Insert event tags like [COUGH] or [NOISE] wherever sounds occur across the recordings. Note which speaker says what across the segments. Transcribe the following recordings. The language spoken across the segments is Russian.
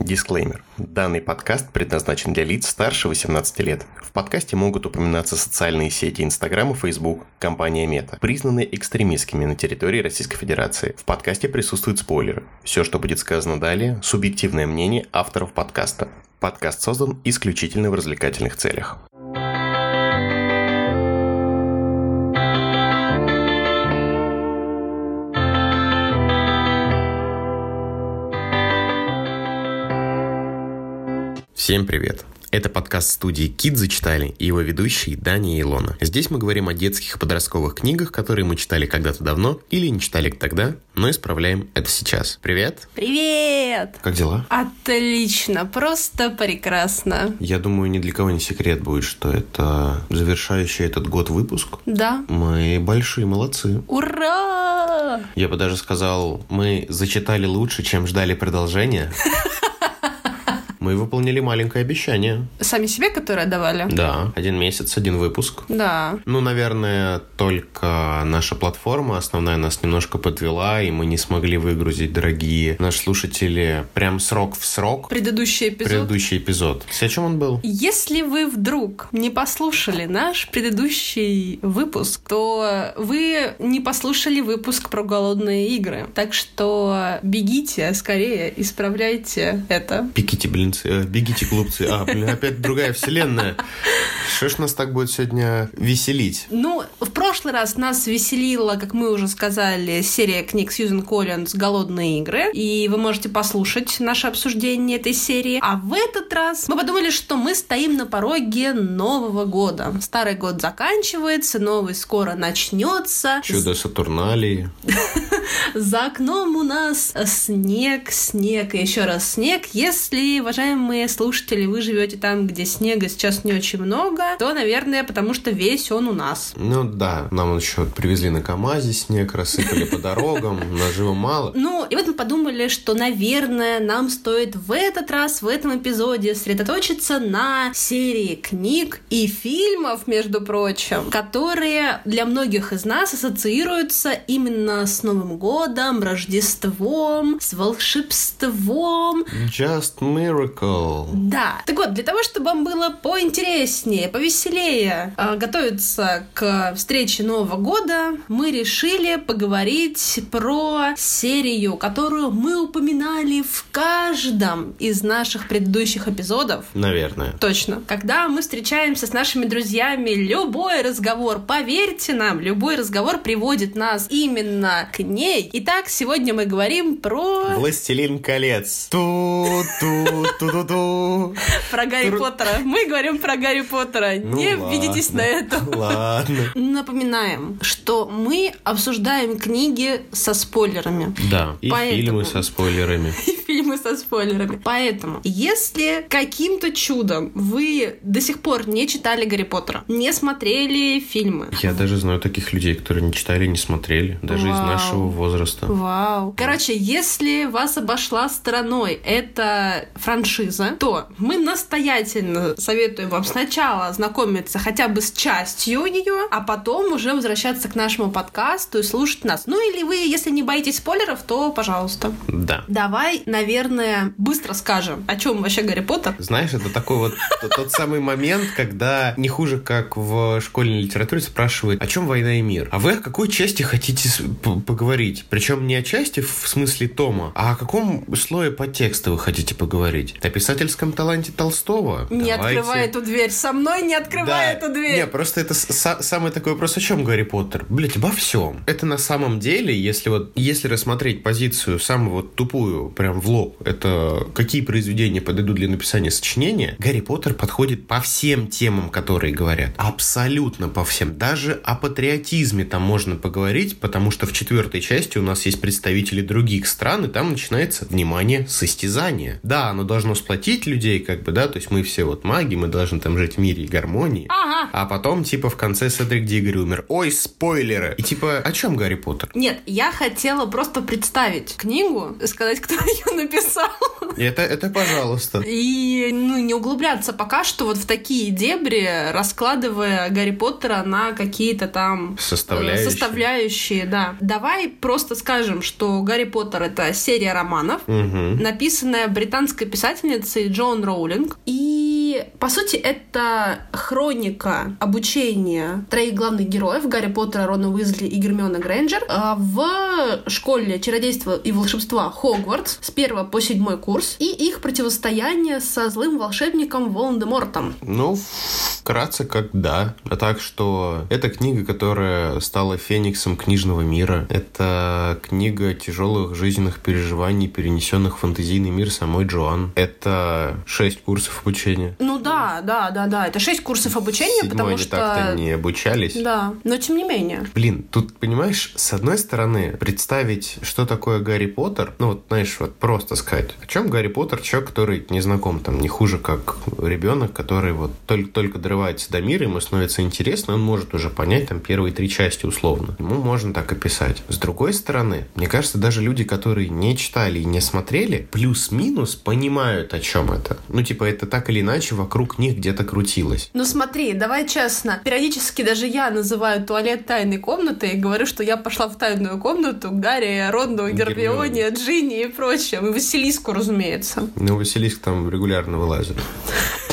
Speaker 1: Дисклеймер. Данный подкаст предназначен для лиц старше 18 лет. В подкасте могут упоминаться социальные сети Инстаграм и Фейсбук, компания Мета, признанные экстремистскими на территории Российской Федерации. В подкасте присутствуют спойлеры. Все, что будет сказано далее, субъективное мнение авторов подкаста. Подкаст создан исключительно в развлекательных целях. Всем привет! Это подкаст студии «Кит зачитали» и его ведущие Дани и Илона. Здесь мы говорим о детских и подростковых книгах, которые мы читали когда-то давно или не читали тогда, но исправляем это сейчас. Привет!
Speaker 2: Привет!
Speaker 1: Как дела?
Speaker 2: Отлично, просто прекрасно.
Speaker 1: Я думаю, ни для кого не секрет будет, что это завершающий этот год выпуск.
Speaker 2: Да.
Speaker 1: Мы большие молодцы.
Speaker 2: Ура!
Speaker 1: Я бы даже сказал, мы зачитали лучше, чем ждали продолжения. [LAUGHS] Мы выполнили маленькое обещание.
Speaker 2: Сами себе, которое давали?
Speaker 1: Да, один месяц, один выпуск.
Speaker 2: Да.
Speaker 1: Ну, наверное, только наша платформа основная нас немножко подвела, и мы не смогли выгрузить, дорогие наши слушатели, прям срок в срок.
Speaker 2: Предыдущий эпизод.
Speaker 1: Предыдущий эпизод. О чем он был?
Speaker 2: Если вы вдруг не послушали наш предыдущий выпуск, то вы не послушали выпуск про голодные игры. Так что бегите скорее, исправляйте это.
Speaker 1: Бегите, блин, бегите, глупцы. А, блин, опять другая вселенная. Что ж нас так будет сегодня веселить?
Speaker 2: Ну, в прошлый раз нас веселила, как мы уже сказали, серия книг Сьюзен Коллинз «Голодные игры», и вы можете послушать наше обсуждение этой серии. А в этот раз мы подумали, что мы стоим на пороге Нового года. Старый год заканчивается, новый скоро начнется.
Speaker 1: Чудо Сатурналии. [LAUGHS]
Speaker 2: За окном у нас снег, снег и еще раз снег. Если, уважаемые слушатели, вы живете там, где снега сейчас не очень много, то, наверное, потому что весь он у нас.
Speaker 1: Ну да, нам еще привезли на КамАЗе снег, рассыпали по дорогам, [LAUGHS] нажива мало.
Speaker 2: Ну, и вот мы подумали, что, наверное, нам стоит в этот раз, в этом эпизоде сосредоточиться на серии книг и фильмов, между прочим, которые для многих из нас ассоциируются именно с Новым годом, Рождеством, с волшебством.
Speaker 1: Just miracle.
Speaker 2: Да. Так вот, для того, чтобы вам было поинтереснее, повеселее э, готовиться к встрече Нового года, мы решили поговорить про серию, которую мы упоминали в каждом из наших предыдущих эпизодов.
Speaker 1: Наверное.
Speaker 2: Точно. Когда мы встречаемся с нашими друзьями, любой разговор, поверьте нам, любой разговор приводит нас именно к ней. Итак, сегодня мы говорим про...
Speaker 1: Властелин колец. Ту-ту-ту-ту-ту.
Speaker 2: Про Гарри Поттера. Мы говорим про Гарри Поттера.
Speaker 1: Ну
Speaker 2: Не
Speaker 1: ладно.
Speaker 2: ведитесь на это.
Speaker 1: Ладно.
Speaker 2: Напоминаем, что мы обсуждаем книги со спойлерами.
Speaker 1: Да, и
Speaker 2: Поэтому-
Speaker 1: фильмы со спойлерами. [LAUGHS]
Speaker 2: И фильмы со спойлерами. Поэтому, если каким-то чудом вы до сих пор не читали Гарри Поттера, не смотрели фильмы,
Speaker 1: Я даже знаю таких людей, которые не читали, не смотрели, даже из
Speaker 2: Вау.
Speaker 1: нашего возраста.
Speaker 2: Вау. Короче, если вас обошла стороной эта франшиза, то мы настоятельно советуем вам сначала знакомиться хотя бы с частью ее, а потом уже возвращаться к нашему подкасту и слушать нас. Ну или вы, если не боитесь спойлеров, то пожалуйста.
Speaker 1: Да.
Speaker 2: Давай, наверное, быстро скажем, о чем вообще Гарри Поттер.
Speaker 1: Знаешь, это такой вот [LAUGHS] тот самый момент, когда не хуже, как в школьной литературе спрашивают, о чем война и мир? А вы о какой части хотите поговорить? Причем не о части в смысле тома, а о каком слое подтекста вы хотите поговорить? О писательском таланте Толстого?
Speaker 2: Не
Speaker 1: Давайте.
Speaker 2: открывай эту дверь. Со мной не открывай
Speaker 1: Да.
Speaker 2: эту дверь.
Speaker 1: Не, просто это самый такой вопрос, о чем Гарри Поттер? Блять, обо всем. Это на самом деле, если вот, если рассмотреть позицию самую вот тупую, прям в лоб, это какие произведения подойдут для написания сочинения, Гарри Поттер подходит по всем темам, которые говорят. Абсолютно по всем. Даже о патриотизме там можно поговорить, потому что в четвертой части у нас есть представители других стран, и там начинается, внимание, состязание. Да, оно должно сплотить людей, как бы, да, то есть мы все вот маги, мы должны там жить в мире и гармонии.
Speaker 2: Ага.
Speaker 1: А потом, типа, в конце Седрик Дигори умер. Ой, спойлеры! И типа, о чем Гарри Поттер?
Speaker 2: Нет, я хотела просто представить книгу сказать, кто [LAUGHS] ее написал.
Speaker 1: Это, это пожалуйста.
Speaker 2: И и ну, не углубляться пока что вот в такие дебри, раскладывая Гарри Поттера на какие-то там
Speaker 1: составляющие.
Speaker 2: составляющие, да. Давай просто скажем, что Гарри Поттер это серия романов,
Speaker 1: Угу.
Speaker 2: написанная британской писательницей Джон Роулинг. И, по сути, это хроника обучения троих главных героев Гарри Поттера, Рона Уизли и Гермиона Грейнджер а, в школе чародейства и волшебства Хогвартс с первого по седьмой курс и их противостояние со злым волшебником Волан-де-Мортом.
Speaker 1: Ну, вкратце, как да. А так что это книга, которая стала фениксом книжного мира. Это книга тяжелых жизненных переживаний, перенесенных в фантазийный мир самой Джоан. Шесть курсов обучения.
Speaker 2: Ну да, да, да, да. Это шесть курсов обучения,
Speaker 1: Седьмой
Speaker 2: потому
Speaker 1: они
Speaker 2: что...
Speaker 1: так-то не обучались.
Speaker 2: Да, но тем не менее.
Speaker 1: Блин, тут, понимаешь, с одной стороны, представить, что такое Гарри Поттер, ну вот, знаешь, вот просто сказать, о чем Гарри Поттер, человек, который не знаком, там, не хуже, как ребенок, который вот только-только дорывается до мира, ему становится интересно, он может уже понять там первые три части условно. Ему можно так описать. С другой стороны, мне кажется, даже люди, которые не читали и не смотрели, плюс-минус понимают, о чем это. Ну, типа, это так или иначе вокруг них где-то крутилось.
Speaker 2: Ну смотри, давай честно. Периодически даже я называю туалет тайной комнатой и говорю, что я пошла в тайную комнату Гарри, Ронну, Гермионе, Джинни и прочим. И Василиску, разумеется.
Speaker 1: Ну, Василиск там регулярно вылазит. [LAUGHS]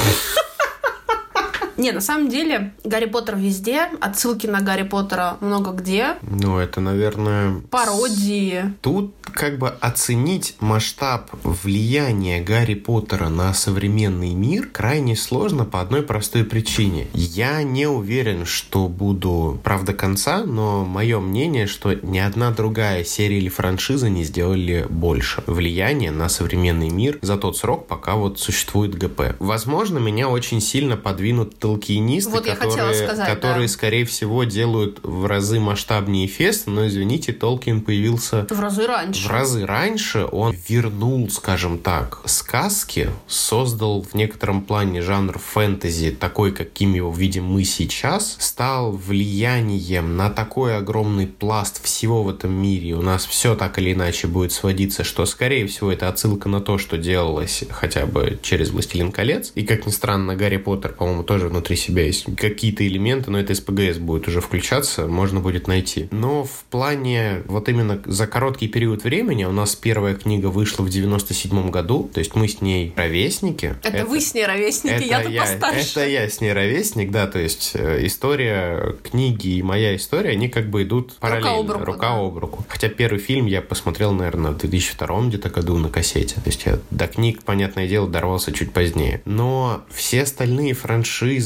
Speaker 2: Не, на самом деле, Гарри Поттер везде, отсылки на Гарри Поттера много где,
Speaker 1: Ну, это, наверное...
Speaker 2: пародии.
Speaker 1: Тут как бы оценить масштаб влияния Гарри Поттера на современный мир крайне сложно по одной простой причине. Я не уверен, что буду прав до конца, но мое мнение, что ни одна другая серия или франшиза не сделали больше влияния на современный мир за тот срок, пока вот существует ГП. Возможно, меня очень сильно подвинут толкинисты,
Speaker 2: Вот
Speaker 1: которые,
Speaker 2: сказать,
Speaker 1: которые
Speaker 2: да.
Speaker 1: скорее всего, делают в разы масштабнее Фест, но, извините, Толкин появился
Speaker 2: В разы раньше.
Speaker 1: в разы раньше. Он вернул, скажем так, сказки, создал в некотором плане жанр фэнтези, такой, каким его видим мы сейчас, стал влиянием на такой огромный пласт всего в этом мире. У нас все так или иначе будет сводиться, что, скорее всего, это отсылка на то, что делалось хотя бы через «Властелин колец». И, как ни странно, Гарри Поттер, по-моему, тоже внутри себя есть какие-то элементы, но это из ПГС будет уже включаться, можно будет найти. Но в плане вот именно за короткий период времени у нас первая книга вышла в 97 году, то есть мы с ней ровесники.
Speaker 2: Это, вы с ней ровесники, я-то
Speaker 1: я,
Speaker 2: постарше.
Speaker 1: это я с ней ровесник, да, то есть э, история книги и моя история, они как бы идут параллельно,
Speaker 2: об руку,
Speaker 1: рука
Speaker 2: да.
Speaker 1: об руку. Хотя первый фильм я посмотрел, наверное, в 2002 где-то году на кассете. То есть я до книг, понятное дело, дорвался чуть позднее. Но все остальные франшизы,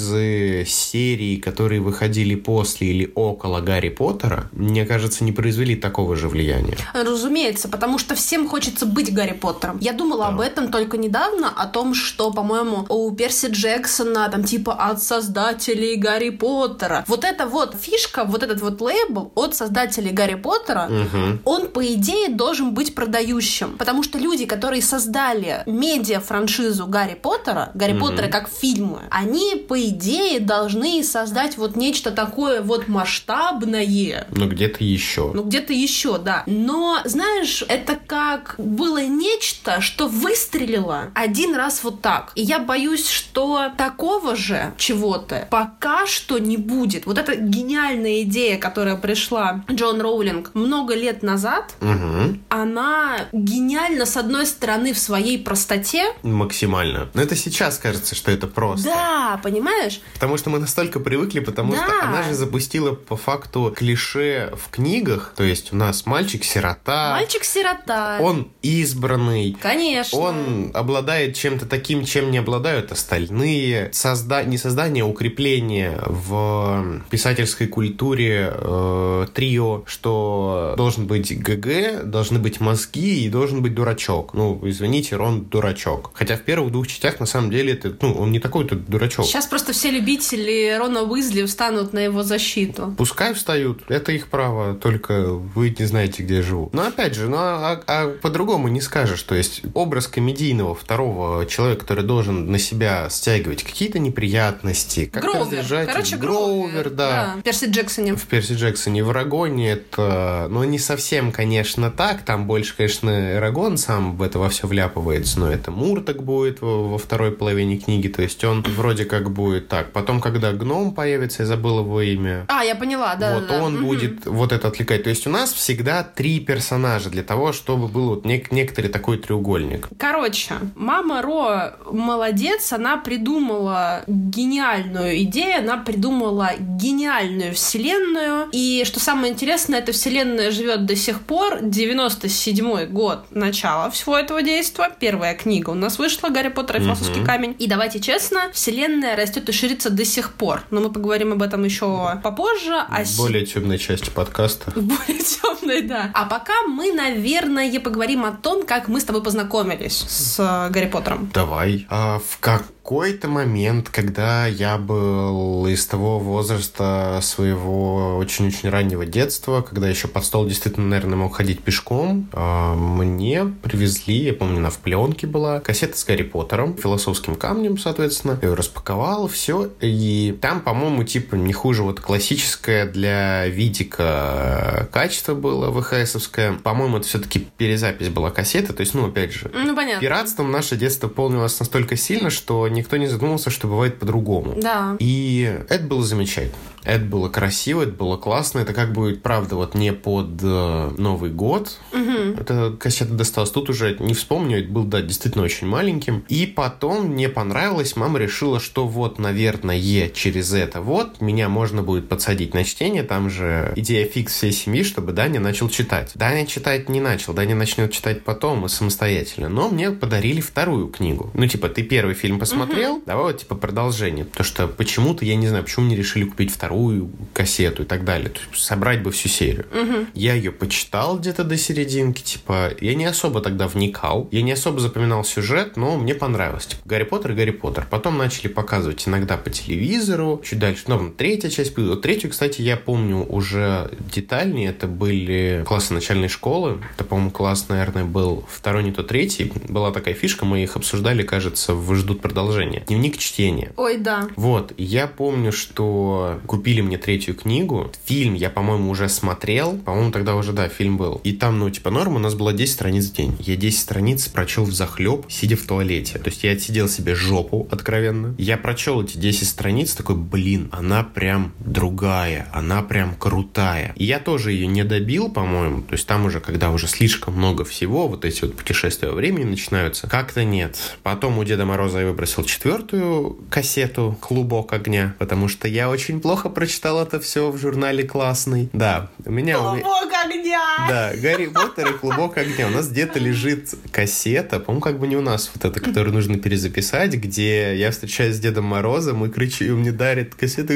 Speaker 1: серии, которые выходили после или около Гарри Поттера, мне кажется, не произвели такого же влияния.
Speaker 2: Разумеется, потому что всем хочется быть Гарри Поттером. Я думала об этом только недавно, о том, что, по-моему, у Перси Джексона, там, типа, от создателей Гарри Поттера. Вот эта вот фишка, вот этот вот лейбл от создателей Гарри Поттера,
Speaker 1: Мгм.
Speaker 2: он, по идее, должен быть продающим. Потому что люди, которые создали медиа-франшизу Гарри Поттера, Гарри
Speaker 1: Мгм.
Speaker 2: Поттера как фильмы, они, по идее, должны создать вот нечто такое вот масштабное,
Speaker 1: Но где-то еще.
Speaker 2: ну, где-то еще, да. Но, знаешь, это как было нечто, что выстрелило один раз вот так. И я боюсь, что такого же чего-то пока что не будет. Вот эта гениальная идея, которая пришла Джон Роулинг много лет назад,
Speaker 1: Мгм.
Speaker 2: она гениальна, с одной стороны, в своей простоте.
Speaker 1: Максимально. Но это сейчас кажется, что это просто.
Speaker 2: Да, понимаешь?
Speaker 1: Потому что мы настолько привыкли, потому
Speaker 2: Да.
Speaker 1: что она же запустила по факту клише в книгах. То есть у нас мальчик-сирота,
Speaker 2: Мальчик-сирота.
Speaker 1: он избранный,
Speaker 2: Конечно.
Speaker 1: он обладает чем-то таким, чем не обладают остальные. Созда... Не создание, а укрепление в писательской культуре э, трио, что должен быть ГГ, должны быть мозги и должен быть дурачок. Ну, извините, Рон дурачок. Хотя в первых двух частях на самом деле это, ну, он не такой-то дурачок.
Speaker 2: Сейчас просто просто все любители Рона Уизли встанут на его защиту.
Speaker 1: Пускай встают, это их право, только вы не знаете, где я живу. Но опять же, ну а, а по-другому не скажешь, то есть образ комедийного второго человека, который должен на себя стягивать какие-то неприятности, как
Speaker 2: раздражать. Короче,
Speaker 1: Гроувер, да.
Speaker 2: да. В Перси Джексоне.
Speaker 1: В Перси Джексоне. В Арагоне это, ну, не совсем, конечно, так, там больше, конечно, Эрагон сам в это во все вляпывается, но это Мурток будет во, во второй половине книги, то есть он вроде как будет так. Потом, когда гном появится, я забыл его имя.
Speaker 2: А, я поняла, да.
Speaker 1: Вот
Speaker 2: да,
Speaker 1: он
Speaker 2: да.
Speaker 1: будет угу. вот это отвлекать. То есть у нас всегда три персонажа для того, чтобы был вот нек- некоторый такой треугольник.
Speaker 2: Короче, мама Ро молодец, она придумала гениальную идею, она придумала гениальную вселенную. И что самое интересное, эта вселенная живет до сих пор. 97 год начала всего этого действия. Первая книга у нас вышла «Гарри Поттер и философский угу. камень». И давайте честно, вселенная растет и ширится до сих пор. Но мы поговорим об этом еще попозже.
Speaker 1: А в более темной части подкаста.
Speaker 2: В более темной, да. А пока мы, наверное, поговорим о том, как мы с тобой познакомились с э, Гарри Поттером.
Speaker 1: Давай. А в как какой-то момент, когда я был из того возраста своего очень-очень раннего детства, когда еще под стол действительно, наверное, мог ходить пешком, а, мне привезли, я помню, на в пленке была кассета с Гарри Поттером, философским камнем, соответственно. Я ее распаковал, все. И там, по-моему, типа не хуже вот классическое для видика качество было ВХСовское. По-моему, это все-таки перезапись была кассеты. То есть, ну, опять же,
Speaker 2: ну, понятно.
Speaker 1: пиратством наше детство полнилось настолько сильно, что никто не задумывался, что бывает по-другому.
Speaker 2: Да.
Speaker 1: И это было замечательно. Это было красиво, это было классно. Это как бы, правда, вот не под э, Новый год.
Speaker 2: Угу.
Speaker 1: Эта кассета досталась. Тут уже не вспомню, это был, да, действительно очень маленьким. И потом мне понравилось, мама решила, что вот, наверное, через это вот меня можно будет подсадить на чтение. Там же идея фикс всей семьи, чтобы Даня начал читать. Даня читать не начал, Даня начнет читать потом и самостоятельно. Но мне подарили вторую книгу. Ну, типа, ты первый фильм посмотрел, угу. давай вот, типа, продолжение. Потому что почему-то, я не знаю, почему не решили купить вторую вторую кассету и так далее. То есть собрать бы всю серию.
Speaker 2: Угу.
Speaker 1: Я ее почитал где-то до серединки, типа, я не особо тогда вникал, я не особо запоминал сюжет, но мне понравилось. Типа, Гарри Поттер и Гарри Поттер. Потом начали показывать иногда по телевизору, чуть дальше, ну, третья часть. Третью, кстати, я помню уже детальнее. Это были классы начальной школы. Это, по-моему, класс, наверное, был второй, не то третий. Была такая фишка, мы их обсуждали, кажется, в «Ждут продолжения». Дневник чтения.
Speaker 2: Ой, да.
Speaker 1: Вот, я помню, что купил купили мне третью книгу. Фильм я, по-моему, уже смотрел. По-моему, тогда уже, да, фильм был. И там, ну, типа, норма у нас была 10 страниц в день. Я 10 страниц прочел в захлеб, сидя в туалете. То есть я отсидел себе жопу, откровенно. Я прочел эти 10 страниц, такой, блин, она прям другая, она прям крутая. И я тоже ее не добил, по-моему. То есть там уже, когда уже слишком много всего, вот эти вот путешествия во времени начинаются, как-то нет. Потом у Деда Мороза я выбросил четвертую кассету «Клубок огня», потому что я очень плохо прочитал это все в журнале классный. Да, у меня...
Speaker 2: Клубок огня!
Speaker 1: Да, Гарри Поттер и Клубок огня. У нас где-то лежит кассета, по-моему, как бы не у нас вот эта, которую нужно перезаписать, где я встречаюсь с Дедом Морозом и кричу, и мне дарит кассету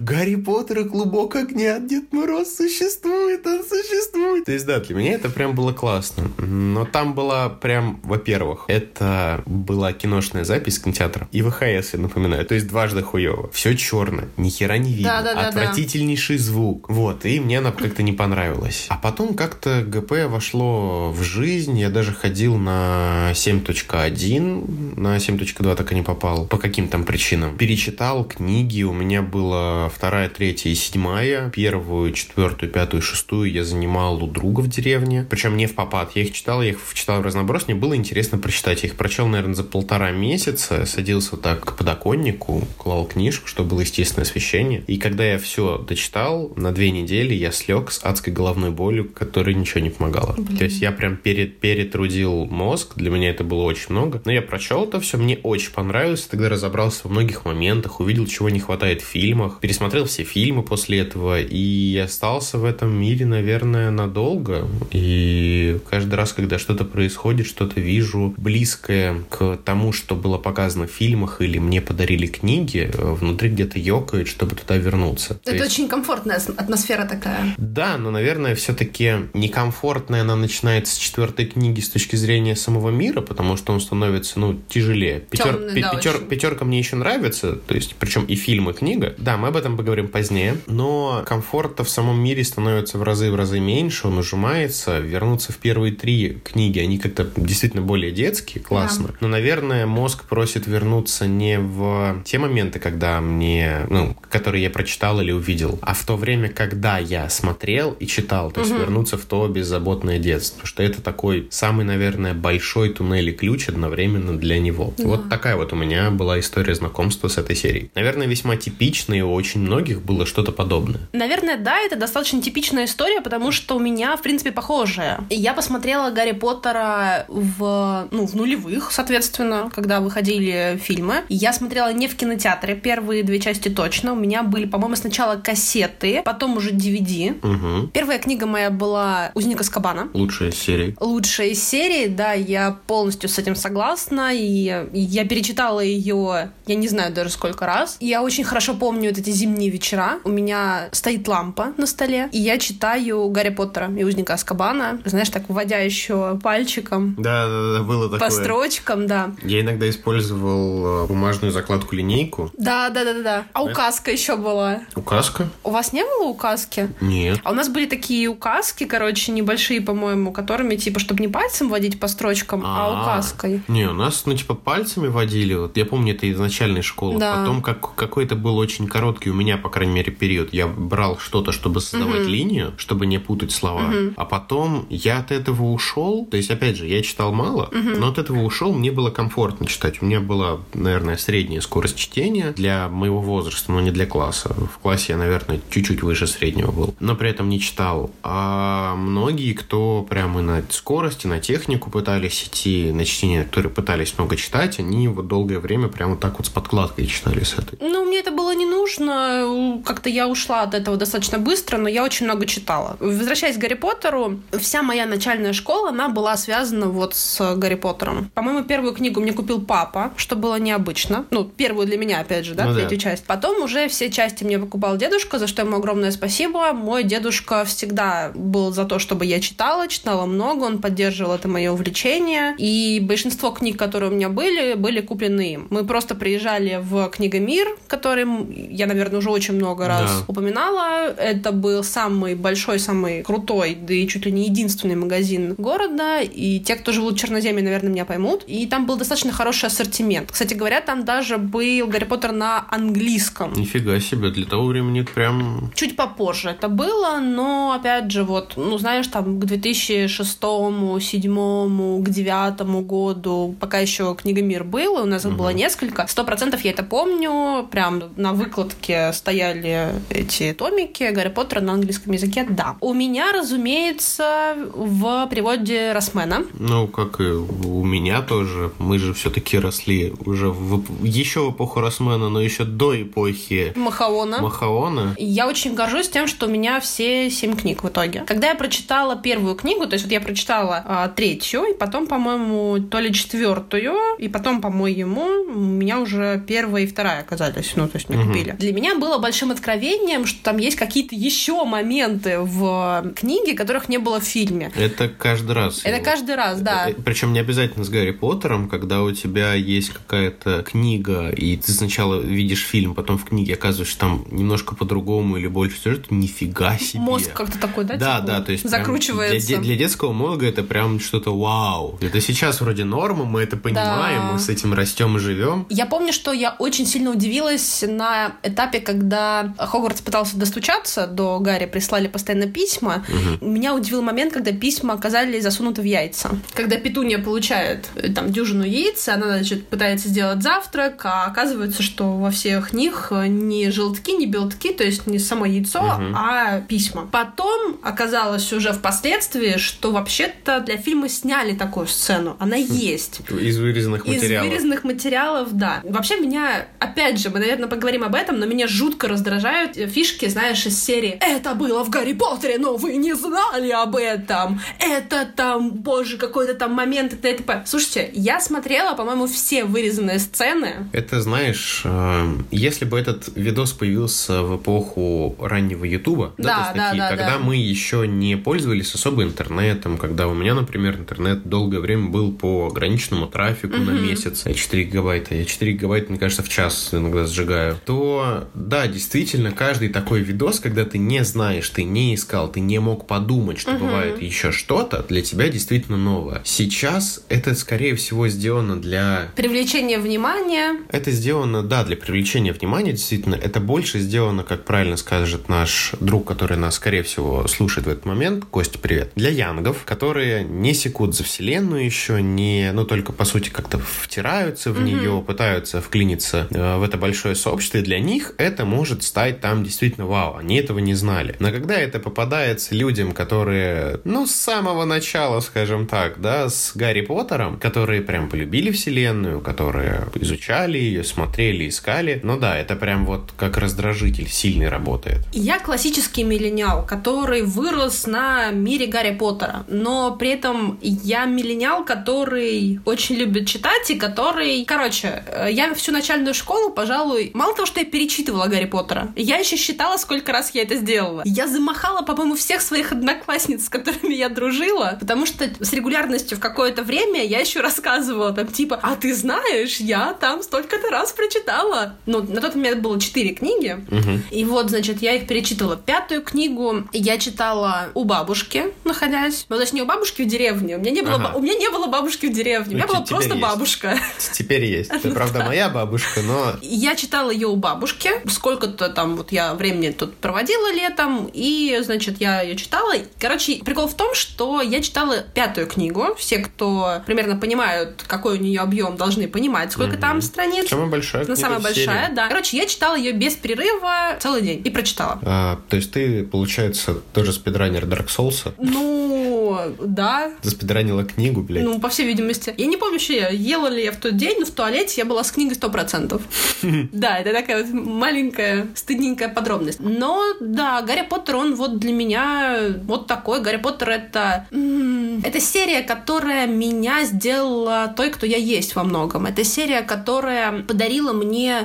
Speaker 1: Гарри Поттер и Клубок огня, Дед Мороз существует, он существует. То есть, да, для меня это прям было классно. Но там была прям, во-первых, это была киношная запись кинотеатра и ВХС, я напоминаю, то есть дважды хуево. Все черное, ни хера не видно.
Speaker 2: Да, да, да,
Speaker 1: Отвратительнейший
Speaker 2: да.
Speaker 1: звук. Вот, и мне она как-то не понравилась. А потом как-то ГП вошло в жизнь. Я даже ходил на 7.1, на 7.2 так и не попал. По каким там причинам. Перечитал книги. У меня было вторая, третья и седьмая. Первую, четвертую, пятую, шестую я занимал у друга в деревне. Причем не в попад. Я их читал, я их читал в разноброс. Мне было интересно прочитать. Я их прочел, наверное, за полтора месяца. Садился так к подоконнику, клал книжку, чтобы было естественное освещение чтения. И когда я все дочитал, на две недели я слег с адской головной болью, которой ничего не помогало. Блин. То есть я прям перед, перетрудил мозг, для меня это было очень много. Но я прочел это все, мне очень понравилось, тогда разобрался во многих моментах, увидел, чего не хватает в фильмах, пересмотрел все фильмы после этого и остался в этом мире, наверное, надолго. И каждый раз, когда что-то происходит, что-то вижу близкое к тому, что было показано в фильмах или мне подарили книги, внутри где-то ёкает, чтобы туда вернуться.
Speaker 2: Это есть... очень комфортная атмосфера такая.
Speaker 1: Да, но, наверное, все-таки некомфортная она начинается с четвертой книги с точки зрения самого мира, потому что он становится, ну, тяжелее. Пятер... Темный, да, пятер... Пятерка мне еще нравится, то есть, причем и фильм, и книга. Да, мы об этом поговорим позднее, но комфорта в самом мире становится в разы в разы меньше, он ужимается. Вернуться в первые три книги, они как-то действительно более детские, классно. Да. Но, наверное, мозг просит вернуться не в те моменты, когда мне, ну, которые я прочитал или увидел, а в то время, когда я смотрел и читал, то есть угу. вернуться в то беззаботное детство, что это такой самый, наверное, большой туннель и ключ одновременно для него. Да. Вот такая вот у меня была история знакомства с этой серией. Наверное, весьма типичная, и у очень многих было что-то подобное.
Speaker 2: Наверное, да, это достаточно типичная история, потому что у меня, в принципе, похожая. Я посмотрела Гарри Поттера в, ну, в нулевых, соответственно, когда выходили фильмы. Я смотрела не в кинотеатре, первые две части точно. У меня были, по-моему, сначала кассеты, потом уже DVD. Угу. Первая книга моя была «Узник Аскабана».
Speaker 1: Лучшая из серий.
Speaker 2: Лучшая из серий, да, я полностью с этим согласна. И я перечитала ее, я не знаю даже сколько раз. Я очень хорошо помню вот эти зимние вечера. У меня стоит лампа на столе, и я читаю Гарри Поттера и Узника Аскабана. Знаешь, так вводя еще пальчиком.
Speaker 1: Да, да, да, было такое.
Speaker 2: По строчкам, да.
Speaker 1: Я иногда использовал э, бумажную закладку линейку.
Speaker 2: Да, да, да, да, да. А указка еще была.
Speaker 1: Указка?
Speaker 2: У вас не было указки?
Speaker 1: Нет.
Speaker 2: А у нас были такие указки, короче, небольшие, по-моему, которыми, типа, чтобы не пальцем водить по строчкам, а, а указкой.
Speaker 1: Не, у нас, ну, типа, пальцами водили. Вот я помню, это из начальной школы. Да. Потом как, какой-то был очень короткий у меня, по крайней мере, период. Я брал что-то, чтобы создавать угу. линию, чтобы не путать слова. Угу. А потом я от этого ушел. То есть, опять же, я читал мало, угу. но от этого ушел. Мне было комфортно читать. У меня была, наверное, средняя скорость чтения для моего возраста, но не для класса. В классе я, наверное, чуть-чуть выше среднего был. Но при этом не читал. А многие, кто прямо на скорости, на технику пытались идти, на чтение, которые пытались много читать, они вот долгое время прямо так вот с подкладкой читали с этой.
Speaker 2: Ну, мне это было не нужно. Как-то я ушла от этого достаточно быстро, но я очень много читала. Возвращаясь к Гарри Поттеру, вся моя начальная школа, она была связана вот с Гарри Поттером. По-моему, первую книгу мне купил папа, что было необычно. Ну, первую для меня, опять же, да, ну, третью да. часть. Потом уже все части мне покупал дедушка, за что ему огромное спасибо. Мой дедушка всегда был за то, чтобы я читала, читала много, он поддерживал это мое увлечение. И большинство книг, которые у меня были, были куплены им. Мы просто приезжали в Книгомир, который я, наверное, уже очень много раз да. упоминала. Это был самый большой, самый крутой, да и чуть ли не единственный магазин города. И те, кто живут в Черноземье, наверное, меня поймут. И там был достаточно хороший ассортимент. Кстати говоря, там даже был Гарри Поттер на английском.
Speaker 1: Нифига себе, для того времени прям...
Speaker 2: Чуть попозже это было, но, опять же, вот, ну, знаешь, там к 2006 2007 к 2009 году, пока еще книга Мир был, у нас их угу. было несколько. Сто процентов я это помню. Прям на выкладке стояли эти томики Гарри Поттера на английском языке, да. У меня, разумеется, в переводе Росмена.
Speaker 1: Ну, как и у меня тоже. Мы же все-таки росли уже в, еще в эпоху Росмена, но еще до эпохи
Speaker 2: Махаона.
Speaker 1: Махаона.
Speaker 2: Я очень горжусь тем, что у меня все семь книг в итоге. Когда я прочитала первую книгу, то есть вот я прочитала а, третью, и потом, по-моему, то ли четвертую, и потом, по-моему, у меня уже первая и вторая оказались, ну, то есть мне угу. купили. Для меня было большим откровением, что там есть какие-то еще моменты в книге, которых не было в фильме.
Speaker 1: Это каждый раз.
Speaker 2: Это каждый раз, да.
Speaker 1: Э, Причем не обязательно с Гарри Поттером, когда у тебя есть какая-то книга, и ты сначала видишь фильм, потом в книге оказываешься там немножко по-другому или больше сюжета, нифига себе.
Speaker 2: Мозг как-то такой, да?
Speaker 1: Да, типа, да, то есть
Speaker 2: закручивается.
Speaker 1: Для, для детского мозга это прям что-то вау. Это сейчас вроде норма, мы это понимаем, да. мы с этим растем и живем.
Speaker 2: Я помню, что я очень сильно удивилась на этапе, когда Хогвартс пытался достучаться до Гарри, прислали постоянно письма. Угу. Меня удивил момент, когда письма оказались засунуты в яйца. Когда Петуния получает э, там дюжину яиц, она, значит, пытается сделать завтрак, а оказывается, что во всех них не желтки, не белтки, то есть не само яйцо, угу. а письма. Потом оказалось уже впоследствии, что вообще-то для фильма сняли такую сцену. Она хм. есть.
Speaker 1: Из вырезанных материалов.
Speaker 2: Из вырезанных материалов, да. Вообще меня, опять же, мы, наверное, поговорим об этом, но меня жутко раздражают фишки, знаешь, из серии «Это было в Гарри Поттере, но вы не знали об этом. Это там, боже, какой-то там момент, это, это. Слушайте, я смотрела, по-моему, все вырезанные сцены.
Speaker 1: Это, знаешь, э, если бы этот видос появился в эпоху раннего Ютуба, да, да, да, когда да. мы еще не пользовались особо интернетом, когда у меня, например, интернет долгое время был по ограниченному трафику угу. на месяц, 4 гигабайта, я 4 гигабайта, мне кажется, в час иногда сжигаю, то да, действительно, каждый такой видос, когда ты не знаешь, ты не искал, ты не мог подумать, что угу. бывает еще что-то, для тебя действительно новое. Сейчас это, скорее всего, сделано для...
Speaker 2: Привлечения внимания.
Speaker 1: Это сделано, да, для привлечения внимания, действительно. Это больше сделано, как правильно скажет наш друг, который нас, скорее всего, слушает в этот момент. Костя, привет. Для янгов, которые не секут за вселенную еще, не, ну, только, по сути, как-то втираются в угу. нее, пытаются вклиниться э, в это большое сообщество, и для них это может стать там действительно вау, они этого не знали. Но когда это попадается людям, которые, ну, с самого начала, скажем так, да, с Гарри Поттером, которые прям полюбили вселенную, которые изучали ее, смотрели, искали, ну да, это прям вот как раздражитель сильный работает.
Speaker 2: Я классический миллениал, который вырос на мире Гарри Поттера, но при этом я миллениал, который очень любит читать и который... Короче, э, я всю начальную школу, пожалуй, мало того, что я перечитывала Гарри Поттера, я еще считала, сколько раз я это сделала. Я замахала, по-моему, всех своих одноклассниц, с которыми я дружила, потому что с регулярностью в какое-то время я еще рассказывала там типа, а ты знаешь, я там столько-то раз прочитала. Ну, на тот момент было четыре книги, угу. и вот, значит, я их перечитывала. Пятую книгу я читала у бабушки, находясь. Ну, значит, не у бабушки в деревне. У меня не было, ага. у меня не было бабушки в деревне. У меня ну, была просто
Speaker 1: есть.
Speaker 2: бабушка.
Speaker 1: Теперь есть. [LAUGHS] Это, правда, моя бабушка, но...
Speaker 2: Я читала ее у бабушки. Сколько-то там вот я времени тут проводила летом, и, значит, я ее читала. Короче, прикол в том, что я читала пятую книгу. Все, кто примерно понимают, какой у нее объем, должны понимать, сколько угу. там страниц.
Speaker 1: Самая большая
Speaker 2: Ну, самая большая, да. Короче, я читала ее без перерыва целый день и прочитала.
Speaker 1: А, то есть ты, получается, тоже спидранер Dark Souls?
Speaker 2: Ну, да.
Speaker 1: Ты спидранила книгу, блядь?
Speaker 2: Ну, по всей видимости. Я не помню, что я ела ли я в тот день, но в туалете я была с книгой сто процентов. [LAUGHS] Да, это такая вот маленькая, стыдненькая подробность. Но, да, Гарри Поттер, он вот для меня вот такой. Гарри Поттер — это... Это серия, которая меня сделала той, кто я есть во многом. Это серия, которая подарила мне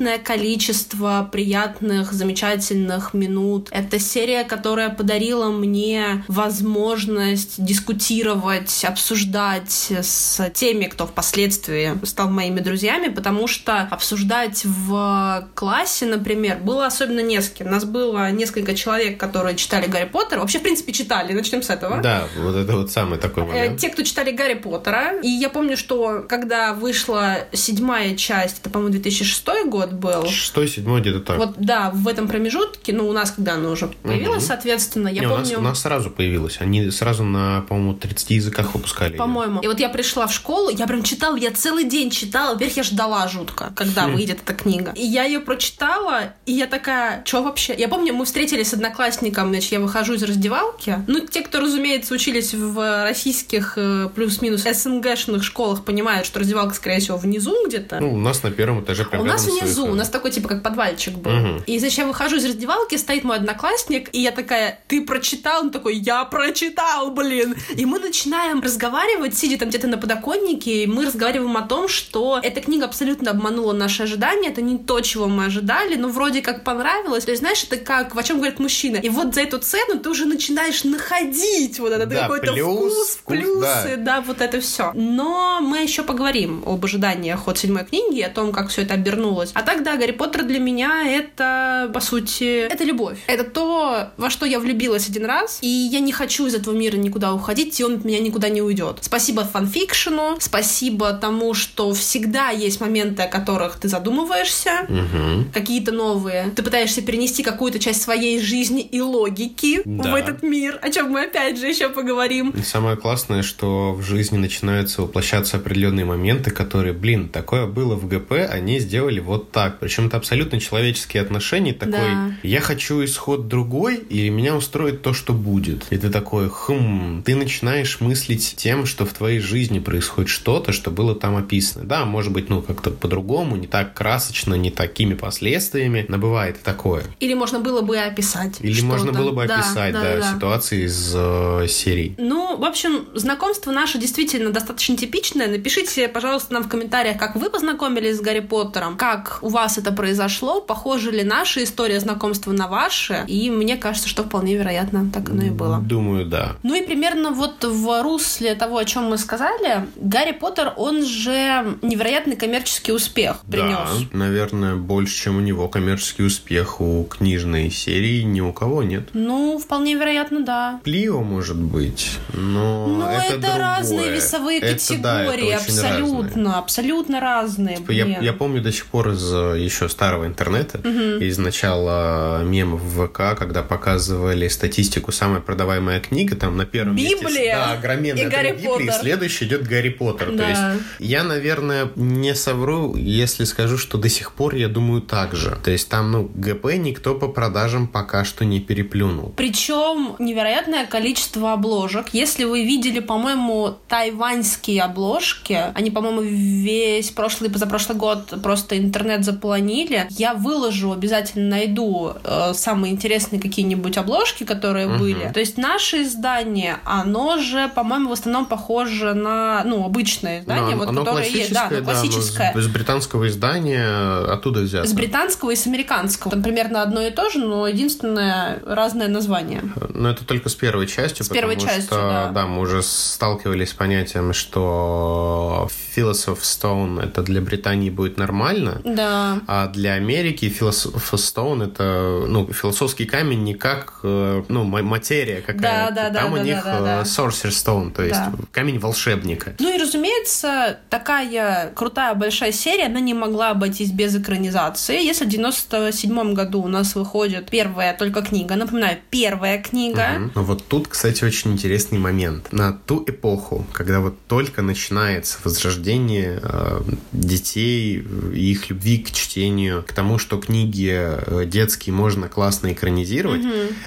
Speaker 2: бесчетное количество приятных, замечательных минут. Это серия, которая подарила мне возможность дискутировать, обсуждать с теми, кто впоследствии стал моими друзьями, потому что обсуждать в классе, например, было особенно не с кем. У нас было несколько человек, которые читали Гарри Поттера. Вообще, в принципе, читали. Начнем с этого.
Speaker 1: Да, вот это вот самый такой момент.
Speaker 2: Те, кто читали Гарри Поттера. И я помню, что когда вышла седьмая часть, это, по-моему, 2006 год был.
Speaker 1: Шестой, седьмой, где-то так.
Speaker 2: Вот, да, в этом промежутке, ну, у нас, когда она уже появилась, угу. соответственно, я
Speaker 1: Не,
Speaker 2: помню...
Speaker 1: У нас, у нас сразу появилась. Они сразу на, по-моему, 30 языках выпускали.
Speaker 2: По-моему. И вот я пришла в школу, я прям читала, я целый день читала. Во-первых, я ждала жутко, когда хм. выйдет эта книга. И я ее прочитала, и я такая, что вообще? Я помню, мы встретились с одноклассником, значит, я выхожу из раздевалки. Ну, те, кто, разумеется, учились в российских э, плюс-минус СНГшных школах, понимают, что раздевалка, скорее всего, внизу где-то.
Speaker 1: Ну, у нас на первом этаже
Speaker 2: прям У нас внизу, у нас такой, типа, как подвальчик был. Угу. И, значит, я выхожу из раздевалки, стоит мой одноклассник, и я такая, ты прочитал? Он такой, я прочитал, блин! И мы начинаем разговаривать, сидя там где-то на подоконнике, и мы разговариваем о том, что эта книга абсолютно обманула наши ожидания, это не то, чего мы ожидали, но вроде как понравилось. То есть, знаешь, это как, о чем говорит мужчина. И вот за эту цену ты уже начинаешь находить вот этот да, какой-то плюс, вкус, вкус, плюсы, да. да, вот это все. Но мы еще поговорим об ожиданиях от седьмой книги, о том, как все это обернулось. А так, да, Гарри Поттер для меня это, по сути, это любовь. Это то, во что я влюбилась один раз, и я не хочу из этого мира никуда уходить, и он от меня никуда не уйдет. Спасибо фанфикшену, спасибо тому, что всегда есть моменты, о которых ты задумываешься, угу. какие-то новые. Ты пытаешься перенести какую-то часть своей жизни и логики да. в этот мир, о чем мы опять же еще поговорим.
Speaker 1: И самое классное, что в жизни начинаются воплощаться определенные моменты, которые, блин, такое было в ГП, они сделали вот так. Причем это абсолютно человеческие отношения. Такой,
Speaker 2: Да.
Speaker 1: я хочу исход другой, или меня устроит то, что будет. И ты такой, хм, ты начинаешь мыслить тем, что в твоей жизни происходит что-то, что было там описано. Да, может быть, ну, как-то по-другому, не так красочно, не такими последствиями, но бывает и такое.
Speaker 2: Или можно было бы описать.
Speaker 1: Или можно было бы
Speaker 2: Да,
Speaker 1: описать, да, ситуации из э, серий.
Speaker 2: Ну, в общем, знакомство наше действительно достаточно типичное. Напишите, пожалуйста, нам в комментариях, как вы познакомились с Гарри Поттером, как у вас это произошло, похожа ли наша история знакомства на ваши. И мне кажется, что вполне вероятно так оно и было.
Speaker 1: Думаю, да.
Speaker 2: Ну и примерно вот в русле того, о чем мы сказали, Гарри Поттер, он же невероятный коммерческий успех принес.
Speaker 1: Да, наверное, больше, чем у него коммерческий успех у книжной серии ни у кого нет.
Speaker 2: Ну, вполне вероятно, да.
Speaker 1: Плио, может быть, но
Speaker 2: Но
Speaker 1: это,
Speaker 2: это,
Speaker 1: другое.
Speaker 2: разные весовые
Speaker 1: Это,
Speaker 2: категории,
Speaker 1: да, это
Speaker 2: абсолютно,
Speaker 1: разное.
Speaker 2: абсолютно разные.
Speaker 1: Типа, Я, я помню до сих пор из э, еще старого интернета, из начала мемов в ВК, когда показывали статистику «Самая продаваемая книга», там на первом месте-
Speaker 2: Библия
Speaker 1: да, огроменная
Speaker 2: и Гарри
Speaker 1: Библия, и
Speaker 2: Поттер.
Speaker 1: следующий идет Гарри Поттер. То
Speaker 2: Да.
Speaker 1: есть я, наверное, не совру, если скажу, что до сих пор я думаю так же. То есть там, ну, ГП никто по продажам пока что не переплюнул.
Speaker 2: Причем невероятное количество обложек. Если вы видели, по-моему, тайваньские обложки, они, по-моему, весь прошлый и позапрошлый год просто интернет заполонили. Я выложу, обязательно найду э, самые интересные какие-нибудь обложки, которые
Speaker 1: Мгм.
Speaker 2: были. То есть наше издание, оно же, по-моему, в основном похоже на, ну, обычное издание,
Speaker 1: Но
Speaker 2: вот,
Speaker 1: оно
Speaker 2: которое есть. Да,
Speaker 1: классическое,
Speaker 2: оно
Speaker 1: да,
Speaker 2: классическое.
Speaker 1: из, из британского издания оттуда взято.
Speaker 2: С британского и с американского. Там примерно одно и то же, но единственное разное название.
Speaker 1: Но это только с первой частью,
Speaker 2: С первой частью,
Speaker 1: что,
Speaker 2: да.
Speaker 1: мы уже сталкивались с понятием, что Philosopher's Stone это для Британии будет нормально,
Speaker 2: Да.
Speaker 1: А для Америки Stone это, ну, философский камень не как, э, ну, ма- материя какая-то.
Speaker 2: Да, да, да,
Speaker 1: Там у
Speaker 2: да,
Speaker 1: них
Speaker 2: да, да, да.
Speaker 1: э, Sorcerer's Stone, то есть
Speaker 2: Да.
Speaker 1: камень волшебника.
Speaker 2: Ну и, разумеется, такая крутая большая серия, она не могла обойтись без экранизации. Если в 97 году у нас выходит первая только книга, напоминаю, первая книга,
Speaker 1: Мгм. Но вот тут, кстати, очень интересный момент. На ту эпоху, когда вот только начинается возрождение э, детей и их любви к чтению, к тому, что книги э, детские можно классно экранизировать,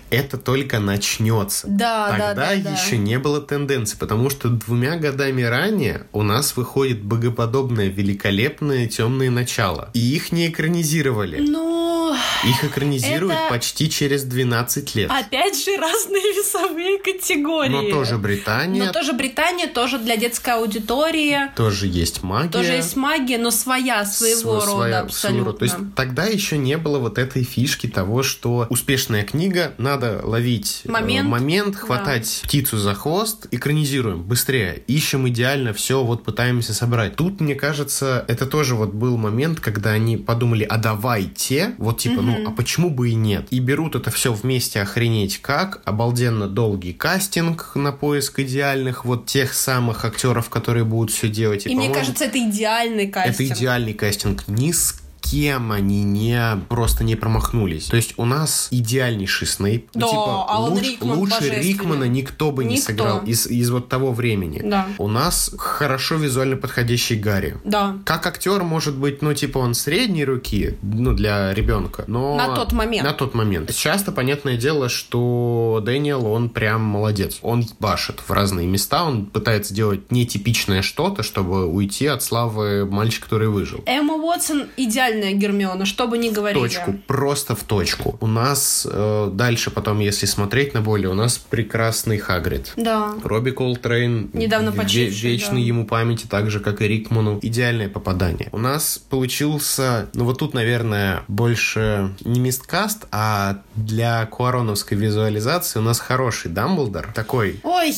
Speaker 1: это только начнется.
Speaker 2: Да,
Speaker 1: Тогда
Speaker 2: да, да, да.
Speaker 1: еще не было тенденции, потому что двумя годами ранее у нас выходит богоподобное, великолепное темное начало. И их не экранизировали.
Speaker 2: Ну,
Speaker 1: Их экранизируют
Speaker 2: Это-
Speaker 1: почти через 12 лет.
Speaker 2: опять же, разные весовые категории.
Speaker 1: Но тоже Британия,
Speaker 2: Но тоже Британия, тоже для детской аудитории.
Speaker 1: тоже есть магия.
Speaker 2: Тоже есть магия, но своя, своего
Speaker 1: св-
Speaker 2: рода
Speaker 1: своя,
Speaker 2: абсолютно.
Speaker 1: своего. То есть тогда еще не было вот этой фишки того, что успешная книга, надо ловить э,
Speaker 2: Момент.
Speaker 1: момент
Speaker 2: Да.
Speaker 1: хватать птицу за хвост, экранизируем быстрее, ищем идеально все, вот пытаемся собрать. Тут, мне кажется, это тоже вот был момент, когда они подумали, а давайте, вот типа, ну, а почему бы и нет? И берут это все вместе охренеть как, обалденно долгий кастинг на поиск идеальных вот тех самых актеров, которые будут все делать.
Speaker 2: И мне
Speaker 1: по-моему,
Speaker 2: кажется, это идеальный кастинг.
Speaker 1: это идеальный кастинг. Ни с кем они не просто не промахнулись. То есть у нас идеальнейший Снейп.
Speaker 2: Да,
Speaker 1: типа,
Speaker 2: Алан
Speaker 1: луч-
Speaker 2: Рикман
Speaker 1: лучше. Рикмана никто бы не
Speaker 2: Никто.
Speaker 1: сыграл из, из вот того времени.
Speaker 2: Да.
Speaker 1: У нас хорошо визуально подходящий Гарри.
Speaker 2: Да.
Speaker 1: Как актер может быть, ну, типа, он средней руки, ну, для ребенка, но...
Speaker 2: На тот момент.
Speaker 1: На тот момент. Часто, понятное дело, что Дэниел, он прям молодец. Он башит в разные места, он пытается делать нетипичное что-то, чтобы уйти от славы мальчика, который выжил.
Speaker 2: Эмма Уотсон идеальная Гермиона, что бы ни говорили.
Speaker 1: точку, просто в точку. У нас э, дальше потом, если смотреть на более, у нас прекрасный Хагрид.
Speaker 2: Да.
Speaker 1: Робби Колтрейн,
Speaker 2: Недавно
Speaker 1: ве-
Speaker 2: почивший,
Speaker 1: вечной
Speaker 2: да.
Speaker 1: ему памяти, так же, как и Рикману. Идеальное попадание. У нас получился, ну вот тут, наверное, больше не мисткаст, а для куароновской визуализации у нас хороший Дамблдор. Такой
Speaker 2: Ой,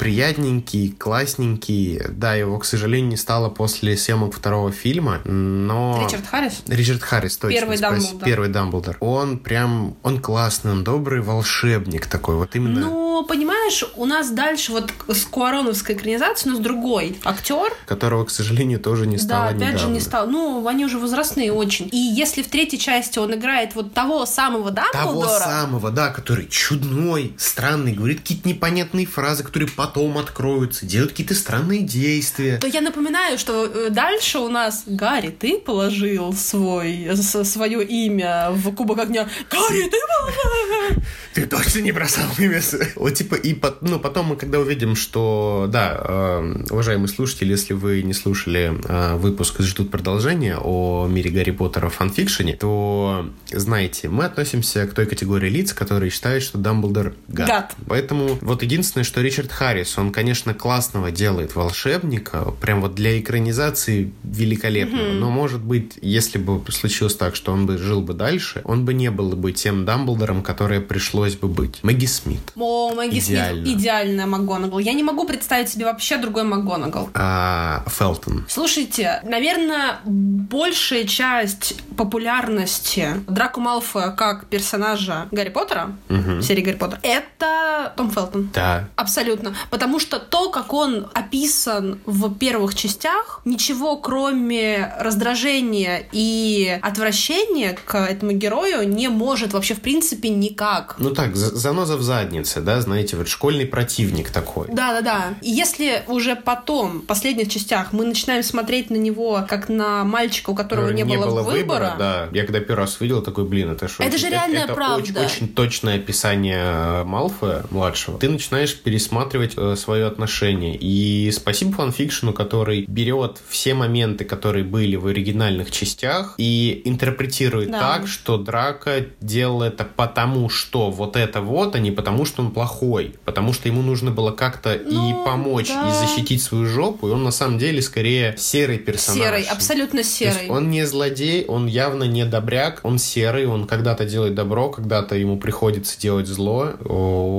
Speaker 1: приятненький, классненький. Да, его, к сожалению, не стало после съемок второго фильма, но...
Speaker 2: Ричард Харрис?
Speaker 1: Ричард Харрис, точно.
Speaker 2: Первый
Speaker 1: спасибо.
Speaker 2: Дамблдор.
Speaker 1: Первый Дамблдор. Он прям, он классный, он добрый волшебник такой, вот именно.
Speaker 2: Ну, понимаешь, у нас дальше вот с Куароновской экранизацией у нас другой актер.
Speaker 1: Которого, к сожалению, тоже не
Speaker 2: Да,
Speaker 1: стало
Speaker 2: опять
Speaker 1: недавно.
Speaker 2: же, не стал. Ну, они уже возрастные очень. И если в третьей части он играет вот того самого
Speaker 1: Того
Speaker 2: Дамблдора,
Speaker 1: самого, да, который чудной, странный, говорит какие-то непонятные фразы, которые потом откроются, делает какие-то странные действия.
Speaker 2: то я напоминаю, что э, дальше у нас Гарри, ты положил свой, свое имя в Кубок огня. Гарри, ты положил?
Speaker 1: Ты точно не бросал мимес? Вот типа, и ну, потом мы когда увидим, что, да, э, уважаемые слушатели, если вы не слушали э, выпуск ждут продолжения о мире Гарри Поттера в фанфикшене, то, знаете, мы относимся к той категории лиц, которые считают, что Дамблдор гад.
Speaker 2: Гад.
Speaker 1: Поэтому вот единственное, что Ричард Харрис, он, конечно, классного делает волшебника, прям вот для экранизации великолепного, но, может быть, если бы случилось так, что он бы жил бы дальше, он бы не был бы тем Дамблдором, которое пришлось бы быть. Мэгги Смит.
Speaker 2: О, Мэгги
Speaker 1: Идеально.
Speaker 2: Смит идеальная МакГонагал. Я не могу представить себе вообще другой МакГонагал.
Speaker 1: А, Фелтон.
Speaker 2: Слушайте, наверное, большая часть популярности Драко Малфоя как персонажа Гарри Поттера, серии Гарри Поттер, это Том Фелтон.
Speaker 1: Да.
Speaker 2: Абсолютно. Потому что то, как он описан в первых частях, ничего кроме раздражения и отвращения к этому герою не может вообще в принципе никак.
Speaker 1: Ну так, за- заноза в заднице, да, знаете, вот школьный противник такой.
Speaker 2: Да, да, да. И если уже потом, в последних частях, мы начинаем смотреть на него как на мальчика, у которого не, было, выбора,
Speaker 1: да. Я когда первый раз увидел, такой, блин, это что?
Speaker 2: Это же реальная
Speaker 1: это
Speaker 2: правда.
Speaker 1: Очень, очень точное описание Малфоя младшего. Ты начинаешь пересматривать э, свое отношение. И спасибо фанфикшену, который берет все моменты, которые были в оригинальных частях, и интерпретирует
Speaker 2: Да.
Speaker 1: так, что Драка делал это потому, что вот это вот, а не потому, что он плохой. Потому что ему нужно было как-то
Speaker 2: Ну,
Speaker 1: и помочь,
Speaker 2: да.
Speaker 1: и защитить свою жопу. И он на самом деле скорее серый персонаж.
Speaker 2: серый, абсолютно серый.
Speaker 1: он не злодей, он явно не добряк, он серый, он когда-то делает добро, когда-то ему приходится делать зло,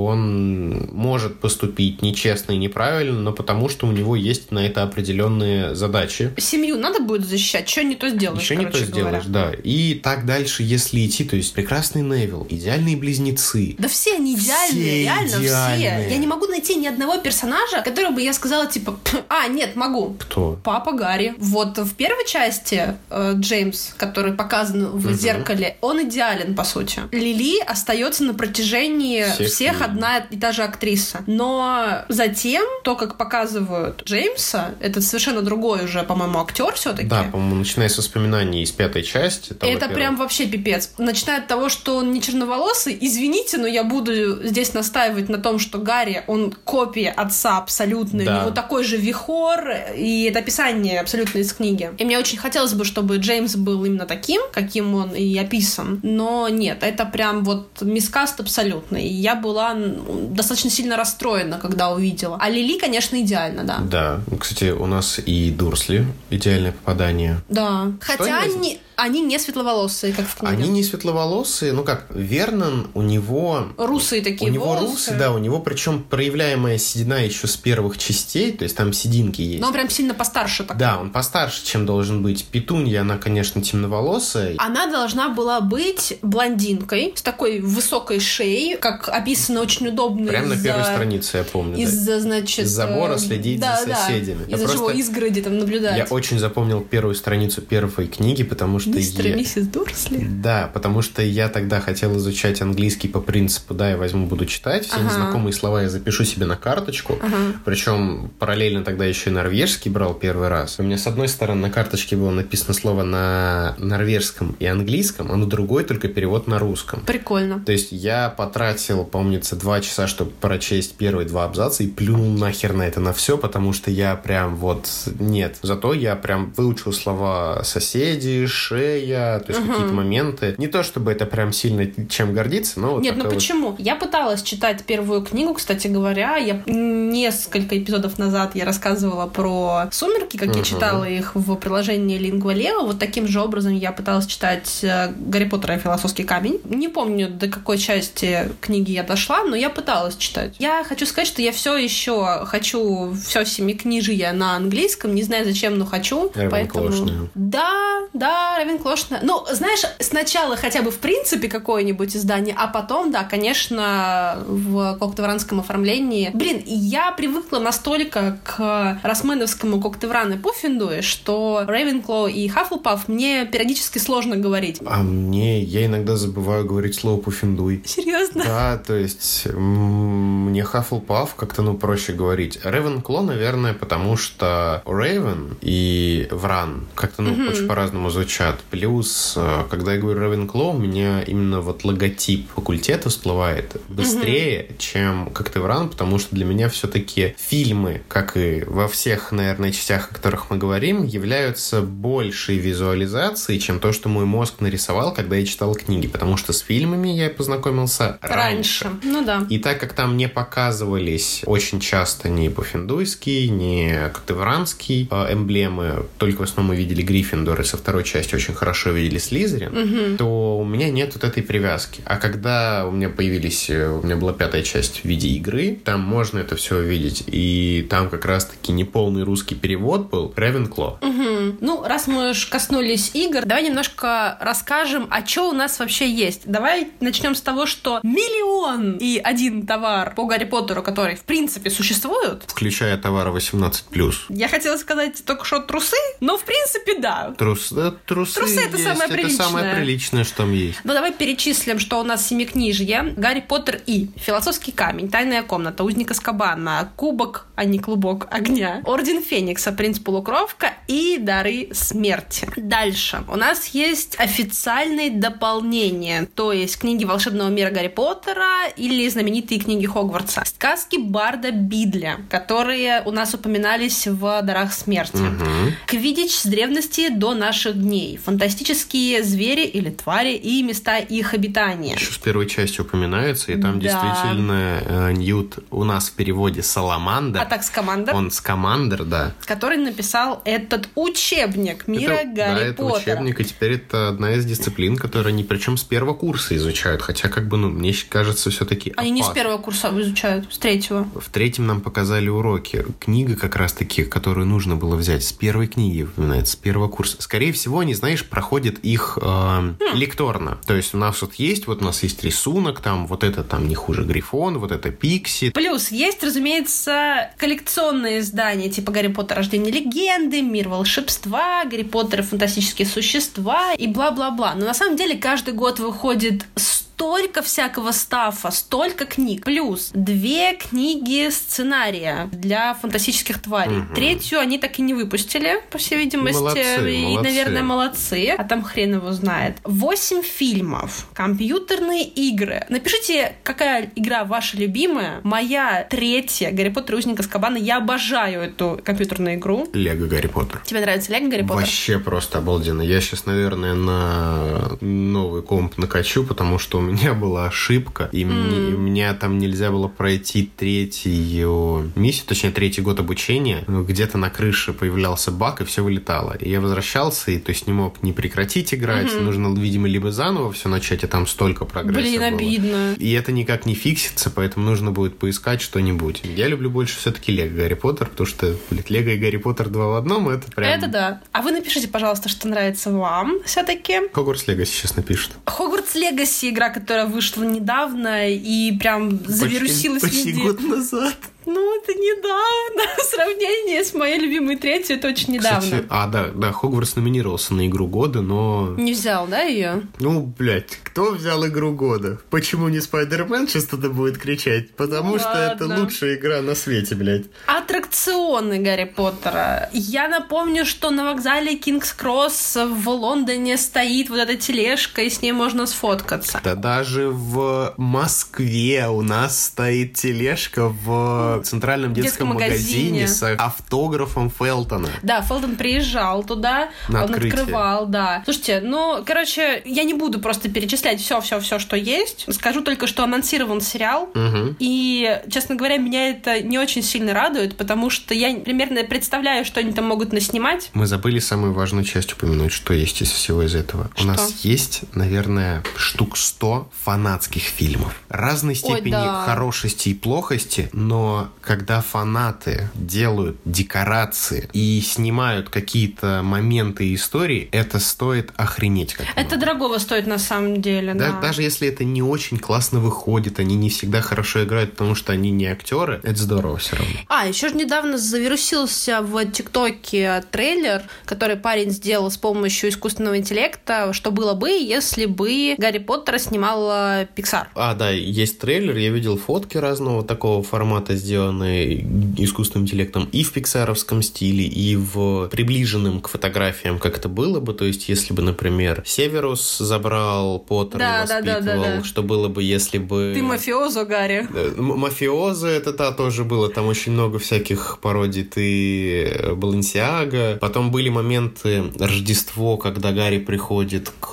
Speaker 1: он может поступить нечестно и неправильно, но потому что у него есть на это определенные задачи.
Speaker 2: Семью надо будет защищать, что не то сделаешь,
Speaker 1: Еще не то
Speaker 2: говоря.
Speaker 1: сделаешь, да. И так дальше, если идти, то есть прекрасный Невил, идеальные близнецы.
Speaker 2: Да все они идеальные,
Speaker 1: Все
Speaker 2: реально
Speaker 1: идеальные.
Speaker 2: все. Я не могу найти ни одного персонажа, которого бы я сказала, типа, «Пх, а, нет, могу.
Speaker 1: Кто?
Speaker 2: Папа Гарри. Вот в первой части э, Джеймс, который показан в зеркале, он идеален, по сути. Лили остается на протяжении
Speaker 1: Всех
Speaker 2: всех, одна и та же актриса. Но затем, то, как показывают Джеймса, это совершенно другой уже, по-моему, актер все-таки.
Speaker 1: Да, по-моему, начиная с воспоминаний из пятой части. того
Speaker 2: Это
Speaker 1: первого.
Speaker 2: прям вообще пипец. Начиная от того, что он не черноволосый, извините, но я буду здесь настаивать на том, что Гарри, он копия отца абсолютно.
Speaker 1: Да.
Speaker 2: У него такой же вихор, и это описание абсолютно из книги. И мне очень хотелось бы, чтобы Джеймс был именно таким, каким он и описан. Но нет, это прям вот мискаст абсолютный. И я была достаточно сильно расстроена, когда увидела. А Лили, конечно, идеально, да.
Speaker 1: Да. Кстати, у нас и Дурсли идеальное попадание.
Speaker 2: Да. Хотя они, они не светловолосые, как в книге.
Speaker 1: Они не светловолосые, ну как, Вернон, у него...
Speaker 2: Русые такие
Speaker 1: у него
Speaker 2: волосы.
Speaker 1: русы, да, у него причем проявляемая седина еще с первых частей, то есть там сединки есть.
Speaker 2: Но он прям сильно постарше так.
Speaker 1: Да, он постарше, чем должен быть. Петунья, она, конечно, темноволосая.
Speaker 2: Она должна была быть блондинкой с такой высокой шеей, как описано очень удобно.
Speaker 1: Прямо на первой странице, я помню. да.
Speaker 2: Из-за, значит...
Speaker 1: Из забора
Speaker 2: э,
Speaker 1: следить
Speaker 2: да,
Speaker 1: за
Speaker 2: да.
Speaker 1: соседями. Я
Speaker 2: Из-за чего
Speaker 1: просто-
Speaker 2: изгороди там наблюдать.
Speaker 1: Я очень запомнил первую страницу первой книги, потому что
Speaker 2: Мистер и
Speaker 1: я...
Speaker 2: миссис Дурсли.
Speaker 1: Да, потому что я тогда хотел изучать английский по принципу, да, я возьму, буду читать, все
Speaker 2: Ага.
Speaker 1: незнакомые слова я запишу себе на карточку,
Speaker 2: Ага.
Speaker 1: причем параллельно тогда еще и норвежский брал первый раз. У меня с одной стороны на карточке было написано слово на норвежском и английском, а на другой только перевод на русском.
Speaker 2: Прикольно.
Speaker 1: То есть я потратил, помнится, два часа, чтобы прочесть первые два абзаца и плюнул нахер на это на все, потому что я прям вот нет. Зато я прям выучил слова соседиш, шея, то есть угу. какие-то моменты. Не то чтобы это прям сильно чем гордиться, но вот
Speaker 2: Нет, ну почему? Вот... Я пыталась читать первую книгу, кстати говоря. Я несколько эпизодов назад я рассказывала про «Сумерки», как угу. я читала их в приложении Lingua Вот таким же образом я пыталась читать э, «Гарри Поттер и философский камень». Не помню, до какой части книги я дошла, но я пыталась читать. Я хочу сказать, что я все еще хочу все семикнижие на английском, не знаю зачем, но хочу.
Speaker 1: Поэтому...
Speaker 2: Да, да, Равенклошная. Ну, знаешь, сначала хотя бы в принципе какое-нибудь издание, а потом, да, конечно, в коктевранском оформлении. Блин, я привыкла настолько к Росменовскому коктевран и Пуффиндуе, что Рейвенкло и Хаффлпаф мне периодически сложно говорить.
Speaker 1: А мне, я иногда забываю говорить слово Пуффиндуй.
Speaker 2: Серьезно?
Speaker 1: Да, то есть мне Хаффлпаф как-то, ну, проще говорить. Рейвенкло, наверное, потому что Рейвен и Вран как-то, ну, mm-hmm. очень по-разному звучат. Плюс, э, когда я говорю Рейвенкло, у меня именно вот логотип факультета всплывает быстрее, mm-hmm. чем Коктевран, потому что для меня все-таки фильмы, как и во всех, наверное, частях, о которых мы говорим, являются большей визуализацией, чем то, что мой мозг нарисовал, когда я читал книги, потому что с фильмами я познакомился раньше. раньше.
Speaker 2: Ну да.
Speaker 1: И так как там не показывались очень часто ни Пуффиндуйский, ни Коктевранский э, эмблемы, только в основном мы видели Гриффиндор, и со второй части очень хорошо видели Слизерин, угу. то у меня нет вот этой привязки. А когда у меня появились, э, у меня была пятая часть в виде игры, там можно это все увидеть, и там как раз-таки неполный русский перевод был Ревенкло.
Speaker 2: Угу. Ну, раз мы уж коснулись игр, давай немножко расскажем, а что у нас вообще есть. Давай начнем с того, что миллион и один товар по Гарри Поттеру, который в принципе существуют.
Speaker 1: Включая товары 18+.
Speaker 2: Я хотела сказать только что трусы, но в принципе да.
Speaker 1: Трус, да, трусы, трусы это есть, самое приличное. Это самое приличное, что там есть.
Speaker 2: Ну давай перечислим, что у нас семикнижье. Гарри Поттер и Философский камень, Тайная комната, Узник Аскабана, Кубок, а не Клубок огня, Орден Феникса, Принц Полукровка и Дары смерти. Дальше. У нас есть официальные дополнения, то есть книги волшебного мира Гарри Поттера или знаменитые книги Хогвартса. Сказки Барда Бидля, которые у нас упоминались в Дарах смерти. Угу. Квидич с древности до наших дней. Фантастические звери или твари и места их обитания.
Speaker 1: Еще с первой части упоминается, и там да. действительно э, Ньют у нас в переводе Саламандр.
Speaker 2: А так Скамандр.
Speaker 1: Он Скамандр, да.
Speaker 2: Который написал этот учебник мира это, Гарри
Speaker 1: да,
Speaker 2: Поттера.
Speaker 1: это учебник, и теперь это одна из дисциплин, которые они причем с первого курса изучают. Хотя, как бы, ну, мне кажется, все-таки
Speaker 2: Они опасно. не с первого курса изучают, с третьего.
Speaker 1: В третьем нам показали уроки. Книга как раз-таки, которую нужно было взять с первой книги, упоминается, с первого курса. Скорее всего, они, знаешь, проходят их э, хм. лекторно. То есть у нас вот есть, вот у нас есть рисунок, там вот это там не хуже Грифон, вот это Пикси.
Speaker 2: Плюс есть, разумеется, коллекционные издания, типа Гарри Поттер Рождение легенды, Мир волшебства, Гарри Поттер и фантастические существа и бла-бла-бла. Но на самом деле каждый год выходит столько всякого стафа, столько книг. Плюс две книги сценария для фантастических тварей. Угу. Третью они так и не выпустили, по всей видимости.
Speaker 1: Молодцы,
Speaker 2: и,
Speaker 1: молодцы.
Speaker 2: наверное, молодцы. А там хрен его знает. Восемь фильмов, компьютерные игры. Напишите, какая игра ваша любимая. Моя третья, Гарри Поттер и Узник Аскабана. Я обожаю эту компьютерную игру.
Speaker 1: Лего Гарри Поттер.
Speaker 2: Тебе нравится Лего Гарри Поттер?
Speaker 1: Вообще просто обалденно. Я сейчас, наверное, на новый комп накачу, потому что меня меня была ошибка, и mm. мне, у меня там нельзя было пройти третью миссию, точнее, третий год обучения. Где-то на крыше появлялся баг, и все вылетало. И я возвращался, и то есть не мог не прекратить играть. Mm-hmm. Нужно, видимо, либо заново все начать, и там столько прогресса
Speaker 2: Блин,
Speaker 1: было.
Speaker 2: обидно.
Speaker 1: И это никак не фиксится, поэтому нужно будет поискать что-нибудь. Я люблю больше все-таки Лего Гарри Поттер, потому что, блин, Лего и Гарри Поттер два в одном, это прям...
Speaker 2: Это да. А вы напишите, пожалуйста, что нравится вам все-таки.
Speaker 1: Хогвартс Легаси сейчас напишут.
Speaker 2: Хогвартс Легаси игра, которая вышла недавно и прям завирусилась
Speaker 1: почти,
Speaker 2: почти
Speaker 1: везде. год назад.
Speaker 2: Ну, это недавно. В [LAUGHS] сравнении с моей любимой третьей, это очень недавно. Кстати,
Speaker 1: а, да, да, Хогвартс номинировался на игру года, но...
Speaker 2: Не взял, да, ее?
Speaker 1: Ну, блядь, кто взял игру года? Почему не Спайдермен сейчас тогда будет кричать? Потому ну, что ладно. это лучшая игра на свете, блядь.
Speaker 2: Аттракционы Гарри Поттера. Я напомню, что на вокзале Кингс Кросс в Лондоне стоит вот эта тележка, и с ней можно сфоткаться.
Speaker 1: Да даже в Москве у нас стоит тележка в в центральном детском,
Speaker 2: детском магазине.
Speaker 1: магазине с автографом Фелтона.
Speaker 2: Да, Фелтон приезжал туда,
Speaker 1: На
Speaker 2: он
Speaker 1: открытие.
Speaker 2: открывал, да. Слушайте, ну, короче, я не буду просто перечислять все-все-все, что есть. Скажу только, что анонсирован сериал.
Speaker 1: Мгм.
Speaker 2: И, честно говоря, меня это не очень сильно радует, потому что я примерно представляю, что они там могут наснимать.
Speaker 1: Мы забыли самую важную часть упомянуть, что есть из всего из этого.
Speaker 2: Что?
Speaker 1: У нас есть, наверное, штук 100 фанатских фильмов. Разной степени
Speaker 2: да.
Speaker 1: хорошести и плохости, но когда фанаты делают декорации и снимают какие-то моменты и истории, это стоит охренеть как
Speaker 2: Это
Speaker 1: много.
Speaker 2: дорогого стоит на самом деле,
Speaker 1: Да-
Speaker 2: да.
Speaker 1: Даже если это не очень классно выходит, они не всегда хорошо играют, потому что они не актеры, это здорово все равно.
Speaker 2: А, еще же недавно завирусился в ТикТоке трейлер, который парень сделал с помощью искусственного интеллекта, что было бы, если бы Гарри Поттера снимала Pixar.
Speaker 1: А, да, есть трейлер, я видел фотки разного такого формата, сделанные искусственным интеллектом и в пиксаровском стиле, и в приближенном к фотографиям, как это было бы. То есть, если бы, например, Северус забрал Поттера
Speaker 2: Да,
Speaker 1: и
Speaker 2: да, да,
Speaker 1: воспитывал,
Speaker 2: да, да.
Speaker 1: что было бы, если бы...
Speaker 2: Ты мафиозо, Гарри.
Speaker 1: Э, м- Мафиоза это та тоже было, там очень много всяких пародий, ты э, Балансиага. Потом были моменты Рождество, когда Гарри приходит к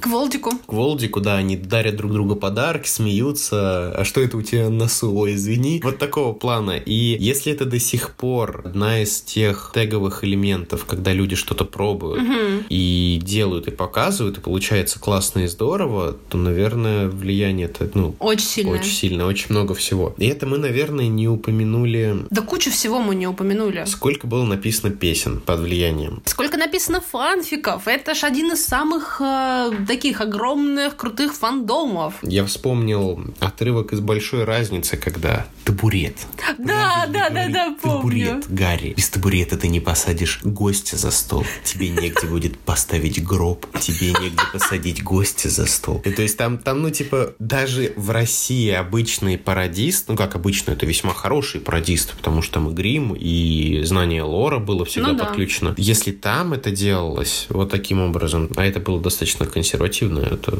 Speaker 2: К Волдику.
Speaker 1: к Волдику, да, они дарят друг другу подарки, смеются. А что это у тебя на носу? Ой, извини. Вот такого плана. И если это до сих пор одна из тех теговых элементов, когда люди что-то пробуют и делают, и показывают, и получается классно и здорово, то, наверное, влияние это, ну,
Speaker 2: Очень сильно.
Speaker 1: очень сильно, очень много всего. И это мы, наверное, не упомянули,
Speaker 2: Да кучу всего мы не упомянули.
Speaker 1: сколько было написано песен под влиянием.
Speaker 2: Сколько написано фанфиков. Это ж один из самых э, таких огромных, крутых фандомов.
Speaker 1: Я вспомнил отрывок из большой разницы, когда табурет.
Speaker 2: Да,
Speaker 1: Правильно
Speaker 2: да, да,
Speaker 1: говорит.
Speaker 2: да, помню.
Speaker 1: Табурет, Гарри. Без табурета ты не посадишь гостя за стол. Тебе негде будет поставить гроб. Тебе негде посадить гостя за стол. И то есть там, там, ну, типа, даже в России обычный пародист, ну, как обычно, это весьма хороший пародист, потому что там и грим, и знание лора было всегда
Speaker 2: Ну да.
Speaker 1: подключено. Если там это делалось вот таким образом, а это было достаточно консервативно, это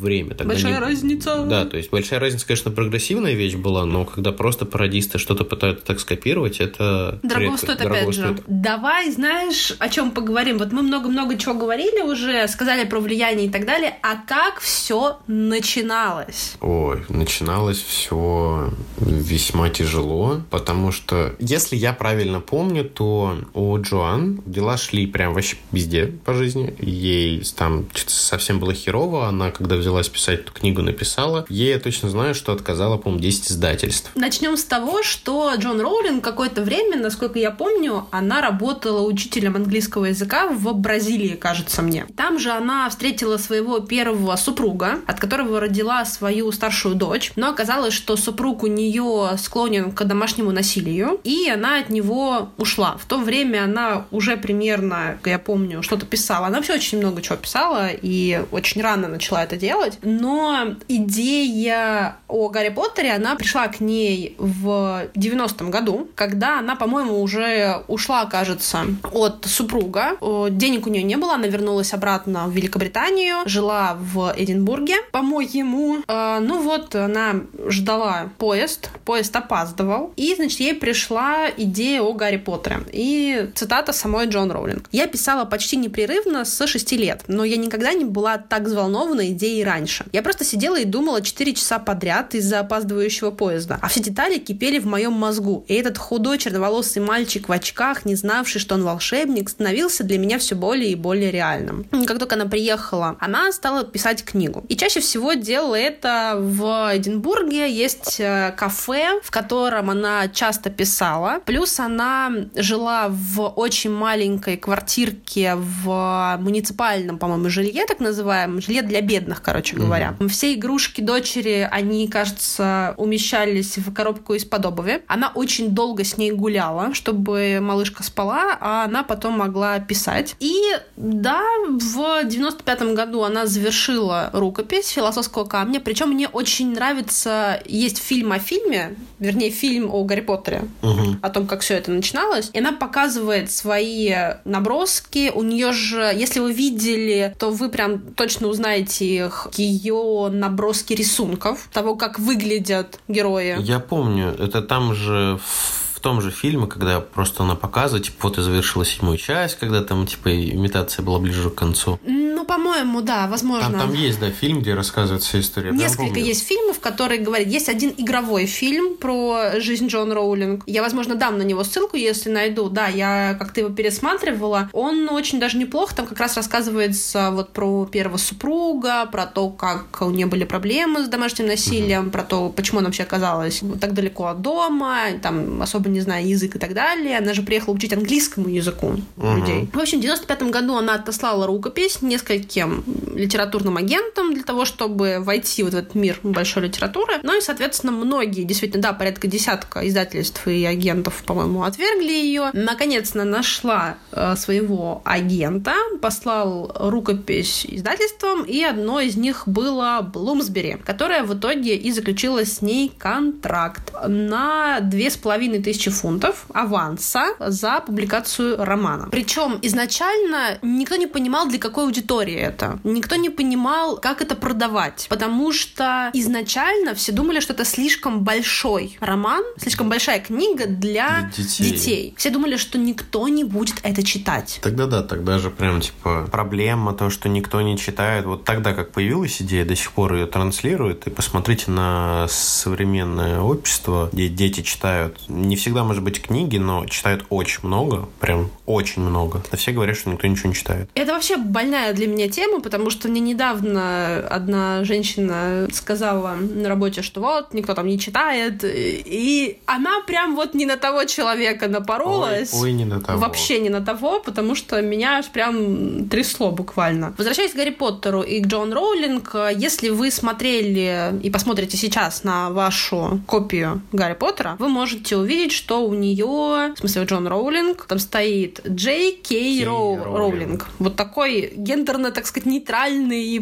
Speaker 1: время тогда
Speaker 2: Большая
Speaker 1: не-
Speaker 2: разница.
Speaker 1: Да, то есть большая разница, конечно, прогрессивная вещь была, но когда просто пародисты что-то пытаются так скопировать, это
Speaker 2: Дорого
Speaker 1: редко-
Speaker 2: стоит,
Speaker 1: дорого
Speaker 2: опять же.
Speaker 1: стоит.
Speaker 2: Давай, знаешь, о чем поговорим? Вот мы много-много чего говорили уже, сказали про влияние и так далее, а как все начиналось?
Speaker 1: Ой, начиналось все весьма тяжело, потому что, если я правильно помню, то у Джоан дела шли прям вообще везде по жизни. Ей там что-то совсем было херово, она, когда взялась писать эту книгу, написала. Ей я точно знаю, что отказала, по-моему, 10 издательств.
Speaker 2: Начнем с того, что Джон Роулинг какое-то время, насколько я помню, она работала учителем английского языка в Бразилии, кажется мне. Там же она встретила своего первого супруга, от которого родила свою старшую дочь. Но оказалось, что супруг у нее склонен к домашнему насилию, и она от него ушла. В то время она уже примерно, я помню, что-то писала. Она вообще очень много чего писала, и очень рано начала это делать. Но идея о Гарри Поттере, она пришла к ней в 90-м году, когда она, по-моему, уже ушла, кажется, от супруга. Денег у нее не было, она вернулась обратно в Великобританию, жила в Эдинбурге, по-моему. Э, Ну вот, она ждала поезд, поезд опаздывал, и, значит, ей пришла идея о Гарри Поттере. И цитата самой Джон Роулинг. «Я писала почти непрерывно с 6 лет, но я никогда не была так взволнована идеей раньше. Я просто сидела и думала 4 часа подряд из-за опаздывающего поезда, а все детали кипели в моем мозгу, и этот худой черноволосый мальчик в очках, не знавший, что он волшебник, становился для меня все более и более реальным. И Как только она приехала, она стала писать книгу. И чаще всего делала это в Эдинбурге. Есть э, кафе, в котором она часто писала. Плюс она жила в очень маленькой квартирке в муниципальном, по-моему, жилье, так называемом. Жилье для бедных, короче говоря. Все игрушки дочери, они, кажется, умещались в коробку из-под обуви. Она очень долго с ней гуляла, чтобы малышка спала, а она потом могла писать. И да, в 95 году она завершила рукопись философского камня. Причем мне очень нравится, есть фильм о фильме, вернее, фильм о Гарри Поттере,
Speaker 1: Мгм.
Speaker 2: о том, как все это начиналось. И она показывает свои наброски. У нее же, если вы видели, то вы прям точно узнаете их, ее наброски рисунков, того, как выглядят герои.
Speaker 1: Я помню, это там же в том же фильме, когда просто она показывает, типа, вот и завершила седьмую часть, когда там, типа, имитация была ближе к концу.
Speaker 2: Ну, по-моему, да, возможно.
Speaker 1: Там, там есть, да, фильм, где рассказывается вся история.
Speaker 2: Несколько есть фильмов, которые говорят. Есть один игровой фильм про жизнь Джон Роулинг. Я, возможно, дам на него ссылку, если найду. Да, я как-то его пересматривала. Он очень даже неплох. Там как раз рассказывается вот про первого супруга, про то, как у нее были проблемы с домашним насилием, про то, почему она вообще оказалась так далеко от дома, там особо не зная язык и так далее. Она же приехала учить английскому языку
Speaker 1: Мгм.
Speaker 2: людей. В общем, в 95 году она отослала рукопись нескольким литературным агентам для того, чтобы войти вот в этот мир большой литературы. Ну и, соответственно, многие, действительно, да, порядка десятка издательств и агентов, по-моему, отвергли ее. Наконец-то она нашла э, своего агента, послал рукопись издательствам, и одно из них было Блумсбери, которое в итоге и заключила с ней контракт на две с половиной тысячи фунтов аванса за публикацию романа. Причем изначально никто не понимал, для какой аудитории это. Никто не понимал, как это продавать. Потому что изначально все думали, что это слишком большой роман, слишком большая книга для,
Speaker 1: Для детей.
Speaker 2: Все думали, что никто не будет это читать.
Speaker 1: Тогда да, тогда же прям типа проблема то, что никто не читает. Вот тогда, как появилась идея, до сих пор ее транслируют. И посмотрите на современное общество, где дети читают. Не всегда, может быть, книги, но читают очень много, прям очень много. А все говорят, что никто ничего не читает.
Speaker 2: Это вообще больная для меня тема, потому что мне недавно одна женщина сказала на работе, что вот, никто там не читает, и она прям вот не на того человека напоролась.
Speaker 1: Ой, ой, не на того.
Speaker 2: Вообще не на того, потому что меня аж прям трясло буквально. Возвращаясь к Гарри Поттеру и к Джон Роулинг, если вы смотрели и посмотрите сейчас на вашу копию Гарри Поттера, вы можете увидеть, что у нее, в смысле у Джон Роулинг, там стоит Джей Кей Роу-.
Speaker 1: Роулинг.
Speaker 2: Вот такой гендерно, так сказать, нейтральный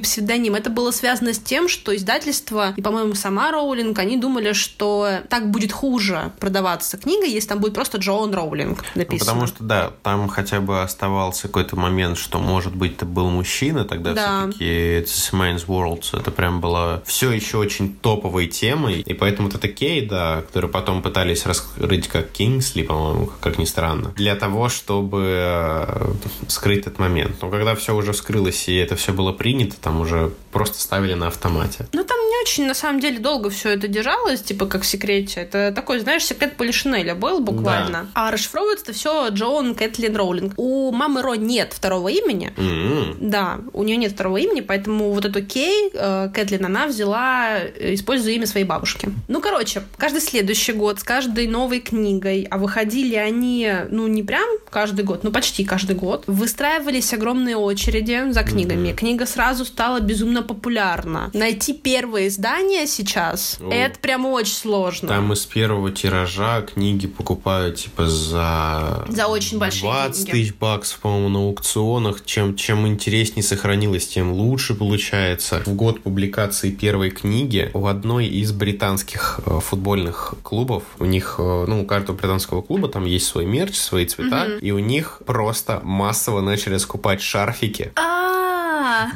Speaker 2: псевдоним. Это было связано с тем, что издательство и, по-моему, сама Роулинг, они думали, что так будет хуже продаваться книга, если там будет просто Джон Роулинг написано.
Speaker 1: Потому что, да, там хотя бы оставался какой-то момент, что, может быть, это был мужчина, тогда
Speaker 2: Да.
Speaker 1: все-таки It's Man's World, это прям было все еще очень топовой темой, и поэтому вот это Кей, да, который потом пытались раскрыть как Кингсли, по-моему, как ни странно, для того, чтобы э, скрыть этот момент. Но когда все уже вскрылось и это все было принято, там уже просто ставили на автомате.
Speaker 2: Ну, там не очень, на самом деле, долго все это держалось, типа, как в секрете. Это такой, знаешь, секрет Полишинеля был буквально. А расшифровывается все Джоан Кэтлин Роулинг. У мамы Ро нет второго имени.
Speaker 1: М-м.
Speaker 2: Да, у нее нет второго имени, поэтому вот эту Кей, э, Кэтлин, она взяла, э, используя имя своей бабушки. Ну, короче, каждый следующий год с каждой новой книгой, а выходили они, ну, не прям каждый год, но почти каждый год, выстраивались огромные очереди за книгами. Книга сразу стала безумно популярна. Найти первое издание сейчас,
Speaker 1: О.
Speaker 2: это прям очень сложно.
Speaker 1: Там из первого тиража книги покупают типа за...
Speaker 2: За очень большие
Speaker 1: 20
Speaker 2: деньги.
Speaker 1: тысяч баксов, по-моему, на аукционах. Чем, чем интереснее сохранилось, тем лучше получается. В год публикации первой книги у одной из британских э, футбольных клубов, у них, э, ну, у каждого британского клуба там есть свой мерч, свои цвета, и у них просто массово начали скупать шарфики.
Speaker 2: А,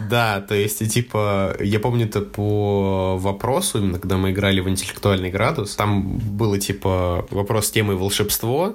Speaker 1: Да, то есть, и, типа, я помню это по вопросу, именно когда мы играли в интеллектуальный градус, там было, типа, вопрос с темой волшебство,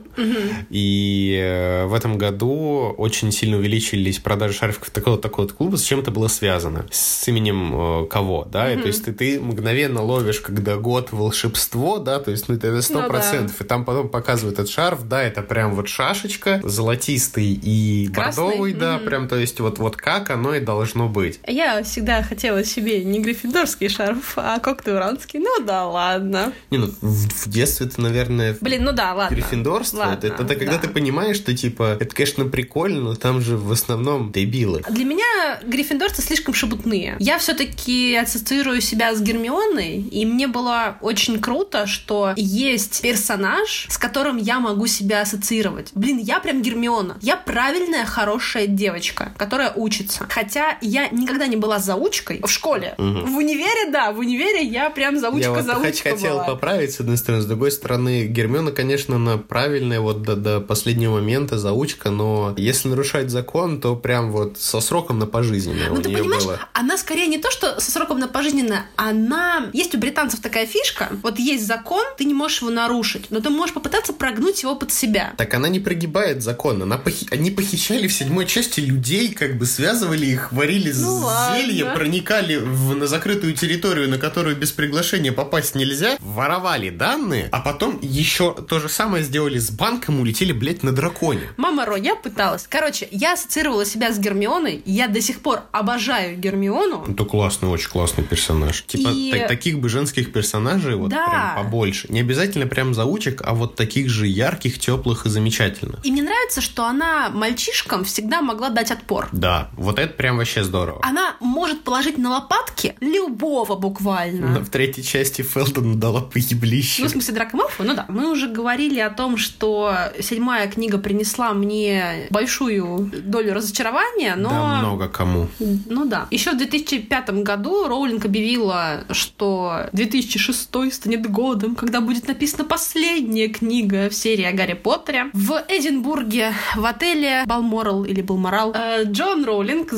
Speaker 1: и э, в этом году очень сильно увеличились продажи шарфиков такого такого клуба, с чем это было связано? С именем э, кого, да? И, то есть, ты, ты мгновенно ловишь, когда год волшебство, да, то есть, ну, это сто
Speaker 2: Ну да.
Speaker 1: процентов, и там потом показывают этот шарф, да, это прям вот шашечка, золотистый и
Speaker 2: Красный?
Speaker 1: бордовый, да, прям, то есть, вот, вот как оно и должно быть.
Speaker 2: Я всегда хотела себе не гриффиндорский шарф, а коктеуранский. Ну да, ладно.
Speaker 1: Не, ну, в, в детстве это, наверное,
Speaker 2: Блин, ну да, ладно.
Speaker 1: гриффиндорство.
Speaker 2: Ладно,
Speaker 1: это, это когда
Speaker 2: да.
Speaker 1: ты понимаешь, что, типа, это, конечно, прикольно, но там же в основном дебилы.
Speaker 2: Для меня гриффиндорцы слишком шебутные. Я все-таки ассоциирую себя с Гермионой, и мне было очень круто, что есть персонаж, с которым я могу себя ассоциировать. Блин, я прям Гермиона. Я правильная, хорошая девочка, которая учится. Хотя я никогда не была заучкой в школе. В универе, да, в универе я прям
Speaker 1: Я вот
Speaker 2: заучка-заучка
Speaker 1: хотел
Speaker 2: была.
Speaker 1: поправить, с одной стороны. С другой стороны, Гермиона, конечно, на правильная вот до, до последнего момента заучка, но если нарушать закон, то прям вот со сроком на пожизненное
Speaker 2: Ну,
Speaker 1: у
Speaker 2: ты
Speaker 1: нее
Speaker 2: понимаешь,
Speaker 1: было.
Speaker 2: она скорее не то, что со сроком на пожизненно, она... Есть у британцев такая фишка, вот есть закон, ты не можешь его нарушить, но ты можешь попытаться прогнуть его под себя.
Speaker 1: Так она не прогибает закон. Она похи- Они похищали в седьмой части людей, как бы связывали их, варили
Speaker 2: Ну ладно.
Speaker 1: зелье, проникали в- на закрытую территорию, на которую без приглашения попасть нельзя, воровали данные, а потом еще то же самое сделали с банком, улетели, блядь, на драконе.
Speaker 2: Мама Ро, я пыталась. Короче, я ассоциировала себя с Гермионой, я до сих пор обожаю Гермиону.
Speaker 1: Это классный, очень классный персонаж. Типа
Speaker 2: И-
Speaker 1: та- таких бы женских персонажей вот
Speaker 2: Да.
Speaker 1: прям побольше. Не обязательно прям заучек, а вот таких же ярких, теплых и замечательных.
Speaker 2: И мне нравится, что она мальчишкам всегда могла дать отпор.
Speaker 1: Да, вот это прям вообще здорово.
Speaker 2: Она может положить на лопатки любого буквально.
Speaker 1: В третьей части Фелтон дала поеблище.
Speaker 2: Ну, в смысле, Драко Малфой, ну да. Мы уже говорили о том, что седьмая книга принесла мне большую долю разочарования, но...
Speaker 1: Да, много кому.
Speaker 2: Ну да. Еще в 2005 году Роулинг объявила, что 2006 станет годом, когда будет написана последняя книга в серии о Гарри Поттере. В Эдинбурге, в отеле Балморал или Балморал, э, Джон Роулинг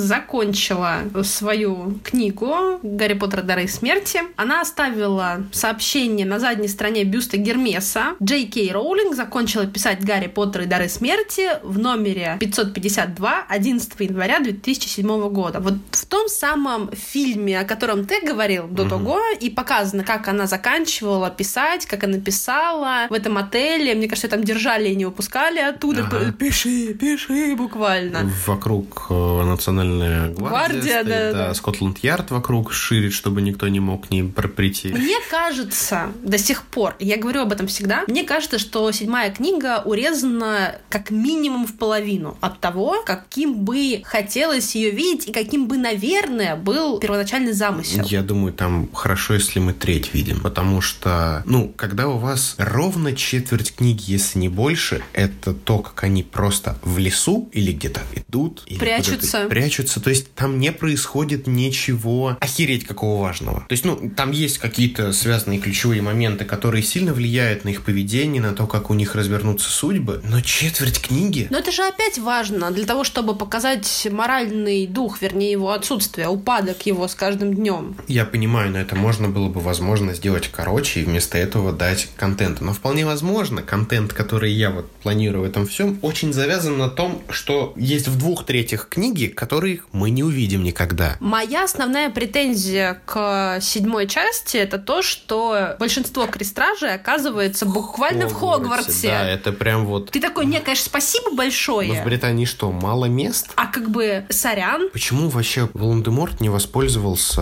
Speaker 2: закончила свою книгу «Гарри Поттер. Дары смерти». Она оставила сообщение на задней стороне бюста Гермеса. Джей Кей Роулинг закончила писать «Гарри Поттер и Дары смерти» в номере 552 11 января 2007 года. Вот в том самом фильме, о котором ты говорил до того, и показано, как она заканчивала писать, как она писала в этом отеле. Мне кажется, там держали и не выпускали оттуда.
Speaker 1: Ага.
Speaker 2: Пиши, пиши буквально.
Speaker 1: Вокруг э, национальная гвардия,
Speaker 2: Гвардия,
Speaker 1: стоит,
Speaker 2: да, да.
Speaker 1: Скотланд-Ярд вокруг ширит, чтобы никто не мог к ним пр- прийти.
Speaker 2: Мне кажется, до сих пор, я говорю об этом всегда, мне кажется, что седьмая книга урезана как минимум в половину от того, каким бы хотелось ее видеть и каким бы, наверное, был первоначальный замысел.
Speaker 1: Я думаю, там хорошо, если мы треть видим, потому что, ну, когда у вас ровно четверть книги, если не больше, это то, как они просто в лесу или где-то идут, или
Speaker 2: Прячутся.
Speaker 1: прячутся, то есть там не происходит ничего охереть какого важного. То есть, ну, там есть какие-то связанные ключевые моменты, которые сильно влияют на их поведение, на то, как у них развернутся судьбы, но четверть книги...
Speaker 2: Но это же опять важно для того, чтобы показать моральный дух, вернее, его отсутствие, упадок его с каждым днем.
Speaker 1: Я понимаю, но это можно было бы, возможно, сделать короче и вместо этого дать контент. Но вполне возможно, контент, который я вот планирую в этом всем, очень завязан на том, что есть в двух третьих книги, которых мы не увидим никогда.
Speaker 2: Моя основная претензия к седьмой части это то, что большинство крестражей оказывается буквально в Хогвартсе.
Speaker 1: Да, это прям вот...
Speaker 2: Ты такой, не, конечно, спасибо
Speaker 1: Но
Speaker 2: большое.
Speaker 1: в Британии что, мало мест?
Speaker 2: А как бы сорян.
Speaker 1: Почему вообще Волан-де-Морт не воспользовался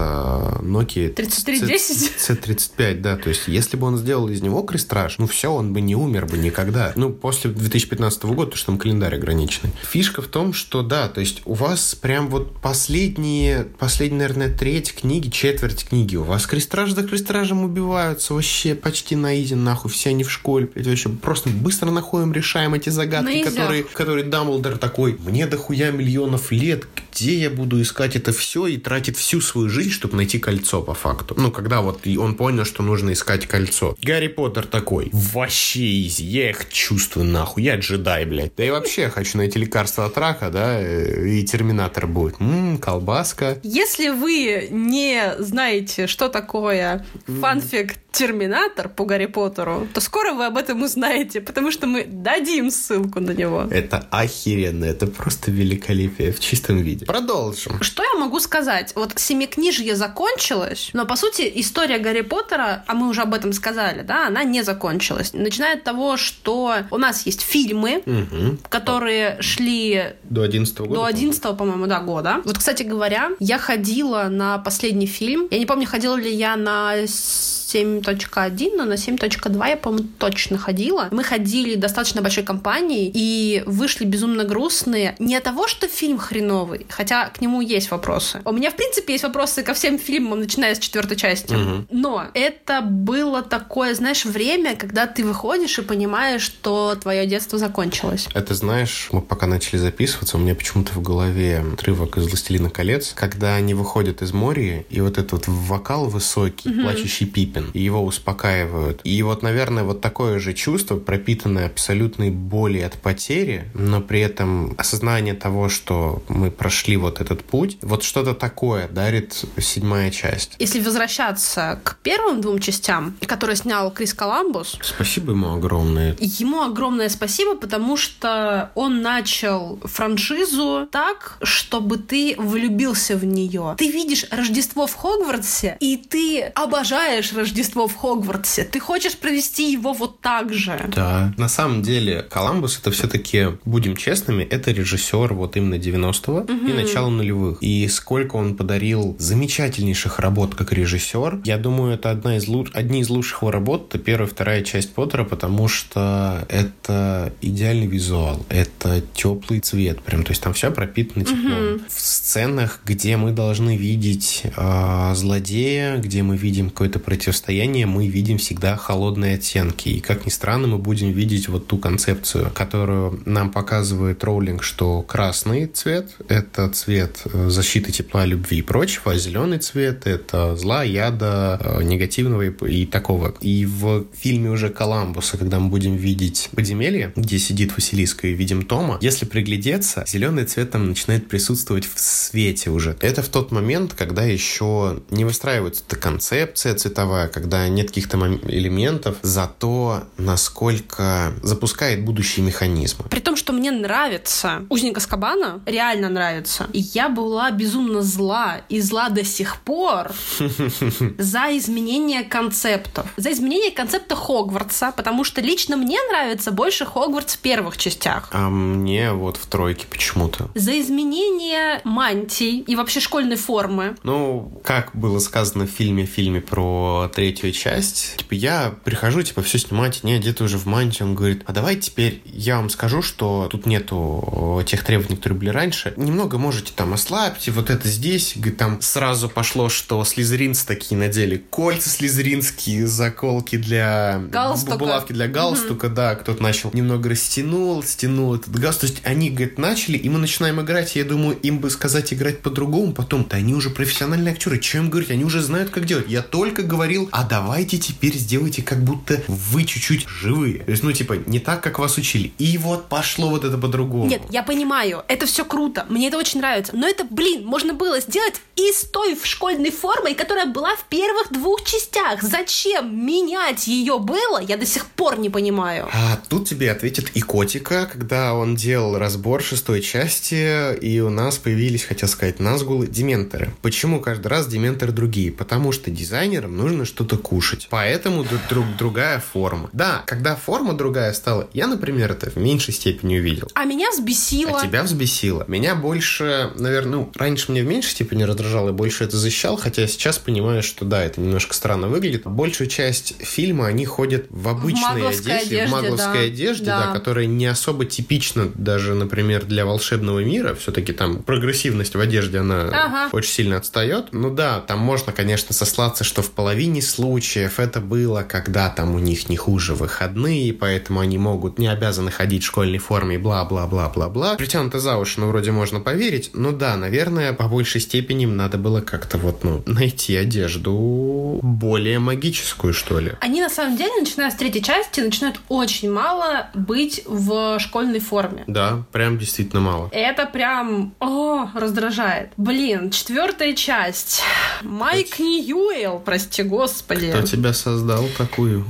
Speaker 1: Nokia
Speaker 2: 3310?
Speaker 1: C35, да, то есть если бы он сделал из него крестраж, ну все, он бы не умер бы никогда. Ну, после 2015 года, потому что там календарь ограниченный. Фишка в том, что да, то есть у вас прям вот последние, последние, наверное, треть книги, четверть книги, у вас крестраж за крестражем убиваются вообще почти на изи, нахуй, все они в школе, блядь, вообще просто быстро находим, решаем эти загадки, которые, которые Дамблдор такой, мне дохуя миллионов лет, где я буду искать это все и тратит всю свою жизнь, чтобы найти кольцо по факту. Ну, когда вот он понял, что нужно искать кольцо. Гарри Поттер такой, вообще изи, я их чувствую нахуй, я джедай, блядь. Да и вообще хочу найти лекарство от рака, да, э, и терминатор будет. Ммм, колбаска.
Speaker 2: Если вы не знаете, что такое фанфик Терминатор по Гарри Поттеру, то скоро вы об этом узнаете, потому что мы дадим ссылку на него.
Speaker 1: Это охеренно, это просто великолепие в чистом виде. Продолжим.
Speaker 2: Что я могу сказать? Вот семикнижье закончилось, но, по сути, история Гарри Поттера, а мы уже об этом сказали, да, она не закончилась. Начиная от того, что у нас есть фильмы,
Speaker 1: Мгм.
Speaker 2: которые шли
Speaker 1: До 11 года.
Speaker 2: до 11 по-моему, да, года. Вот, кстати говоря, я ходила на последний фильм. Я не помню, ходила ли я на 7 7.1, но на 7.2 я, по-моему, точно ходила. Мы ходили достаточно большой компанией и вышли безумно грустные. Не от того, что фильм хреновый, хотя к нему есть вопросы. У меня, в принципе, есть вопросы ко всем фильмам, начиная с четвертой части.
Speaker 1: Мгм.
Speaker 2: Но это было такое, знаешь, время, когда ты выходишь и понимаешь, что твое детство закончилось.
Speaker 1: Это знаешь, мы пока начали записываться, у меня почему-то в голове отрывок из «Властелина колец», когда они выходят из моря, и вот этот вот вокал высокий, плачущий Пипин, и его успокаивают. И вот, наверное, вот такое же чувство, пропитанное абсолютной болью от потери, но при этом осознание того, что мы прошли вот этот путь, вот что-то такое дарит седьмая часть.
Speaker 2: Если возвращаться к первым двум частям, которые снял Крис Коламбус,
Speaker 1: Спасибо ему огромное.
Speaker 2: Ему огромное спасибо, потому что он начал франшизу так, чтобы ты влюбился в нее. Ты видишь Рождество в Хогвартсе, и ты обожаешь Рождество в Хогвартсе. Ты хочешь провести его вот так же.
Speaker 1: Да. На самом деле, Коламбус это все-таки, будем честными, это режиссер вот именно 90-го и начала нулевых. И сколько он подарил замечательнейших работ как режиссер. Я думаю, это одна из луч... одни из лучших его работ, это первая и вторая часть Поттера, потому что это идеальный визуал, это теплый цвет, прям, то есть там все пропитано теплом. В сценах, где мы должны видеть а, злодея, где мы видим какое-то противостояние, мы видим всегда холодные оттенки. И как ни странно, мы будем видеть вот ту концепцию, которую нам показывает Роулинг, что красный цвет — это цвет э, защиты тепла, любви и прочего, а зеленый цвет — это зла, яда, э, негативного и, и такого. И в фильме уже Коламбуса, когда мы будем видеть подземелье, где сидит Василиска и видим Тома, если приглядеться, зеленый цвет там начинает присутствовать в свете уже. Это в тот момент, когда еще не выстраивается эта концепция цветовая, когда нет каких-то элементов, зато насколько запускает будущие механизмы.
Speaker 2: При том, что мне нравится Узник Аскабана, реально нравится. И я была безумно зла, и зла до сих пор [LAUGHS] за изменение концептов. За изменение концепта Хогвартса, потому что лично мне нравится больше Хогвартс в первых частях.
Speaker 1: А мне вот в тройке почему-то.
Speaker 2: За изменение мантий и вообще школьной формы.
Speaker 1: Ну, как было сказано в фильме, фильме про третью часть, типа, я прихожу, типа, все снимать, не, где-то уже в мантии, он говорит, а давай теперь я вам скажу, что тут нету э, тех требований, которые были раньше, немного можете там ослабьте, вот это здесь, говорит, там сразу пошло, что слизеринцы такие надели кольца слизеринские, заколки для...
Speaker 2: Галстука.
Speaker 1: Булавки для галстука, да, кто-то начал немного растянул, стянул этот галстук, то есть они, говорит, начали, и мы начинаем играть, я думаю, им бы сказать играть по-другому, потом, да они уже профессиональные актеры, чем говорить, они уже знают, как делать. Я только говорил, а давайте теперь сделайте, как будто вы чуть-чуть живые. То есть, ну, типа, не так, как вас учили. И вот пошло вот это по-другому.
Speaker 2: Нет, я понимаю, это все круто, мне это очень нравится, но это, блин, можно было сделать и с той школьной формой, которая была в первых двух частях. Зачем менять ее было, я до сих пор не понимаю.
Speaker 1: А тут тебе ответит и Котика, когда он делал разбор шестой части, и у нас появились, хотел сказать, назгулы, дементоры. Почему каждый раз дементоры другие? Потому что дизайнерам нужно что-то кушать. Поэтому друг, друг- другая форма. Да, когда форма другая стала, я, например, это в меньшей степени увидел.
Speaker 2: А меня взбесило.
Speaker 1: А тебя взбесило. Меня больше, наверное, ну, раньше мне в меньшей степени раздражало, и больше это защищал, хотя сейчас понимаю, что да, это немножко странно выглядит. Большую часть фильма они ходят в обычной
Speaker 2: магловской
Speaker 1: одежде,
Speaker 2: одежде,
Speaker 1: в магловской
Speaker 2: да.
Speaker 1: одежде,
Speaker 2: Да.
Speaker 1: да. которая не особо типична даже, например, для волшебного мира. Все-таки там прогрессивность в одежде, она
Speaker 2: Ага.
Speaker 1: очень сильно отстает. Ну да, там можно, конечно, сослаться, что в половине случаев это было, когда там у них не хуже выходные, поэтому они могут не обязаны ходить в школьной форме и бла-бла-бла-бла-бла. Притянуто за уши, ну, вроде можно поверить. Ну да, наверное, по большей степени им надо было как-то вот, ну, найти одежду более магическую, что ли.
Speaker 2: Они на самом деле, начиная с третьей части, начинают очень мало быть в школьной форме.
Speaker 1: Да, прям действительно мало.
Speaker 2: Это прям, о, раздражает. Блин, четвертая часть. Майк Ньюэлл, прости господи.
Speaker 1: Кто тебя создал такую?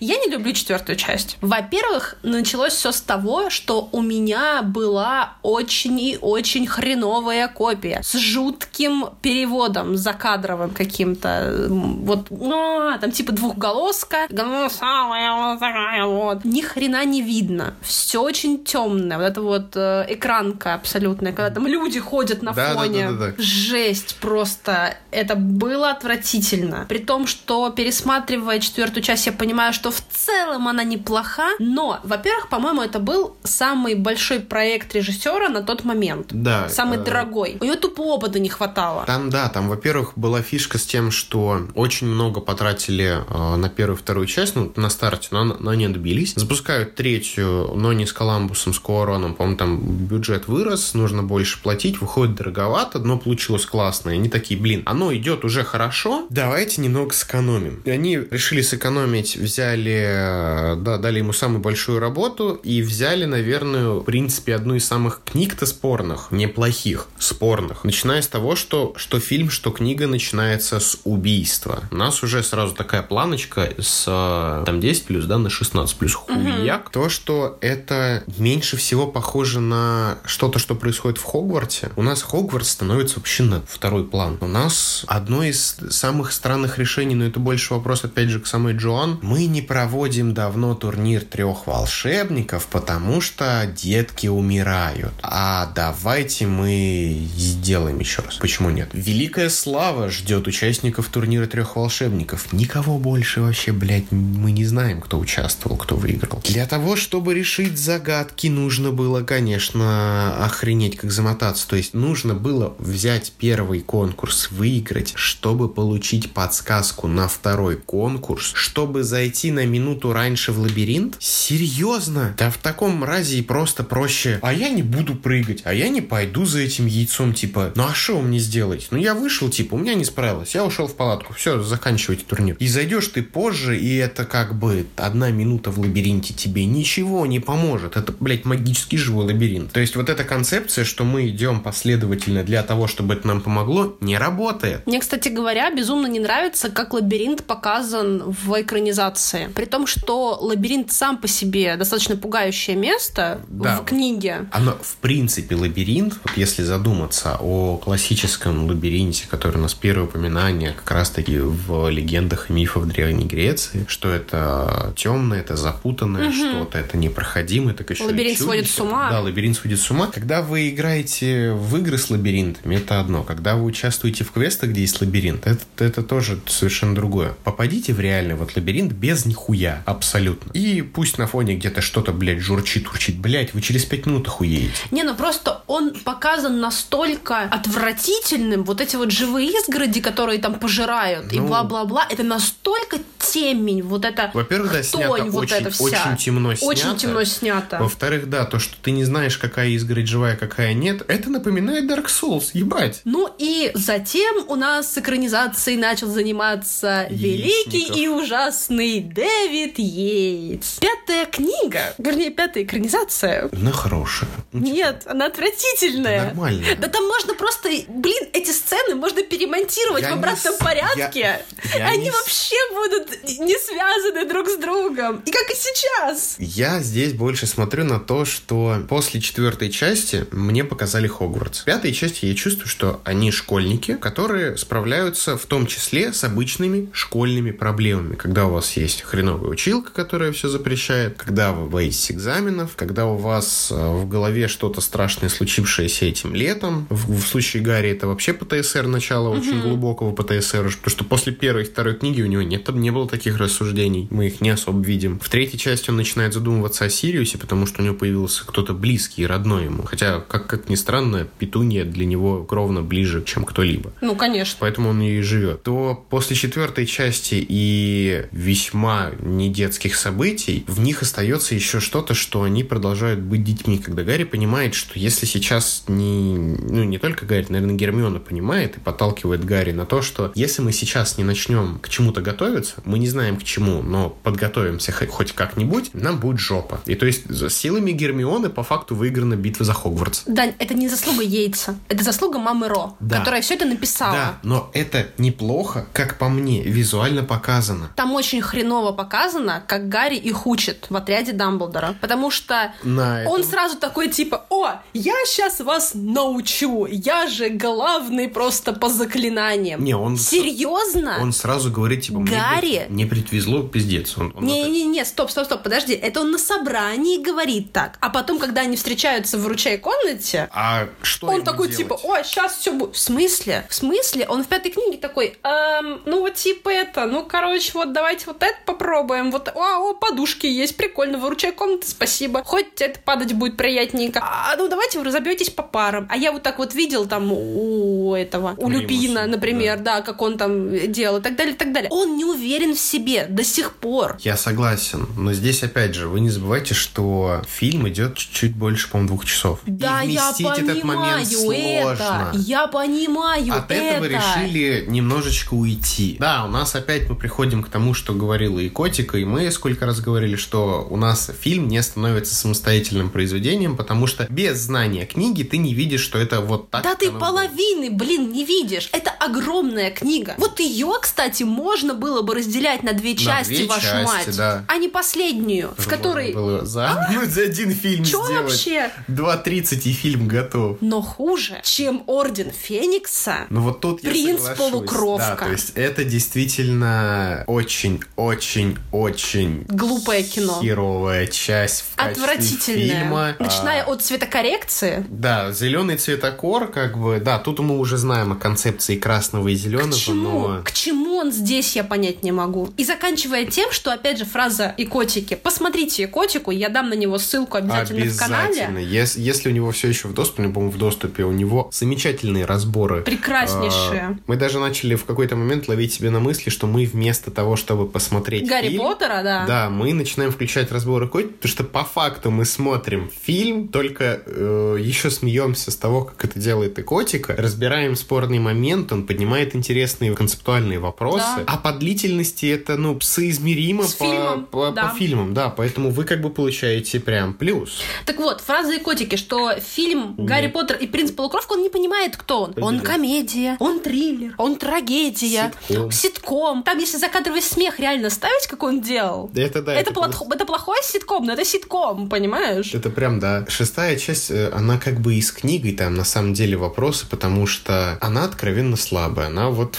Speaker 2: Я не люблю четвертую часть. Во-первых, началось все с того, что у меня была очень и очень хреновая копия с жутким переводом закадровым каким-то. Вот, ну, там типа двухголоска, голосовая вот. Ни хрена не видно. Все очень темное. Вот эта вот э, экранка абсолютная, когда там люди ходят на
Speaker 1: Да, да,
Speaker 2: фоне.
Speaker 1: да, да, да.
Speaker 2: Жесть просто. Это было отвратительно. При том, что пересматривая четвертую часть, я понимаю, что в целом она неплоха. Но, во-первых, по-моему, это был самый большой проект режиссера на тот момент.
Speaker 1: Да.
Speaker 2: Самый
Speaker 1: э,
Speaker 2: дорогой. У нее тупо опыта не хватало.
Speaker 1: Там, да, там, во-первых, была фишка с тем, что очень много потратили э, на первую и вторую часть, ну, на старте, но на не добились. Запускают третью, но не с Коламбусом, с Куароном, по-моему, там бюджет вырос, нужно больше платить, выходит дороговато, но получилось классно. И они такие, блин, оно идет уже хорошо, давайте немного сэкономим. И они решили сэкономить, взяли, э, да, дали ему самую большую работу и взяли, наверное, в принципе, одну из самых книг-то спорных, неплохих, спорных. Начиная с того, что, что фильм, что книга начинается с убийства. У нас уже сразу такая планочка с э, там 10 плюс, да, на 16 плюс хуяк. То, что это меньше всего похоже на что-то, что происходит в Хогвартсе. У нас Хогвартс становится вообще на второй план. У нас одно из самых странных решений, но это больше вопрос, опять же, к самой Джоан. Мы не проводим давно турнир трех волшебников, потому что детки умирают. А давайте мы сделаем еще раз. Почему нет? Великая слава ждет участников турнира трех волшебников. Никого больше вообще, блядь, мы не знаем, кто участвовал, кто выиграл. Для того, чтобы решить загадки, нужно было, конечно, охренеть как замотаться. То есть нужно было взять первый конкурс, выиграть, чтобы получить подсказку на второй конкурс, чтобы зайти на минуту раньше в лабиринт? Серьезно? Да в таком разе и просто проще. А я не буду прыгать, а я не пойду за этим яйцом, типа, ну а что мне сделать? Ну я вышел, типа, у меня не справилось, я ушел в палатку, все, заканчивайте турнир. И зайдешь ты позже, и это как бы одна минута в лабиринте тебе ничего не поможет. Это, блядь, магический живой лабиринт. То есть вот эта концепция, что мы идем последовательно для того, чтобы это нам помогло, не работает.
Speaker 2: Мне, кстати говоря, безумно не нравится, как лабиринт показан в экранизации. При том, что лабиринт сам по себе достаточно пугающее место
Speaker 1: Да.
Speaker 2: в книге.
Speaker 1: Оно, в принципе, лабиринт, вот если задуматься о классическом лабиринте, который у нас первое упоминание как раз-таки в легендах и мифах Древней Греции, что это темное, это запутанное что-то, это непроходимое, так еще
Speaker 2: Лабиринт сводит с ума.
Speaker 1: Да, лабиринт сводит с ума. Когда вы играете в игры с лабиринтами, это одно. Когда вы участвуете в квестах, где есть лабиринт, это, это тоже совершенно другое. Попадите в реальный вот лабиринт без нихуя, абсолютно. И пусть на фоне где-то что-то, блядь, журчит, урчит. Блядь, вы через пять минут охуеете.
Speaker 2: Не, ну просто он показан настолько отвратительным, вот эти вот живые изгороди, которые там пожирают, и
Speaker 1: Ну.
Speaker 2: бла-бла-бла, это настолько темень, вот это
Speaker 1: Во-первых, да, снято
Speaker 2: вот
Speaker 1: очень,
Speaker 2: это вся.
Speaker 1: очень темно
Speaker 2: Очень
Speaker 1: снято.
Speaker 2: темно снято.
Speaker 1: Во-вторых, да, то, что ты не знаешь, какая изгородь живая, какая нет, это напоминает Dark Souls, ебать.
Speaker 2: Ну и затем у нас с экранизацией начал заниматься великий и ужасный Дэвид Йейтс. Пятая книга, вернее, пятая экранизация.
Speaker 1: Она хорошая. Ну, типа,
Speaker 2: Нет, она отвратительная.
Speaker 1: Нормальная.
Speaker 2: Да там можно просто, блин, эти сцены можно перемонтировать
Speaker 1: Я
Speaker 2: в
Speaker 1: не
Speaker 2: обратном
Speaker 1: с-
Speaker 2: порядке.
Speaker 1: я- я
Speaker 2: Они
Speaker 1: не
Speaker 2: вообще будут не связаны друг с другом. И как и сейчас.
Speaker 1: Я здесь больше смотрю на то, что после четвертой части мне показали Хогвартс. В пятой части я чувствую, что они школьники, которые справляются в том числе с обычными школьными проблемами. Когда у вас есть хреновая училка, которая все запрещает, когда вы боитесь экзаменов, когда у вас э, в голове что-то страшное, случившееся этим летом. В, в случае Гарри это вообще ПТСР начало очень глубокого ПТСР, потому что после первой и второй книги у него нет, не было таких рассуждений. Мы их не особо видим. В третьей части он начинает задумываться о Сириусе, потому что у него появился кто-то близкий и родной ему. Хотя, как, как ни странно, Петунья для него кровно ближе, чем кто-либо
Speaker 2: Ну, конечно.
Speaker 1: поэтому он и живет, то после четвертой части и весьма недетских событий в них остается еще что-то, что они продолжают быть детьми, когда Гарри понимает, что если сейчас не, ну, не только Гарри, наверное, Гермиона понимает и подталкивает Гарри на то, что если мы сейчас не начнем к чему-то готовиться, мы не знаем к чему, но подготовимся хо- хоть как-нибудь, нам будет жопа. И то есть за силами Гермионы по факту выиграна битва за Хогвартс.
Speaker 2: Дань, это не заслуга Йейтса. Это заслуга мамы Ро,
Speaker 1: Да.
Speaker 2: которая все это написала.
Speaker 1: Да, но это неплохо, как по мне, визуально показано.
Speaker 2: Там очень хреново показано, как Гарри их учит в отряде Дамблдора. Потому что
Speaker 1: На
Speaker 2: он
Speaker 1: этом-
Speaker 2: сразу такой типа, о, я сейчас вас научу, я же главный просто по заклинаниям.
Speaker 1: Не, он-
Speaker 2: Серьезно?
Speaker 1: Он сразу говорит, типа, мне,
Speaker 2: Гарри?
Speaker 1: не предвезло, пиздец. Он, он
Speaker 2: Не-не-не, стоп, стоп, стоп, подожди. Это он на собрании говорит так. А потом, когда они встречаются в ручей комнате,
Speaker 1: а что
Speaker 2: Он такой,
Speaker 1: делать?
Speaker 2: типа, ой, сейчас все будет. В смысле? В смысле? Он в пятой книге такой, «Эм, ну вот типа это, ну короче, вот давайте вот это попробуем. Вот, о, о, подушки есть, прикольно, выручай комнаты, спасибо. Хоть это падать будет приятненько. А, ну давайте вы разобьетесь по парам. А я вот так вот видел там у этого, у
Speaker 1: Римуса,
Speaker 2: Люпина, например, да. как он там делал и так далее, и так далее. Он не уверен в себе до сих пор.
Speaker 1: Я согласен, но здесь опять же, вы не забывайте, что фильм идет чуть-чуть больше, по-моему, двух часов.
Speaker 2: Да,
Speaker 1: И
Speaker 2: я понимаю
Speaker 1: этот момент
Speaker 2: это.
Speaker 1: сложно.
Speaker 2: Я понимаю
Speaker 1: От
Speaker 2: это.
Speaker 1: этого решили немножечко уйти. Да, у нас опять мы приходим к тому, что говорила и Котика, и мы сколько раз говорили, что у нас фильм не становится самостоятельным произведением, потому что без знания книги ты не видишь, что это вот так.
Speaker 2: Да ты
Speaker 1: оно
Speaker 2: половины, блин, не видишь. Это огромная книга. Вот ее, кстати, можно было бы разделять на две части,
Speaker 1: две
Speaker 2: вашу
Speaker 1: части,
Speaker 2: мать.
Speaker 1: да.
Speaker 2: А не последнюю, в
Speaker 1: Можно
Speaker 2: которой...
Speaker 1: было за, [LAUGHS] за один фильм
Speaker 2: Чё
Speaker 1: сделать.
Speaker 2: вообще?
Speaker 1: 2.30 и фильм готов.
Speaker 2: Но хуже, чем Орден Феникса.
Speaker 1: Ну вот тут
Speaker 2: Принц полукровка.
Speaker 1: Да, то есть это действительно очень-очень-очень
Speaker 2: Глупое кино.
Speaker 1: херовая часть в
Speaker 2: Отвратительная.
Speaker 1: фильма.
Speaker 2: Начиная
Speaker 1: А,
Speaker 2: от цветокоррекции.
Speaker 1: Да, зеленый цветокор, как бы, да, тут мы уже знаем о концепции красного и зеленого,
Speaker 2: К чему?
Speaker 1: но...
Speaker 2: К чему он здесь, я понять не могу. И заканчивая тем, что, опять же, фраза и котики. Посмотрите котику, я дам на него ссылку обязательно, в канале.
Speaker 1: Обязательно. Ес- Если, у него все еще в доступе, по-моему, в доступе, у него замечательные разборы.
Speaker 2: Прекраснейшие.
Speaker 1: А, Мы даже начали в какой-то момент ловить себе на мысли, что мы вместо того, чтобы посмотреть
Speaker 2: Гарри
Speaker 1: фильм,
Speaker 2: Поттера, да.
Speaker 1: Да, мы начинаем включать разборы котик, потому что по факту мы смотрим фильм, только э, еще смеемся с того, как это делает и котика, разбираем спорный момент, он поднимает интересные концептуальные вопросы,
Speaker 2: Да.
Speaker 1: а по длительности это, ну, соизмеримо
Speaker 2: С
Speaker 1: по,
Speaker 2: фильмом,
Speaker 1: по,
Speaker 2: да.
Speaker 1: по фильмам, да, поэтому вы как бы получаете прям плюс.
Speaker 2: Так вот, фраза и котики, что фильм «Гарри Поттер и принц полукровка», он не понимает, кто он. Он комедия, он триллер, он трагедия,
Speaker 1: Ситком.
Speaker 2: ситком. Там, если закадровый смех реально ставить, как он делал,
Speaker 1: Это да,
Speaker 2: это,
Speaker 1: это
Speaker 2: плохо- это плохой ситком, но это ситком, понимаешь?
Speaker 1: Это прям, да. Шестая часть, э, она как бы и с книгой там на самом деле вопросы, потому что она откровенно слабая. Она вот...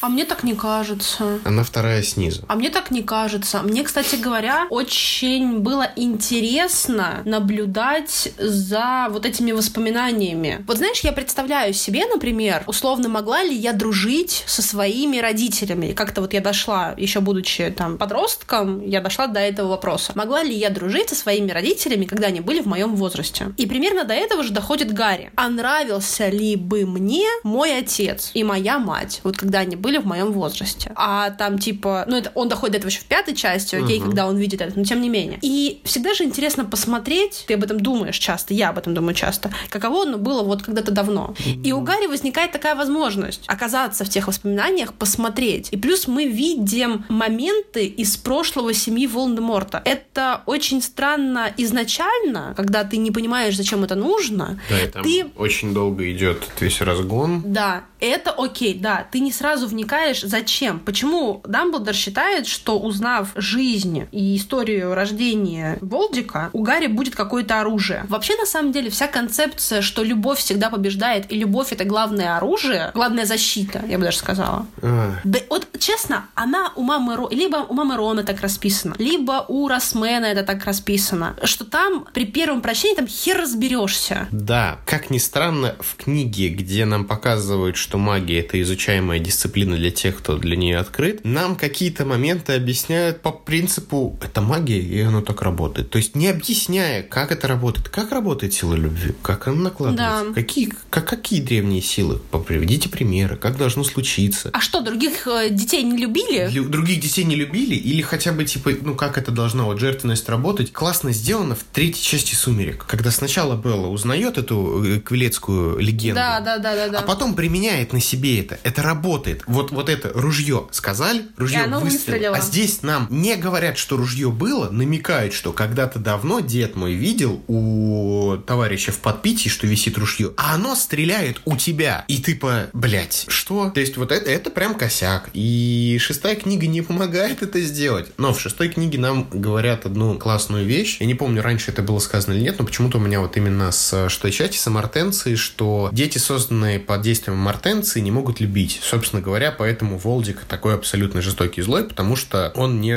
Speaker 2: А мне так не кажется.
Speaker 1: Она вторая снизу.
Speaker 2: А мне так не кажется. Мне, кстати говоря, очень было интересно наблюдать за вот этими воспоминаниями. Вот знаешь, я представляю себе, например, условно могла ли я дружить со своими родителями. Как-то вот я дошла, еще будучи там подростком, я дошла до этого вопроса. Могла ли я дружить со своими родителями, когда они были в моем возрасте? И примерно до этого же доходит Гарри. А нравился ли бы мне мой отец и моя мать, вот когда они были в моем возрасте? А там типа, ну это он доходит до этого еще в пятой части, окей, когда он видит это, но тем не менее. И всегда же интересно посмотреть, ты об этом думаешь часто, я об этом думаю часто, каково оно было вот когда-то давно. И у Гарри возникает такая возможность оказаться в тех воспоминаниях, посмотреть. И плюс мы видим моменты из прошлого семьи Волан-де-Морта. Это очень странно изначально, когда ты не понимаешь, зачем это нужно.
Speaker 1: Да, и там
Speaker 2: Ты
Speaker 1: очень долго идет весь разгон.
Speaker 2: да, это окей, да. Ты не сразу вникаешь, зачем. Почему Дамблдор считает, что узнав жизнь и историю рождения Волдика, у Гарри будет какое-то оружие. Вообще, на самом деле, вся концепция, что любовь всегда побеждает, и любовь — это главное оружие, главная защита, я бы даже сказала.
Speaker 1: А,
Speaker 2: Да вот, честно, она у мамы Ро... либо у мамы Рона так расписана, либо у Росмена это так расписано, что там при первом прочтении там хер разберешься.
Speaker 1: Да, как ни странно, в книге, где нам показывают, что магия это изучаемая дисциплина для тех, кто для нее открыт, нам какие-то моменты объясняют по принципу это магия, и оно так работает. То есть не объясняя, как это работает, как работает сила любви, как она накладывается,
Speaker 2: Да.
Speaker 1: какие, как, какие древние силы, приведите примеры, как должно случиться.
Speaker 2: А что, других э, детей не любили?
Speaker 1: Лю- других детей не любили, или хотя бы, типа, ну, как это должно, вот, жертвенность работать, классно сделано в третьей части «Сумерек», когда сначала Белла узнает эту э, квилецкую легенду,
Speaker 2: Да, да, да, да, да.
Speaker 1: а потом применяет на себе это. Это работает. Вот, вот это ружье сказали, ружье выстрелило.
Speaker 2: выстрелило.
Speaker 1: А здесь нам не говорят, что ружье было, намекают, что когда-то давно дед мой видел у товарища в подпитии, что висит ружье, а оно стреляет у тебя. И ты по, блять, что? То есть вот это, это прям косяк. И шестая книга не помогает это сделать. Но в шестой книге нам говорят одну классную вещь. Я не помню, раньше это было сказано или нет, но почему-то у меня вот именно с шестой части, с амортенцией, что дети, созданные под действием амортенции, Гортенции не могут любить. Собственно говоря, поэтому Волдик такой абсолютно жестокий злой, потому что он не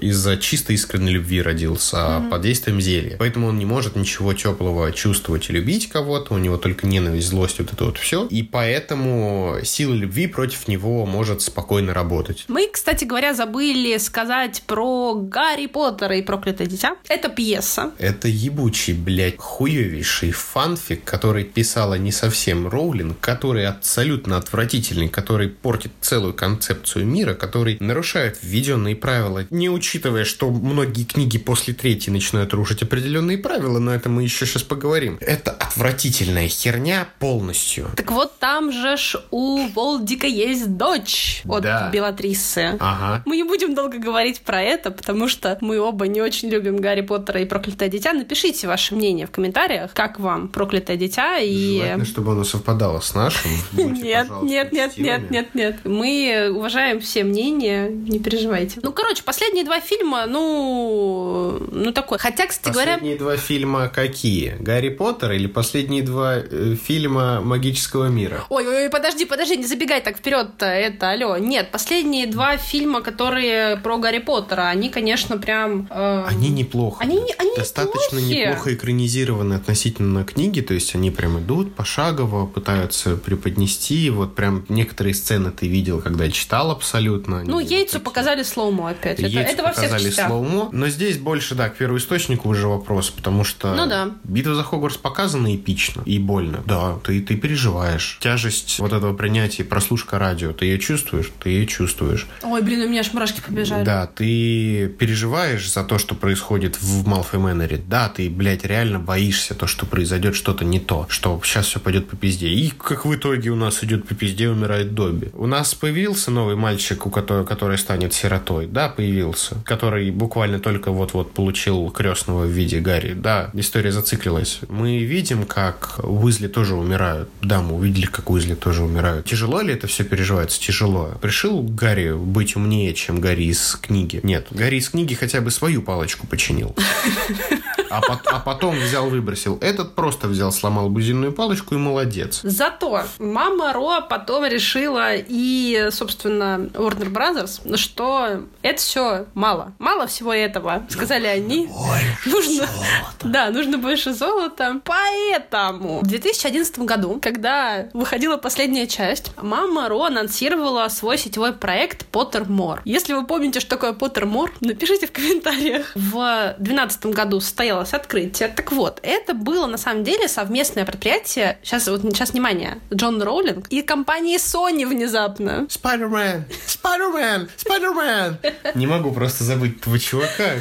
Speaker 1: из-за чистой искренней любви родился, а mm-hmm. под действием зелья. Поэтому он не может ничего теплого чувствовать и любить кого-то, у него только ненависть, злость, вот это вот все. И поэтому сила любви против него может спокойно работать.
Speaker 2: Мы, кстати говоря, забыли сказать про Гарри Поттера и проклятое дитя. Это пьеса.
Speaker 1: Это ебучий, блядь, хуевейший фанфик, который писала не совсем Роулинг, который абсолютно отвратительный, который портит целую концепцию мира, который нарушает введенные правила, не учитывая, что многие книги после третьей начинают рушить определенные правила, но это мы еще сейчас поговорим. Это отвратительная херня полностью.
Speaker 2: Так вот там же ж у Волдика есть дочь от да. Белатрисы.
Speaker 1: Ага.
Speaker 2: Мы не будем долго говорить про это, потому что мы оба не очень любим Гарри Поттера и Проклятое дитя. Напишите ваше мнение в комментариях, как вам Проклятое дитя и...
Speaker 1: Желательно, чтобы оно совпадало с нашим.
Speaker 2: Нет, нет, нет, нет, нет, нет. Мы уважаем все мнения, не переживайте. Ну, короче, последние два фильма, ну, ну такой. Хотя, кстати
Speaker 1: говоря...
Speaker 2: Последние
Speaker 1: два фильма какие? Гарри Поттер или последние два э, фильма магического мира?
Speaker 2: Ой, ой, подожди, подожди, не забегай так вперед-то, это, алло. Нет, последние два фильма, которые про Гарри Поттера, они, конечно, прям...
Speaker 1: Э... Они неплохо.
Speaker 2: Они, они
Speaker 1: Достаточно
Speaker 2: неплохие.
Speaker 1: неплохо экранизированы относительно книги, то есть они прям идут пошагово, пытаются преподнести, вот прям некоторые сцены ты видел, когда читал абсолютно.
Speaker 2: Ну, яйцу вот показали слоумо опять.
Speaker 1: Это, это во всех частях. слоумо, но здесь больше, да, к первоисточнику уже вопрос, потому что
Speaker 2: ну, да.
Speaker 1: битва за Хогвартс показана эпично и больно. Да, ты, ты переживаешь. Тяжесть вот этого принятия, прослушка радио, ты ее чувствуешь? Ты ее чувствуешь.
Speaker 2: Ой, блин, у меня аж мурашки побежали.
Speaker 1: Да, ты переживаешь за то, что происходит в Малфой Мэннере. Да, ты, блядь, реально боишься то, что произойдет что-то не то, что сейчас все пойдет по пизде. И как в итоге у нас идет по пизде, умирает Добби. У нас появился новый мальчик, у которого, который станет сиротой. Да, появился. Который буквально только вот-вот получил крестного в виде Гарри. Да, история зациклилась. Мы видим, как Уизли тоже умирают. Да, мы увидели, как Уизли тоже умирают. Тяжело ли это все переживается? Тяжело. Пришел Гарри быть умнее, чем Гарри из книги? Нет. Гарри из книги хотя бы свою палочку починил. А, по- а потом взял, выбросил. Этот просто взял, сломал бузинную палочку и молодец.
Speaker 2: Зато мама Ро потом решила и, собственно, Warner Brothers, что это все мало. Мало всего этого, сказали они.
Speaker 1: Больше нужно, золота.
Speaker 2: Да, нужно больше золота. Поэтому в 2011 году, когда выходила последняя часть, мама Ро анонсировала свой сетевой проект Pottermore. Если вы помните, что такое Pottermore, напишите в комментариях. В 2012 году состоялось открытие. Так вот, это было на самом деле совместное предприятие. Сейчас, вот, сейчас внимание. Джон Роулинг и компании Sony внезапно.
Speaker 1: Спайдермен! Спайдермен! Спайдермен! Не могу просто забыть этого чувака.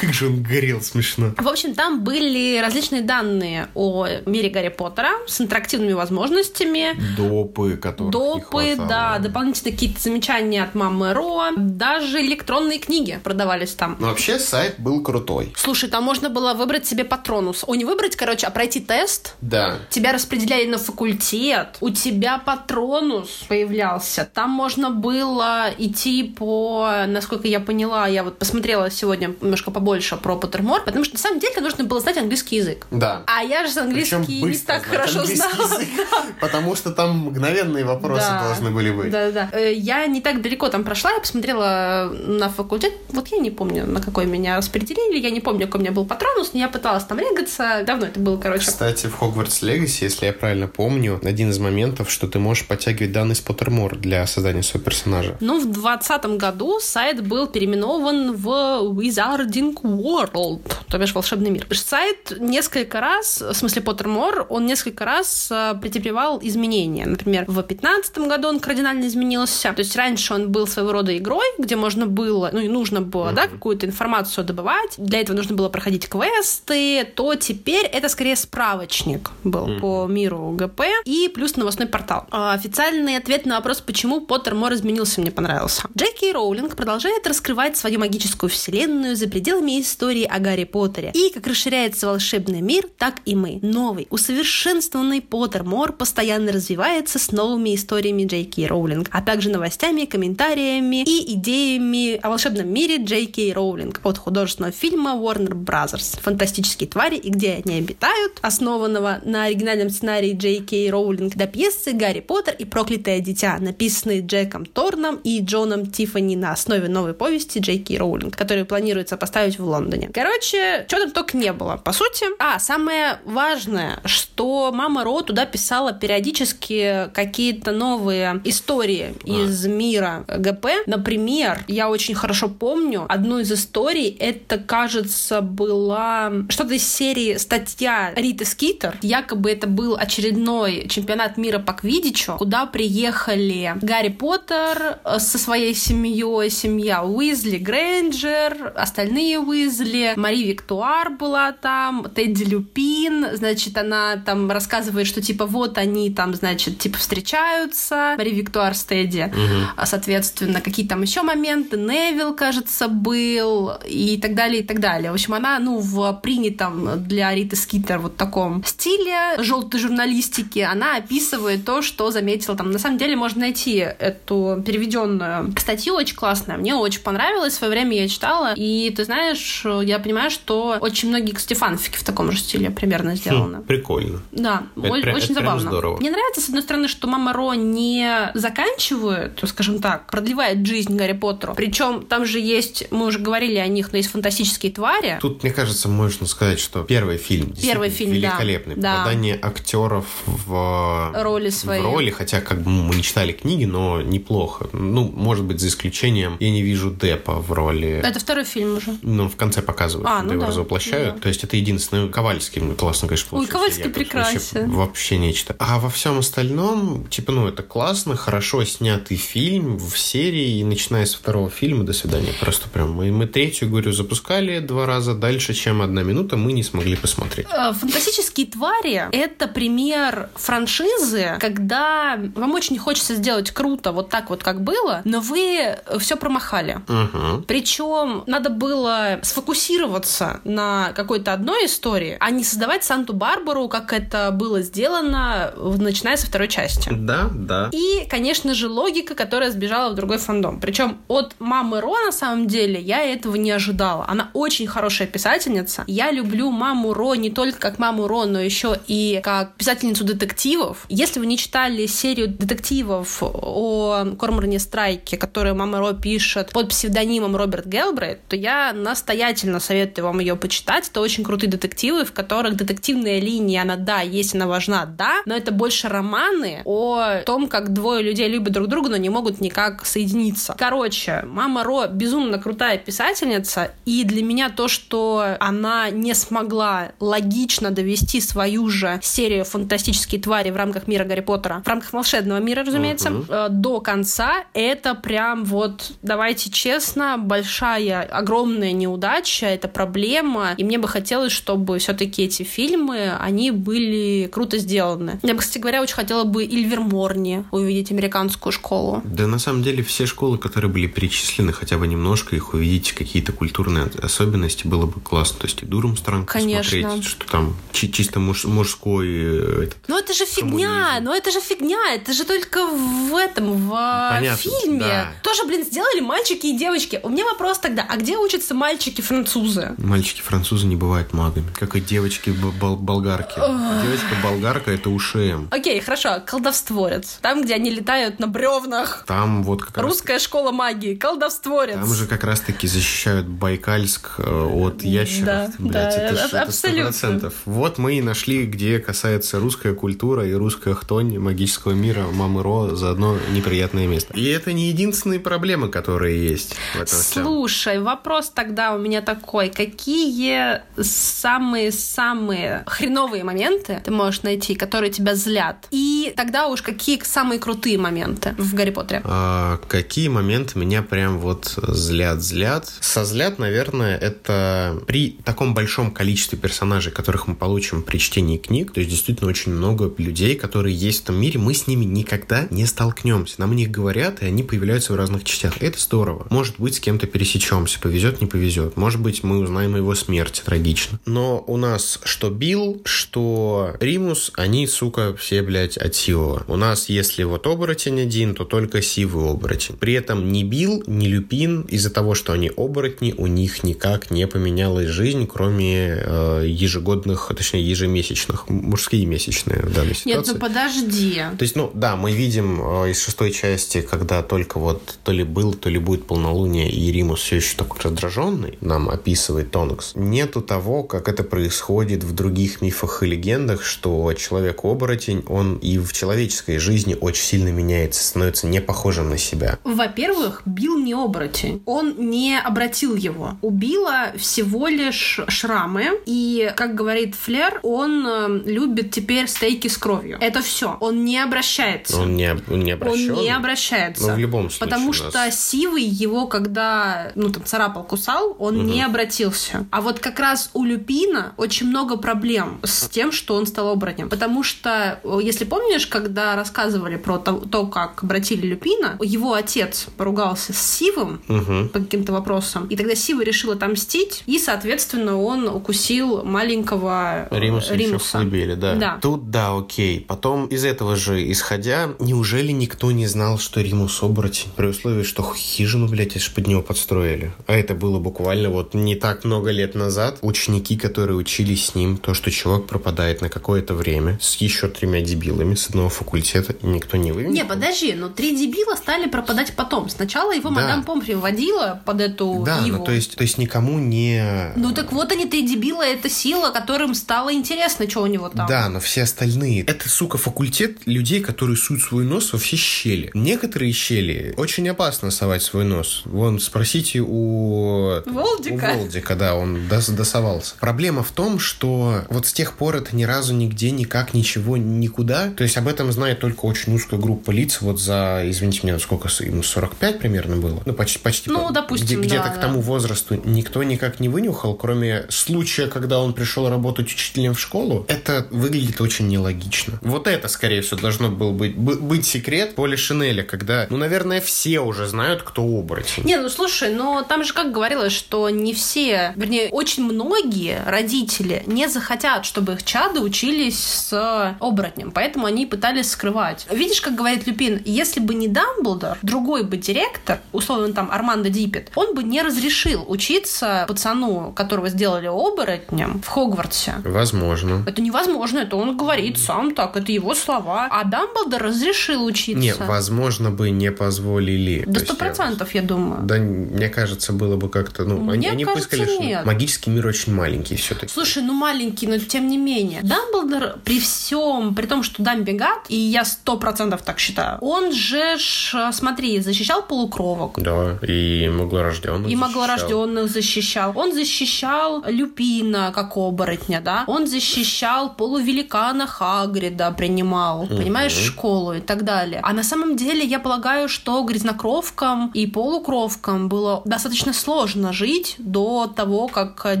Speaker 1: Как же он горел смешно.
Speaker 2: В общем, там были различные данные о мире Гарри Поттера с интерактивными возможностями.
Speaker 1: Допы, которые
Speaker 2: Допы, да, дополнительные какие-то замечания от мамы Ро. Даже электронные книги продавались там.
Speaker 1: Но вообще сайт был крутой.
Speaker 2: Слушай, там можно было выбрать себе патронус. О, не выбрать, короче, а пройти тест.
Speaker 1: Да.
Speaker 2: Тебя распределяли на факультет. У тебя патронус появлялся. Там можно было идти по, насколько я поняла, я вот посмотрела сегодня немножко побольше про Поттермор, потому что на самом деле нужно было знать английский язык.
Speaker 1: Да.
Speaker 2: А я же английский не так хорошо знала. [LAUGHS]
Speaker 1: Потому что там мгновенные вопросы должны были быть.
Speaker 2: Да, да. Э, я не так далеко там прошла, я посмотрела на факультет. Вот я не помню, на какой меня распределили, я не помню, какой у меня был патронус, но я пыталась там регаться. Давно это было, короче.
Speaker 1: Кстати, в Хогвартс Легаси, если я правильно помню, один из моментов, что ты можешь подтягивать данные с Поттермор для создания своего персонажа.
Speaker 2: Ну, в 2020 году сайт был переименован в Wizarding World, то бишь волшебный мир. Сайт несколько раз, в смысле Поттермор, он несколько раз э, претерпевал изменения. Например, в 2015 году он кардинально изменился. То есть раньше он был своего рода игрой, где можно было, ну и нужно было, mm-hmm. да, какую-то информацию добывать. Для этого нужно было проходить квесты, то теперь это скорее справочник был mm-hmm. по миру ГП и плюс новостной портал. А официальный ответ на вопрос, почему Поттермор изменился, мне понравился. Джей Кей Роулинг продолжает раскрывать свою магическую вселенную за пределами истории о Гарри Поттере. И как расширяется волшебный мир, так и мы. Новый, усовершенствованный Поттермор постоянно развивается с новыми историями Джей Кей Роулинг, а также новостями, комментариями и идеями о волшебном мире Джей Кей Роулинг от художественного фильма Warner Brothers. «Фантастические твари и где они обитают», основанного на оригинальном сценарии Джей Кей Роулинг до пьесы «Гарри Поттер и проклятое дитя», написанные Джеком Торном и Джоном Тиффани на основе новой повести Джей Кей Роулинг, которую планируется поставить в Лондоне. Короче, что там только не было, по сути. А, самое важное, что мама Ро туда писала периодически какие-то новые истории а. из мира ГП. Например, я очень хорошо помню одну из историй, это, кажется, была что-то из серии статья Риты Скитер. Якобы это был очередной чемпионат мира по квидичу, куда приехали Гарри Поттер э, со своей семьей, семья Уизли Грейнджер, остальные Уизли, Мари Виктуар была там, Тедди Люпин, значит, она там рассказывает, что типа вот они там, значит, типа встречаются, Мари Виктуар с Тедди, угу. соответственно, какие там еще моменты, Невил, кажется, был, и так далее, и так далее. В общем, она, ну, в принятом для Риты Скитер вот таком стиле желтой журналистики, она описывает то, что заметила там. На самом деле можно найти эту переведенную статью, очень классная. Мне очень понравилось, в свое время я читала, и ты знаешь, я понимаю, что очень многие, кстати, фанфики в таком же стиле примерно сделаны. Хм,
Speaker 1: прикольно.
Speaker 2: Да, это, очень это забавно.
Speaker 1: здорово.
Speaker 2: Мне нравится, с одной стороны, что Мама Ро не заканчивает, скажем так, продлевает жизнь Гарри Поттеру. Причем там же есть, мы уже говорили о них, но есть фантастические твари.
Speaker 1: Тут, мне кажется, можно сказать, что первый фильм
Speaker 2: первый фильм,
Speaker 1: великолепный. Да. Попадание
Speaker 2: да.
Speaker 1: актеров в
Speaker 2: роли свои.
Speaker 1: В роли, хотя как бы мы не читали книги, но неплохо. Ну, может быть, за исключением я не вижу Депа в роли.
Speaker 2: Это второй фильм уже.
Speaker 1: Ну, в конце показывают, а, ну его да. развоплощают. Да. То есть это единственное. Ковальский классно, конечно,
Speaker 2: получился. Ой, Ковальский прекрасен.
Speaker 1: Вообще, вообще нечто. А во всем остальном, типа, ну, это классно, хорошо снятый фильм в серии, и начиная с второго фильма, до свидания. Просто прям мы, мы третью, говорю, запускали два раза дальше, чем одна минута, мы не смогли посмотреть.
Speaker 2: Э, фантастические твари — это пример франшизы, когда вам очень хочется сделать круто, вот так вот, как было, но вы все промахали.
Speaker 1: Угу.
Speaker 2: Причем надо было сфокусироваться на какой-то одной истории, а не создавать Санту-Барбару, как это было сделано, начиная со второй части.
Speaker 1: Да, да.
Speaker 2: И, конечно же, логика, которая сбежала в другой фандом. Причем от мамы Ро, на самом деле, я этого не ожидала. Она очень хорошая писательница. Я люблю маму Ро не только как маму Ро, но еще и как писательницу детективов. Если вы не читали серию детективов о Корморне Страйке, которую мама Ро пишет под псевдонимом Роберт Гелбрейт, то я настоятельно советую вам ее почитать. Это очень крутые детективы, в которых детективная линия, она, да, есть, она важна, да, но это больше романы о том, как двое людей любят друг друга, но не могут никак соединиться. Короче, мама Ро безумно крутая писательница, и для меня то, что она не смогла логично довести свою же серию «Фантастические твари» в рамках мира Гарри Поттера, в рамках волшебного мира, разумеется, uh-huh. до конца, это прям вот, давайте честно, большая, огромная неудача, это проблема, и мне бы хотелось, чтобы все-таки эти фильмы, они были круто сделаны. Я бы, кстати говоря, очень хотела бы Ильверморни увидеть американскую школу.
Speaker 1: Да, на самом деле, все школы, которые были перечислены, хотя бы немножко их увидеть, какие-то культурные особенности, было бы классно. Есть и Дурмстранг
Speaker 2: Конечно.
Speaker 1: посмотреть, что там чи- чисто муж- мужской э, этот,
Speaker 2: Ну это же фигня, ну это же фигня, это же только в этом, в э, Понятно, фильме. Да. Тоже, блин, сделали мальчики и девочки. У меня вопрос тогда, а где учатся мальчики-французы?
Speaker 1: Мальчики-французы не бывают магами, как и девочки-болгарки. Девочка-болгарка — это УШМ.
Speaker 2: Окей, хорошо, колдовстворец. Там, где они летают на бревнах.
Speaker 1: Там вот как
Speaker 2: Русская раз... школа магии, колдовстворец.
Speaker 1: Там же как раз-таки защищают Байкальск э, от ящеров. Да, Да, это, это абсолютно. Вот мы и нашли, где касается русская культура и русская хтонь магического мира Мамы Ро заодно неприятное место. И это не единственные проблемы, которые есть в этом
Speaker 2: Слушай, всем. вопрос тогда у меня такой. Какие самые-самые хреновые моменты ты можешь найти, которые тебя злят? И тогда уж какие самые крутые моменты в Гарри Поттере?
Speaker 1: А, какие моменты меня прям вот злят-злят? Созлят, наверное, это при таком большом количестве персонажей, которых мы получим при чтении книг, то есть действительно очень много людей, которые есть в этом мире, мы с ними никогда не столкнемся. Нам о них говорят, и они появляются в разных частях. Это здорово. Может быть, с кем-то пересечемся, повезет, не повезет. Может быть, мы узнаем о его смерти, трагично. Но у нас что Билл, что Римус, они, сука, все, блядь, от Сивова. У нас, если вот оборотень один, то только сивый оборотень. При этом ни Билл, ни Люпин, из-за того, что они оборотни, у них никак не поменялась жизнь болезнь, кроме э, ежегодных, точнее, ежемесячных, мужские месячные в данной ситуации.
Speaker 2: Нет, ну подожди.
Speaker 1: То есть, ну, да, мы видим э, из шестой части, когда только вот то ли был, то ли будет полнолуние, и Римус все еще такой раздраженный, нам описывает Тонкс. Нету того, как это происходит в других мифах и легендах, что человек-оборотень, он и в человеческой жизни очень сильно меняется, становится не похожим на себя.
Speaker 2: Во-первых, Билл не оборотень. Он не обратил его. Убила всего лишь шрамы. И, как говорит Флер, он э, любит теперь стейки с кровью. Это все. Он не обращается.
Speaker 1: Он не, он не обращен.
Speaker 2: Он не обращается.
Speaker 1: Но в любом случае.
Speaker 2: Потому
Speaker 1: у
Speaker 2: что
Speaker 1: нас-
Speaker 2: Сивый его, когда, ну, там, царапал, кусал, он не обратился. А вот как раз у Люпина очень много проблем с тем, что он стал оборотнем. Потому что, э, если помнишь, когда рассказывали про то, то, как обратили Люпина, его отец поругался с Сивым
Speaker 1: Мгм.
Speaker 2: по каким-то вопросам, и тогда Сива решил отомстить, и, соответственно, он укусил маленького э,
Speaker 1: Римуса, еще
Speaker 2: Римуса.
Speaker 1: колыбели, да.
Speaker 2: Да.
Speaker 1: Тут да, окей. Потом из этого же исходя, неужели никто не знал, что Римус оборотень? При условии, что хижину, блядь, аж под него подстроили. А это было буквально вот не так много лет назад. Ученики, которые учились с ним, то, что чувак пропадает на какое-то время с еще тремя дебилами с одного факультета, никто не вывел.
Speaker 2: Не, подожди, но три дебила стали пропадать потом. Сначала его
Speaker 1: Да.
Speaker 2: мадам Помфри вводила под эту
Speaker 1: Да,
Speaker 2: иву.
Speaker 1: ну то есть, то есть никому не...
Speaker 2: Ну так вот они, три дебила, это сила, которым стало интересно, что у него там.
Speaker 1: Да, но все остальные. Это, сука, факультет людей, которые суют свой нос во все щели. Некоторые щели очень опасно совать свой нос. Вон, спросите у...
Speaker 2: Волдика?
Speaker 1: У Волдика, да, он дос- досовался. Проблема в том, что вот с тех пор это ни разу нигде, никак, ничего, никуда. То есть об этом знает только очень узкая группа лиц. Вот за, извините меня, сколько ему 45 примерно было? Ну, почти, почти
Speaker 2: Ну,
Speaker 1: по-
Speaker 2: допустим,
Speaker 1: где- где-то
Speaker 2: да,
Speaker 1: к тому возрасту никто никак не вынюхал, кроме случая, когда он пришел работать учителем в школу. Это выглядит очень нелогично. Вот это, скорее всего, должно было быть, бы- быть секрет Поля Шинеля, когда, ну, наверное, все уже знают, кто оборотень.
Speaker 2: Не, ну слушай, но там же как говорилось, что не все, вернее, очень многие родители не захотят, чтобы их чады учились с оборотнем, поэтому они пытались скрывать. Видишь, как говорит Люпин, если бы не Дамблдор, другой бы директор, условно там Армандо Диппет, он бы не разрешил учиться пацану, которого сделали оборотнем в Хогвартсе.
Speaker 1: Возможно.
Speaker 2: Это невозможно, это он говорит сам так, это его слова. А Дамблдор разрешил учиться.
Speaker 1: Не, возможно бы не позволили.
Speaker 2: До сто процентов, я думаю.
Speaker 1: Да, мне кажется, было бы как-то, ну,
Speaker 2: Мне
Speaker 1: они, они
Speaker 2: кажется,
Speaker 1: сказали, что
Speaker 2: нет.
Speaker 1: магический мир очень маленький все-таки.
Speaker 2: Слушай, ну маленький, но тем не менее. Дамблдор при всем, при том, что Дамби гад, и я сто процентов так считаю, он же, ж, смотри, защищал полукровок.
Speaker 1: Да, и маглорожденных
Speaker 2: И
Speaker 1: защищал.
Speaker 2: маглорожденных защищал. Он защищал Люпина как оборотня, да. Он защищал полувеликана Хагрида, принимал, понимаешь, в школу и так далее. А на самом деле я полагаю, что грязнокровкам и полукровкам было достаточно сложно жить до того, как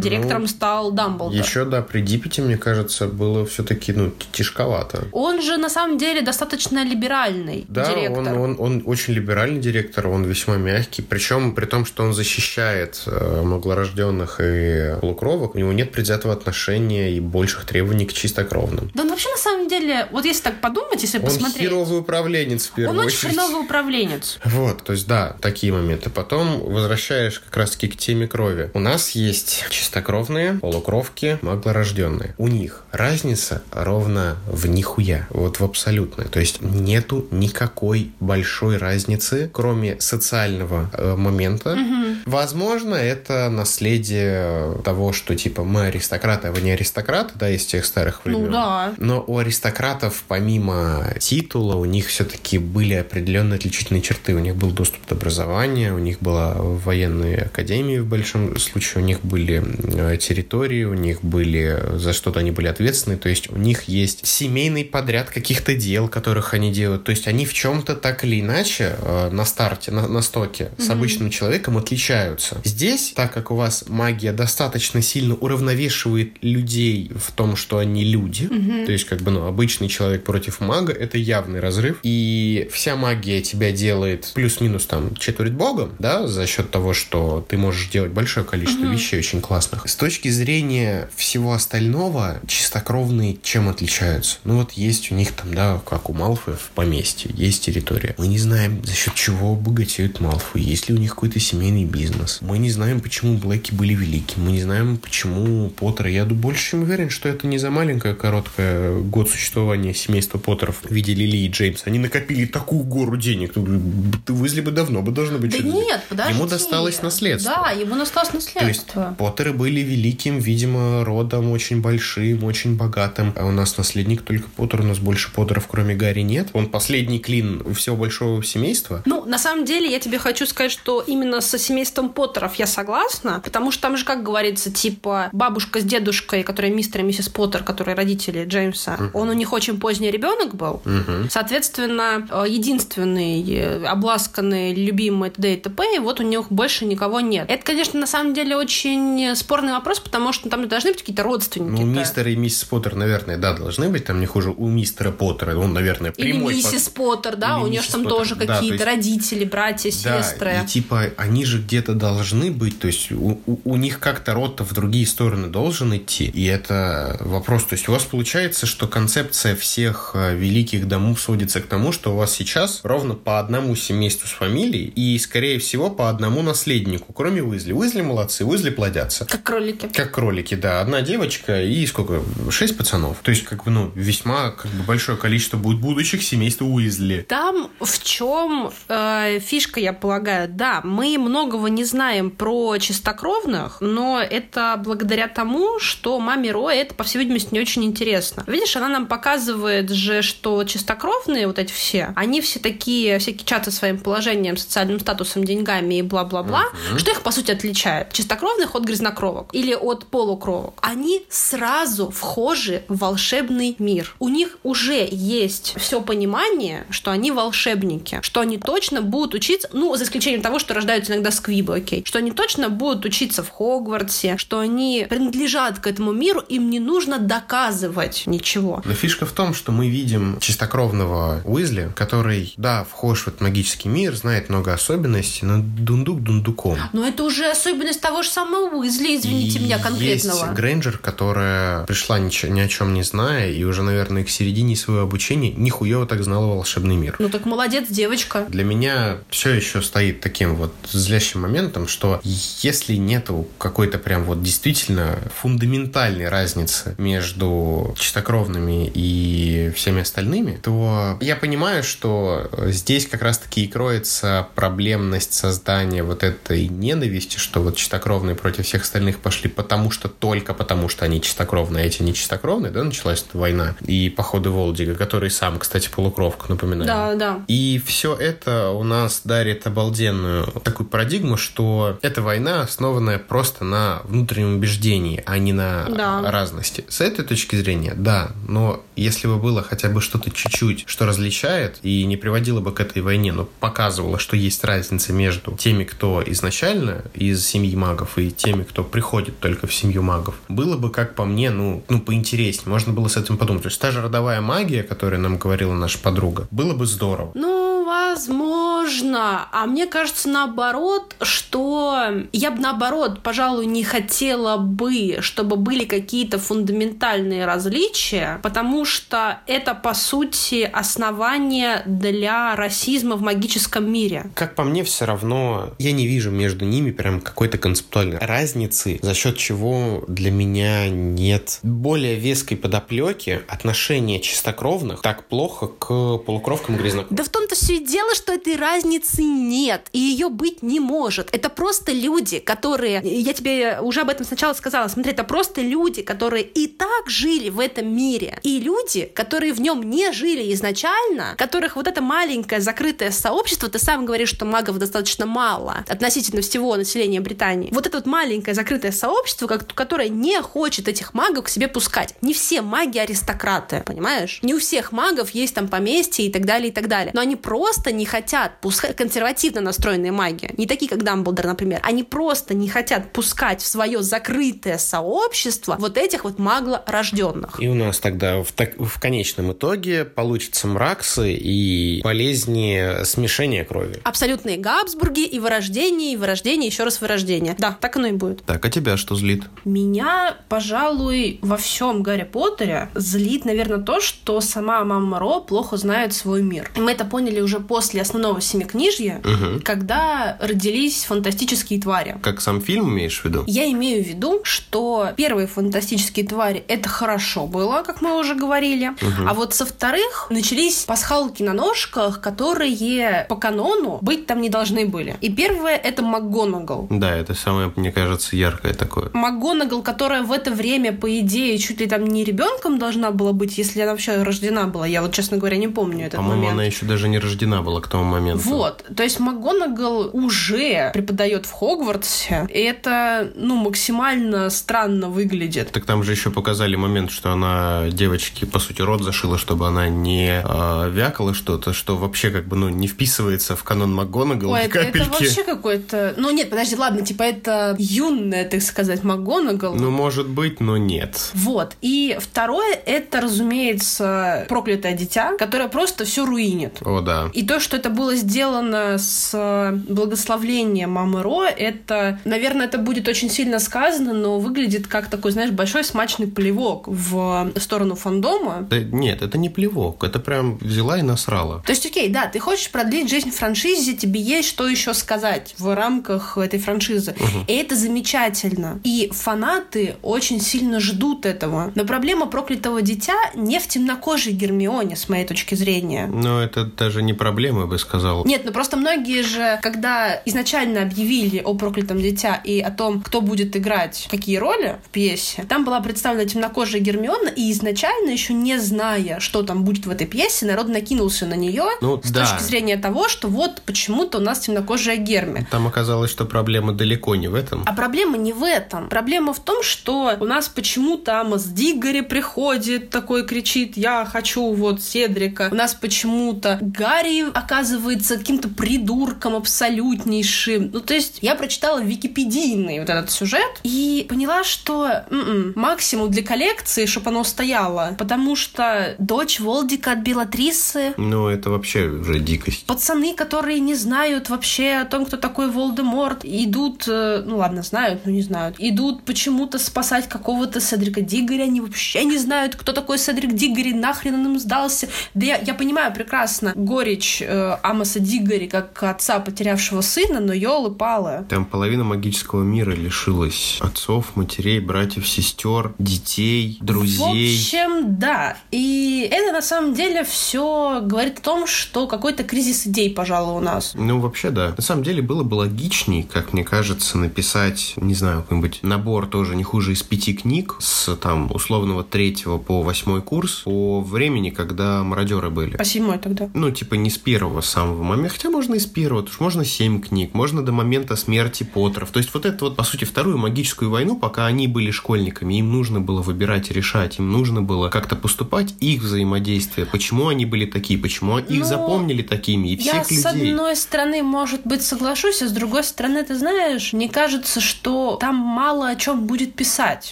Speaker 2: директором стал Дамблдор.
Speaker 1: Еще, да, при Диппете, мне кажется, было все-таки, ну, тяжковато.
Speaker 2: Он же на самом деле достаточно либеральный
Speaker 1: Да,
Speaker 2: директор.
Speaker 1: он, он, он очень либеральный директор, он весьма мягкий. Причем при том, что он защищает э, маглорожденных и полукровок, у него нет предвзятого отношения и больших требований к чистокровным.
Speaker 2: Да он вообще на самом деле, вот если так подумать, если
Speaker 1: Он
Speaker 2: посмотреть,
Speaker 1: херовый управленец в первую
Speaker 2: он очень
Speaker 1: очередь.
Speaker 2: хреновый управленец.
Speaker 1: Вот, то есть да, такие моменты. Потом возвращаешь как раз-таки к теме крови. У нас есть чистокровные, полукровки, маглорожденные. У них разница ровно в нихуя, вот в абсолютной. То есть нету никакой большой разницы, кроме социального э, момента. Возможно, это наследие того, что типа мы аристократы, а вы не аристократы, да, из тех старых времен.
Speaker 2: Ну да.
Speaker 1: Но у аристократов, помимо титула, у них все-таки были определенные отличительные черты. У них был доступ до образования, у них была военная академия в большом случае, у них были э, территории, у них были за что-то они были ответственны. То есть у них есть семейный подряд каких-то дел, которых они делают. То есть они в чем-то так или иначе э, на старте, на, на стоке с обычным человеком отличаются. Здесь, так как у вас магия достаточно сильно уравновешивает людей в том, что они люди, то есть как бы ну обычный человек против мага, это явный разрыв. И вся магия тебя делает плюс-минус там четверть богом, да, за счет того, что ты можешь делать большое количество вещей очень классных. С точки зрения всего остального, чистокровные чем отличаются? Ну вот есть у них там, да, как у Малфоев поместье, есть территория. Мы не знаем, за счет чего богатеют Малфы, есть ли у них какой-то семейный бизнес. Мы не знаем, почему Блэки были велики. Мы не знаем, почему Поттер. Я больше чем уверен, что это не за маленькое короткое год существования семейства Поттеров в виде Лили и Джеймса. Они накопили такую гору денег. Ты Уизли бы давно бы должны быть.
Speaker 2: Да нет, подожди.
Speaker 1: Ему досталось наследство.
Speaker 2: Да, ему досталось наследство.
Speaker 1: То есть Поттеры были великим, видимо, родом очень большим, очень богатым. А у нас наследник только Поттер. У нас больше Поттеров, кроме Гарри, нет. Он последний клин всего большого семейства.
Speaker 2: Ну, на самом деле, я тебе хочу сказать, что именно со семейством Поттеров я согласна, потому что там же, как говорится, типа бабушка с дедушкой, которые мистер и миссис Поттер, которые родители Джеймса, угу. он у них очень поздний ребенок был. Угу. Соответственно, э, единственный э, обласканный, любимый т.д. и т.п., и вот у них больше никого нет. Это, конечно, на самом деле очень спорный вопрос, потому что там должны быть какие-то родственники.
Speaker 1: Ну, мистер и миссис Поттер, наверное, да, должны быть. Там не хуже у мистера Поттера. Он, наверное, прямой...
Speaker 2: Или миссис Поттер, да, Или у нее там Поттер. тоже какие-то да, родители, братья, да, сестры.
Speaker 1: и типа они же где-то должны быть, то есть у, у, у них как-то род-то в другие стороны должен идти. И это вопрос. То есть у вас получается, что концепция всех э, великих домов сводится к тому, что у вас сейчас ровно по одному семейству с фамилией и, скорее всего, по одному наследнику, кроме Уизли. Уизли молодцы, Уизли плодятся.
Speaker 2: Как кролики.
Speaker 1: Как кролики, да. Одна девочка и сколько? Шесть пацанов. То есть, как бы, ну, весьма как бы большое количество будет будущих семейств Уизли.
Speaker 2: Там в чем э, фишка, я полагаю, да, мы многого не знаем про чистокровных, но это благодаря тому, что маме Роя это, по всей видимости, не очень интересно. Видишь, она нам показывает же, что чистокровные вот эти все, они все такие, всякие чаты своим положением, социальным статусом, деньгами и бла-бла-бла. Uh-huh. Что их, по сути, отличает? Чистокровных от грязнокровок или от полукровок. Они сразу вхожи в волшебный мир. У них уже есть все понимание, что они волшебники, что они точно будут учиться, ну, за исключением того, что рождаются иногда сквибы, окей, что они точно будут учиться в Хогвартсе, что они принадлежат к этому миру, им не нужно доказывать ничего.
Speaker 1: Но фишка в том, что мы видим чистокровного Уизли, который, да, вхож в этот магический мир, знает много особенностей, но дундук дундуком.
Speaker 2: Но это уже особенность того же самого Уизли, извините И меня, конкретного.
Speaker 1: Есть Грейнджер, которая пришла ни, ни о чем не зная, и уже, наверное, к середине своего обучения нихуево так знала волшебный мир.
Speaker 2: Ну так молодец, девочка.
Speaker 1: Для меня все еще стоит таким вот злящим моментом, что если нету какой-то прям вот действительно фундаментальной разницы между чистокровными и всеми остальными, то я понимаю, что здесь как раз-таки и кроется проблемность создания вот этой ненависти, что вот чистокровные против всех остальных пошли потому что только потому что они чистокровные, а эти не чистокровные, да, началась эта война. И походы Волдига, который сам, кстати, полукровка, напоминаю.
Speaker 2: Да, да.
Speaker 1: И все это у нас дарит обалденную такую парадигму, что эта война основанная просто на внутреннем убеждении, а не на да. разности. С этой точки зрения, да, но если бы было хотя бы что-то чуть-чуть, что различает и не приводило бы к этой войне, но показывало, что есть разница между теми, кто изначально из семьи магов и теми, кто приходит только в семью магов, было бы, как по мне, ну, ну поинтереснее. Можно было с этим подумать. То есть та же родовая магия, которую нам говорила наша подруга, было бы здорово.
Speaker 2: Ну, возможно. А мне кажется, наоборот, что я бы, наоборот, пожалуй, не хотела бы, чтобы были какие-то фундаментальные различия, потому что это, по сути, основание для расизма в магическом мире.
Speaker 1: Как по мне, все равно я не вижу между ними прям какой-то концептуальной разницы, за счет чего для меня нет более веской подоплеки отношения чистокровных так плохо к полукровкам и грязнокровкам.
Speaker 2: Да в том-то все и дело, что этой разницы нет, и ее быть не может. Это просто люди, которые... Я тебе уже об этом сначала сказала. Смотри, это просто люди, которые и так жили в этом мире. И люди, которые в нем не жили изначально, которых вот это маленькое закрытое сообщество, ты сам говоришь, что магов достаточно мало относительно всего населения Британии. Вот это вот маленькое закрытое сообщество, которое не хочет этих магов к себе пускать. Не все маги аристократы, понимаешь? Не у всех магов есть там поместье и так далее, и так далее. Но они просто не хотят пускать консервативно настроенные маги, не такие, как Дамблдор, например, они просто не хотят пускать в свое закрытое сообщество вот этих вот маглорожденных.
Speaker 1: И у нас тогда в, так, в конечном итоге получится мраксы и болезни смешения крови.
Speaker 2: Абсолютные Габсбурги и вырождение, и вырождение, еще раз вырождение. Да, так оно и будет.
Speaker 1: Так, а тебя что злит?
Speaker 2: Меня, пожалуй, во всем Гарри Поттере злит, наверное, то, что сама мама Ро плохо знает свой мир. И мы это поняли уже после основного семикнижье,
Speaker 1: Мгм.
Speaker 2: когда родились фантастические твари.
Speaker 1: Как сам фильм имеешь в виду?
Speaker 2: Я имею в виду, что первые фантастические твари это хорошо было, как мы уже говорили. А вот со вторых начались пасхалки на ножках, которые по канону быть там не должны были. И первое это МакГонагал.
Speaker 1: Да, это самое, мне кажется, яркое такое.
Speaker 2: МакГонагал, которая в это время, по идее, чуть ли там не ребенком должна была быть, если она вообще рождена была. Я вот, честно говоря, не помню этот
Speaker 1: По-моему,
Speaker 2: момент.
Speaker 1: она еще даже не рождена была к тому моменту.
Speaker 2: Вот, то есть МакГонагал уже преподает в Хогвартсе, и это, ну, максимально странно выглядит.
Speaker 1: Так там же еще показали момент, что она девочке, по сути, рот зашила, чтобы она не а, вякала что-то, что вообще как бы, ну, не вписывается в канон МакГонагал
Speaker 2: Ой, это, это вообще какой-то... Ну, нет, подожди, ладно, типа это юная, так сказать, МакГонагал.
Speaker 1: Ну, может быть, но нет.
Speaker 2: Вот. И второе, это, разумеется, проклятое дитя, которое просто все руинит.
Speaker 1: О, да.
Speaker 2: И то, что это было сделано с э, благословлением мамы Ро, это, наверное, это будет очень сильно сказано, но выглядит как такой, знаешь, большой смачный плевок в сторону фандома.
Speaker 1: Да нет, это не плевок, это прям взяла и насрала.
Speaker 2: То есть, окей, да, ты хочешь продлить жизнь франшизе, тебе есть что еще сказать в рамках этой франшизы. И это замечательно. И фанаты очень сильно ждут этого. Но проблема проклятого дитя не в темнокожей Гермионе, с моей точки зрения.
Speaker 1: Но это даже не проблема, я бы сказал.
Speaker 2: Нет, ну просто многие же, когда изначально объявили о проклятом дитя и о том, кто будет играть какие роли в пьесе, там была представлена темнокожая Гермиона, и изначально, еще не зная, что там будет в этой пьесе, народ накинулся на нее
Speaker 1: Ну,
Speaker 2: с
Speaker 1: да.
Speaker 2: точки зрения того, что вот почему-то у нас темнокожая Герми.
Speaker 1: Там оказалось, что проблема далеко не в этом.
Speaker 2: А проблема не в этом. Проблема в том, что у нас почему-то Амос Диггори приходит, такой кричит, я хочу вот Седрика. У нас почему-то Гарри оказывается каким-то придурком абсолютнейшим. Ну, то есть я прочитала википедийный вот этот сюжет и поняла, что м-м, максимум для коллекции, чтобы оно стояло, потому что дочь Волдика от Белатрисы
Speaker 1: Ну, это вообще уже дикость.
Speaker 2: Пацаны, которые не знают вообще о том, кто такой Волдеморт, идут, э, ну ладно, знают, но не знают, идут почему-то спасать какого-то Седрика Диггори, они вообще не знают, кто такой Седрик Диггори, нахрен он им сдался. Да я, я понимаю прекрасно горечь э, Амоса Диггори как отца, потерявшего сына, но елы палы.
Speaker 1: Там половина магического мира лишилась отцов, матерей, братьев, сестер, детей,
Speaker 2: В
Speaker 1: друзей.
Speaker 2: общем, да. И это на самом деле все говорит о том, что какой-то кризис идей, пожалуй, у нас.
Speaker 1: Ну, вообще, да. На самом деле, было бы логичней, как мне кажется, написать, не знаю, какой-нибудь набор тоже не хуже из пяти книг с там условного третьего по восьмой курс по времени, когда мародеры были.
Speaker 2: По седьмой тогда.
Speaker 1: Ну, типа не с первого самого момента, хотя можно и с первого, потому что можно семь книг, можно до момента смерти Поттеров. То есть вот это вот, по сути, вторую магическую войну, пока они были школьниками, им нужно было выбирать и решать, им нужно было как-то поступать их взаимодействие, почему они были такие, почему их
Speaker 2: Ну,
Speaker 1: запомнили такими, и
Speaker 2: Я,
Speaker 1: всех
Speaker 2: с
Speaker 1: людей.
Speaker 2: одной стороны, может быть, соглашусь, а с другой стороны, ты знаешь, мне кажется, что там мало о чем будет писать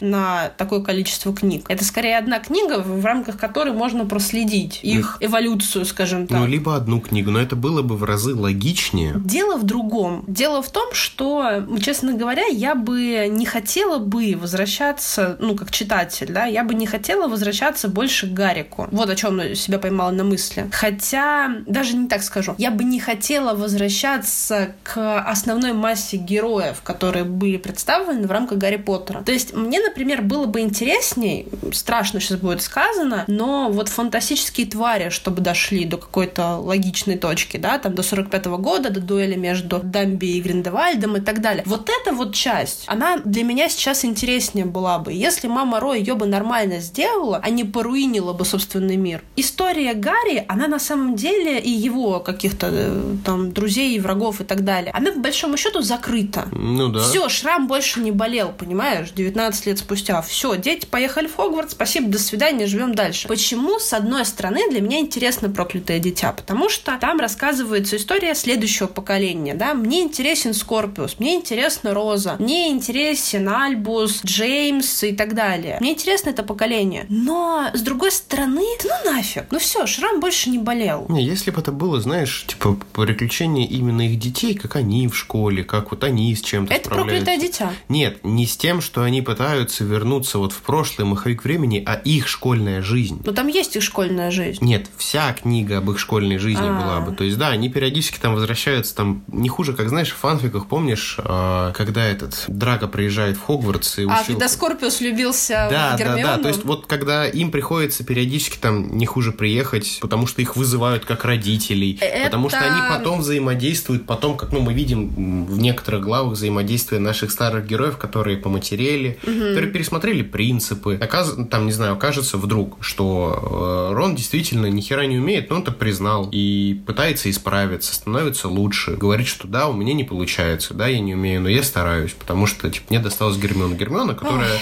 Speaker 2: на такое количество книг. Это скорее одна книга, в рамках которой можно проследить их эволюцию, скажем так.
Speaker 1: Ну, либо одну книгу, но это было бы в разы логичнее.
Speaker 2: Дело в другом. Дело в том, что, честно говоря, я бы не хотела бы возвращаться, ну, как читатель, да, я бы не хотела возвращаться больше к Гарику. Вот о чем я себя поймала на мысли. Хотя, даже не так скажу, я бы не хотела возвращаться к основной массе героев, которые были представлены в рамках Гарри Поттера. То есть мне, например, было бы интересней, страшно сейчас будет сказано, но вот фантастические твари, чтобы дошли до какой-то логичной точки, да, там до 45 года, до дуэли между Дамби и Гриндевальдом и так далее. Вот эта вот часть, она для меня сейчас интереснее была бы. Если мама Ро ее бы нормально сделала, а не поруинила бы собственный мир. История Гарри, она на самом деле и его каких-то э, там друзей и врагов и так далее, она по большому счету закрыта.
Speaker 1: Ну да.
Speaker 2: Все, шрам больше не болел, понимаешь, 19 лет спустя. Все, дети поехали в Хогвартс, спасибо, до свидания, живем дальше. Почему, с одной стороны, для меня интересно проклятое дитя? Потому что там рассказывается история следующего поколения, да. Мне интересен Скорпиус, мне интересна Роза, мне интересен Альбус, Джеймс и так далее. Мне интересно это поколение. Но, с другой стороны, ну нафиг, ну все, шрам больше не болел.
Speaker 1: Не, если бы это было, знаешь, типа приключения именно их детей, как они в школе, как вот они с чем-то
Speaker 2: Это проклятое дитя.
Speaker 1: Нет, не с тем, что они пытаются вернуться вот в прошлый маховик времени, а их школьная жизнь.
Speaker 2: Но там есть их школьная жизнь.
Speaker 1: Нет, вся книга об их школьной жизни
Speaker 2: А.
Speaker 1: была бы. То есть, да, они периодически там возвращаются, там не хуже, как знаешь, в фанфиках, помнишь, э, когда этот Драко приезжает в Хогвартс и
Speaker 2: А,
Speaker 1: учил...
Speaker 2: когда Скорпиус влюбился
Speaker 1: Да,
Speaker 2: в
Speaker 1: да,
Speaker 2: Гермиону.
Speaker 1: да. То есть вот когда им приходится периодически там не хуже приехать, потому что их вызывают как родителей,
Speaker 2: Это-
Speaker 1: потому что они потом взаимодействуют, потом, как ну мы видим в некоторых главах взаимодействие наших старых героев, которые поматерели, которые пересмотрели принципы. Оказ- Там, не знаю, окажется вдруг, что э, Рон действительно ни хера не умеет, но он это признал и пытается исправиться, становится лучше, говорит, что да, у меня не получается, да, я не умею, но я стараюсь, потому что, типа, мне досталась Гермиона. Гермиона, которая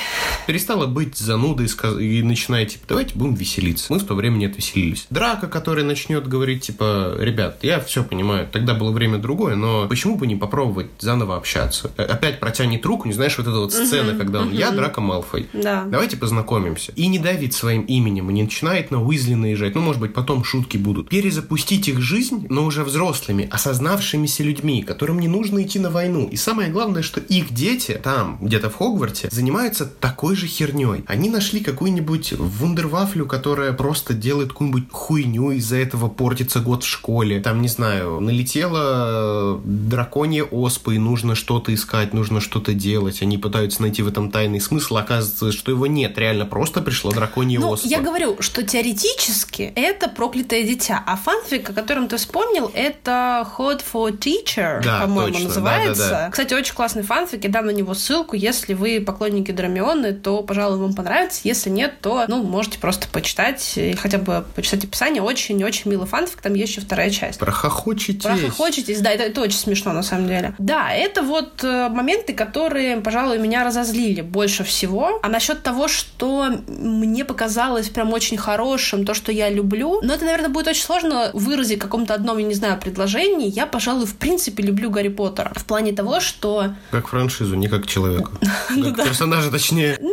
Speaker 1: перестала быть занудой и начинает, типа, давайте будем веселиться. Мы в то время не отвеселились. Драка, который начнет говорить, типа, ребят, я все понимаю, тогда было время другое, но почему бы не попробовать заново общаться? Э, Опять протянет руку, не знаешь, вот эта вот сцена, когда он, я Драка Малфой.
Speaker 2: Да.
Speaker 1: Давайте познакомимся. И не давить своим именем, и не начинает на Уизли наезжать. Ну, может быть, потом шутки будут. Перезапустить их жизнь, но уже взрослыми, осознавшимися людьми, которым не нужно идти на войну. И самое главное, что их дети там, где-то в Хогварте, занимаются такой же херней. Они нашли какую-нибудь вундервафлю, которая просто делает какую-нибудь хуйню, из-за этого портится год в школе. Там, не знаю, налетела э, драконья оспа, и нужно что-то искать, нужно что-то делать. Они пытаются найти в этом тайный смысл, оказывается, что его нет. Реально просто пришла драконья
Speaker 2: Ну,
Speaker 1: оспа.
Speaker 2: я говорю, что теоретически это проклятое дитя, а фанфик, о котором ты вспомнил, это Hot for Teacher,
Speaker 1: Да,
Speaker 2: по-моему, называется.
Speaker 1: да-да-да.
Speaker 2: Кстати, очень классный фанфик, я дам на него ссылку. Если вы поклонники Драмионы, то, пожалуй, вам понравится. Если нет, то, ну, можете просто почитать, и хотя бы почитать описание. Очень-очень милый фанфик, там есть еще вторая часть.
Speaker 1: Прохохочетесь.
Speaker 2: Прохохочетесь, да, это, это очень смешно на самом деле. Да, это вот э, моменты, которые, пожалуй, меня разозлили больше всего. А насчет того, что мне показалось прям очень хорошим, то, что я люблю, но это, наверное, будет очень сложно выразить в каком-то одном, я не знаю, предложении. Я, пожалуй, в принципе люблю Гарри Поттера. В плане того, что
Speaker 1: Как франшизу, не как человека. [LAUGHS]
Speaker 2: Ну
Speaker 1: Как персонажа, точнее.
Speaker 2: ну,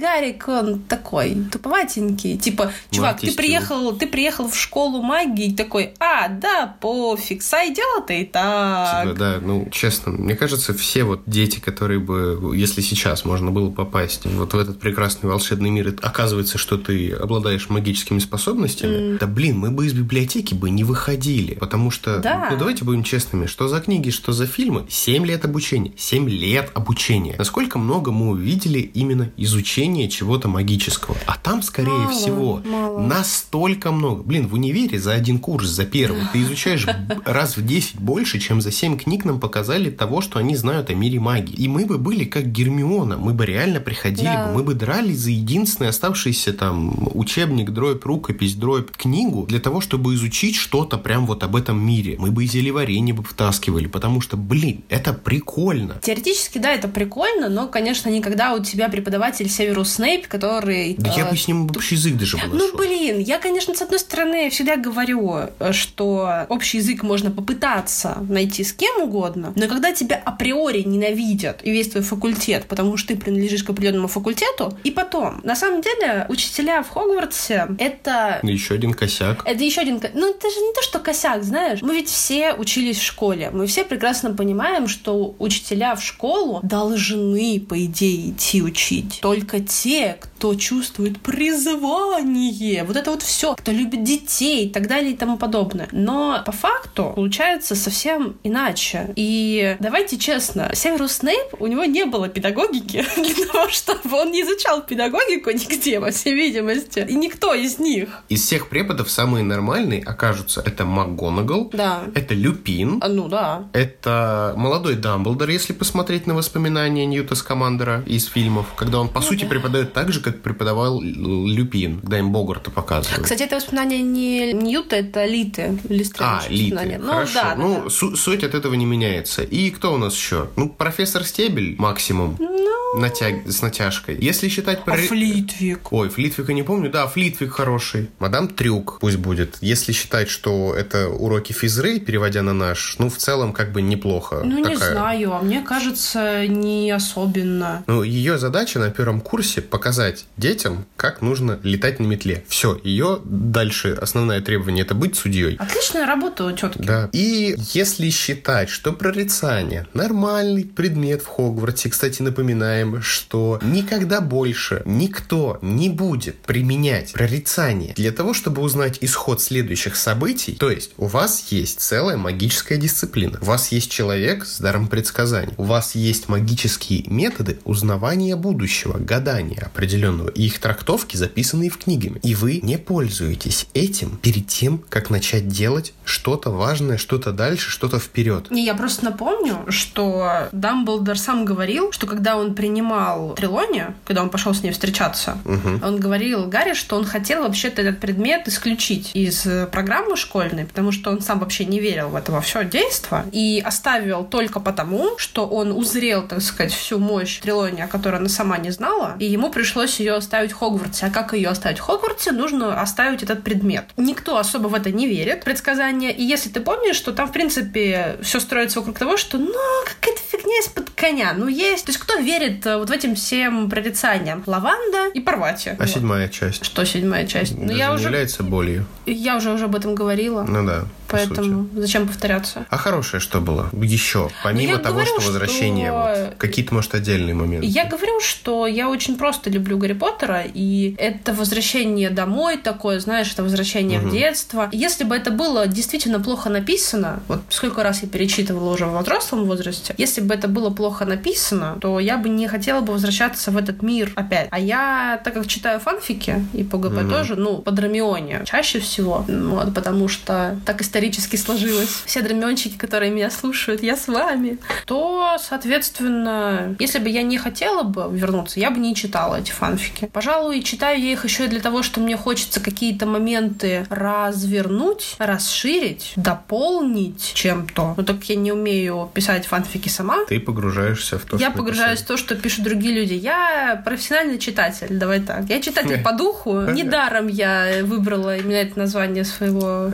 Speaker 2: Гарик, он такой туповатенький. Типа, чувак, ты приехал, ты приехал в школу магии, такой, а, да, пофиг, сойдет и так.
Speaker 1: Типа, да, ну, честно, мне кажется, все вот дети, которые бы, если сейчас можно было попасть вот в этот прекрасный волшебный мир, и оказывается, что ты обладаешь магическими способностями, да блин, мы бы из библиотеки бы не выходили, потому что,
Speaker 2: Да.
Speaker 1: ну, давайте будем честными, что за книги, что за фильмы, 7 лет обучения, 7 лет обучения. Насколько много мы увидели именно изучения чего-то магического, а там, скорее
Speaker 2: Мало,
Speaker 1: всего,
Speaker 2: мало.
Speaker 1: настолько много. Блин, в универе за один курс, за первый, ты изучаешь раз в 10 больше, чем за 7 книг нам показали того, что они знают о мире магии. И мы бы были как Гермиона, мы бы реально приходили
Speaker 2: Да.
Speaker 1: бы, мы бы дрались за единственный оставшийся там учебник, дробь, рукопись, дробь, книгу, для того, чтобы изучить что-то прям вот об этом мире. Мы бы и зельеварение бы втаскивали, потому что, блин, это прикольно.
Speaker 2: Теоретически, да, это прикольно, но, конечно, никогда у тебя преподаватель Северус Снейп, который...
Speaker 1: Да я
Speaker 2: э,
Speaker 1: бы с ним общий язык даже бы
Speaker 2: Ну, блин, я, конечно, с одной стороны всегда говорю, э, что общий язык можно попытаться найти с кем угодно, но когда тебя априори ненавидят и весь твой факультет, потому что ты принадлежишь к определенному факультету, и потом, на самом деле, учителя в Хогвартсе — это
Speaker 1: Еще один косяк.
Speaker 2: это еще один... Ну, это же не то, что косяк, знаешь. Мы ведь все учились в школе. Мы все прекрасно понимаем, что учителя в школу должны, по идее, идти учить. Только те, кто чувствует призвание. Вот это вот все. Кто любит детей и так далее и тому подобное. Но по факту получается совсем иначе. И давайте честно, Северус Снейп, у него не было педагогики [LAUGHS] для того, чтобы он не изучал педагогику нигде, во всей видимости. И никто из них.
Speaker 1: Из всех преподов самые нормальные окажутся это МакГонагал,
Speaker 2: Да.
Speaker 1: это Люпин,
Speaker 2: А, Ну да.
Speaker 1: это молодой Дамблдор, если посмотреть на воспоминания Ньюта Скамандера из фильмов, когда он, по
Speaker 2: Ну
Speaker 1: сути, преподает так же, как преподавал Люпин, когда им Богарта показывают.
Speaker 2: Кстати, это воспоминание не Ньюта, это Литы.
Speaker 1: А, Литы.
Speaker 2: Ну
Speaker 1: Хорошо.
Speaker 2: да,
Speaker 1: ну,
Speaker 2: да.
Speaker 1: су- суть от этого не меняется. И кто у нас еще? Ну, профессор Стебель максимум.
Speaker 2: Ну,
Speaker 1: Натяг... С натяжкой. Если считать...
Speaker 2: а
Speaker 1: про-
Speaker 2: Флитвик.
Speaker 1: Ой, Флитвика не помню. Да, Флитвик хороший. Мадам Трюк пусть будет. Если считать, что это уроки физры, переводя на наш, ну, в целом, как бы неплохо.
Speaker 2: Ну, не
Speaker 1: Такая.
Speaker 2: знаю, а мне кажется, не особенно.
Speaker 1: Ну, ее задача на первом курсе показать детям, как нужно летать на метле. Все, ее дальше основное требование это быть судьей.
Speaker 2: Отличная работа у тетки.
Speaker 1: Да. И если считать, что прорицание нормальный предмет в Хогвартсе, кстати, напоминаю знаем, что никогда больше никто не будет применять прорицание для того, чтобы узнать исход следующих событий. То есть у вас есть целая магическая дисциплина. У вас есть человек с даром предсказаний. У вас есть магические методы узнавания будущего, гадания определенного. И их трактовки записанные в книгами. И вы не пользуетесь этим перед тем, как начать делать что-то важное, что-то дальше, что-то вперед.
Speaker 2: Не, я просто напомню, что Дамблдор сам говорил, что когда он принимал Трилония, когда он пошел с ней встречаться, угу. он говорил Гарри, что он хотел вообще-то этот предмет исключить из программы школьной, потому что он сам вообще не верил в это во все действо и оставил только потому, что он узрел, так сказать, всю мощь Трилония, которую она сама не знала, и ему пришлось ее оставить в Хогвартсе. А как ее оставить в Хогвартсе? Нужно оставить этот предмет. Никто особо в это не верит. Предсказания. И если ты помнишь, что там, в принципе, все строится вокруг того, что, ну, какая-то фигня из-под коня. Ну, есть. То есть, кто верит э, вот в этим всем прорицаниям? Лаванда и Парвати.
Speaker 1: А вот. седьмая часть?
Speaker 2: Что седьмая часть?
Speaker 1: Даже ну, я не уже... является болью?
Speaker 2: Я уже, уже об этом говорила.
Speaker 1: Ну да.
Speaker 2: Поэтому зачем повторяться?
Speaker 1: А хорошее что было? Еще, помимо того, говорю, что возвращение, что... вот, какие-то, может, отдельные моменты.
Speaker 2: Я говорю, что я очень просто люблю Гарри Поттера, и это возвращение домой такое, знаешь, это возвращение угу. в детство. Если бы это было действительно плохо написано, вот сколько раз я перечитывала уже в взрослом возрасте, если бы это было плохо написано, то я бы не хотела бы возвращаться в этот мир опять. А я, так как читаю фанфики, и по ГП угу. тоже, ну, по Драмионе чаще всего, вот, потому что так исторически сложилось. Все драмиончики, которые меня слушают, я с вами. То, соответственно, если бы я не хотела бы вернуться, я бы не читала эти фанфики. Пожалуй, читаю я их еще и для того, что мне хочется какие-то моменты развернуть, расширить, дополнить чем-то. Но так как я не умею писать фанфики сама.
Speaker 1: Ты погружаешься в то,
Speaker 2: Я что погружаюсь в то, что пишут другие люди. Я профессиональный читатель, давай так. Я читатель [LAUGHS] по духу. Недаром я выбрала именно это название своего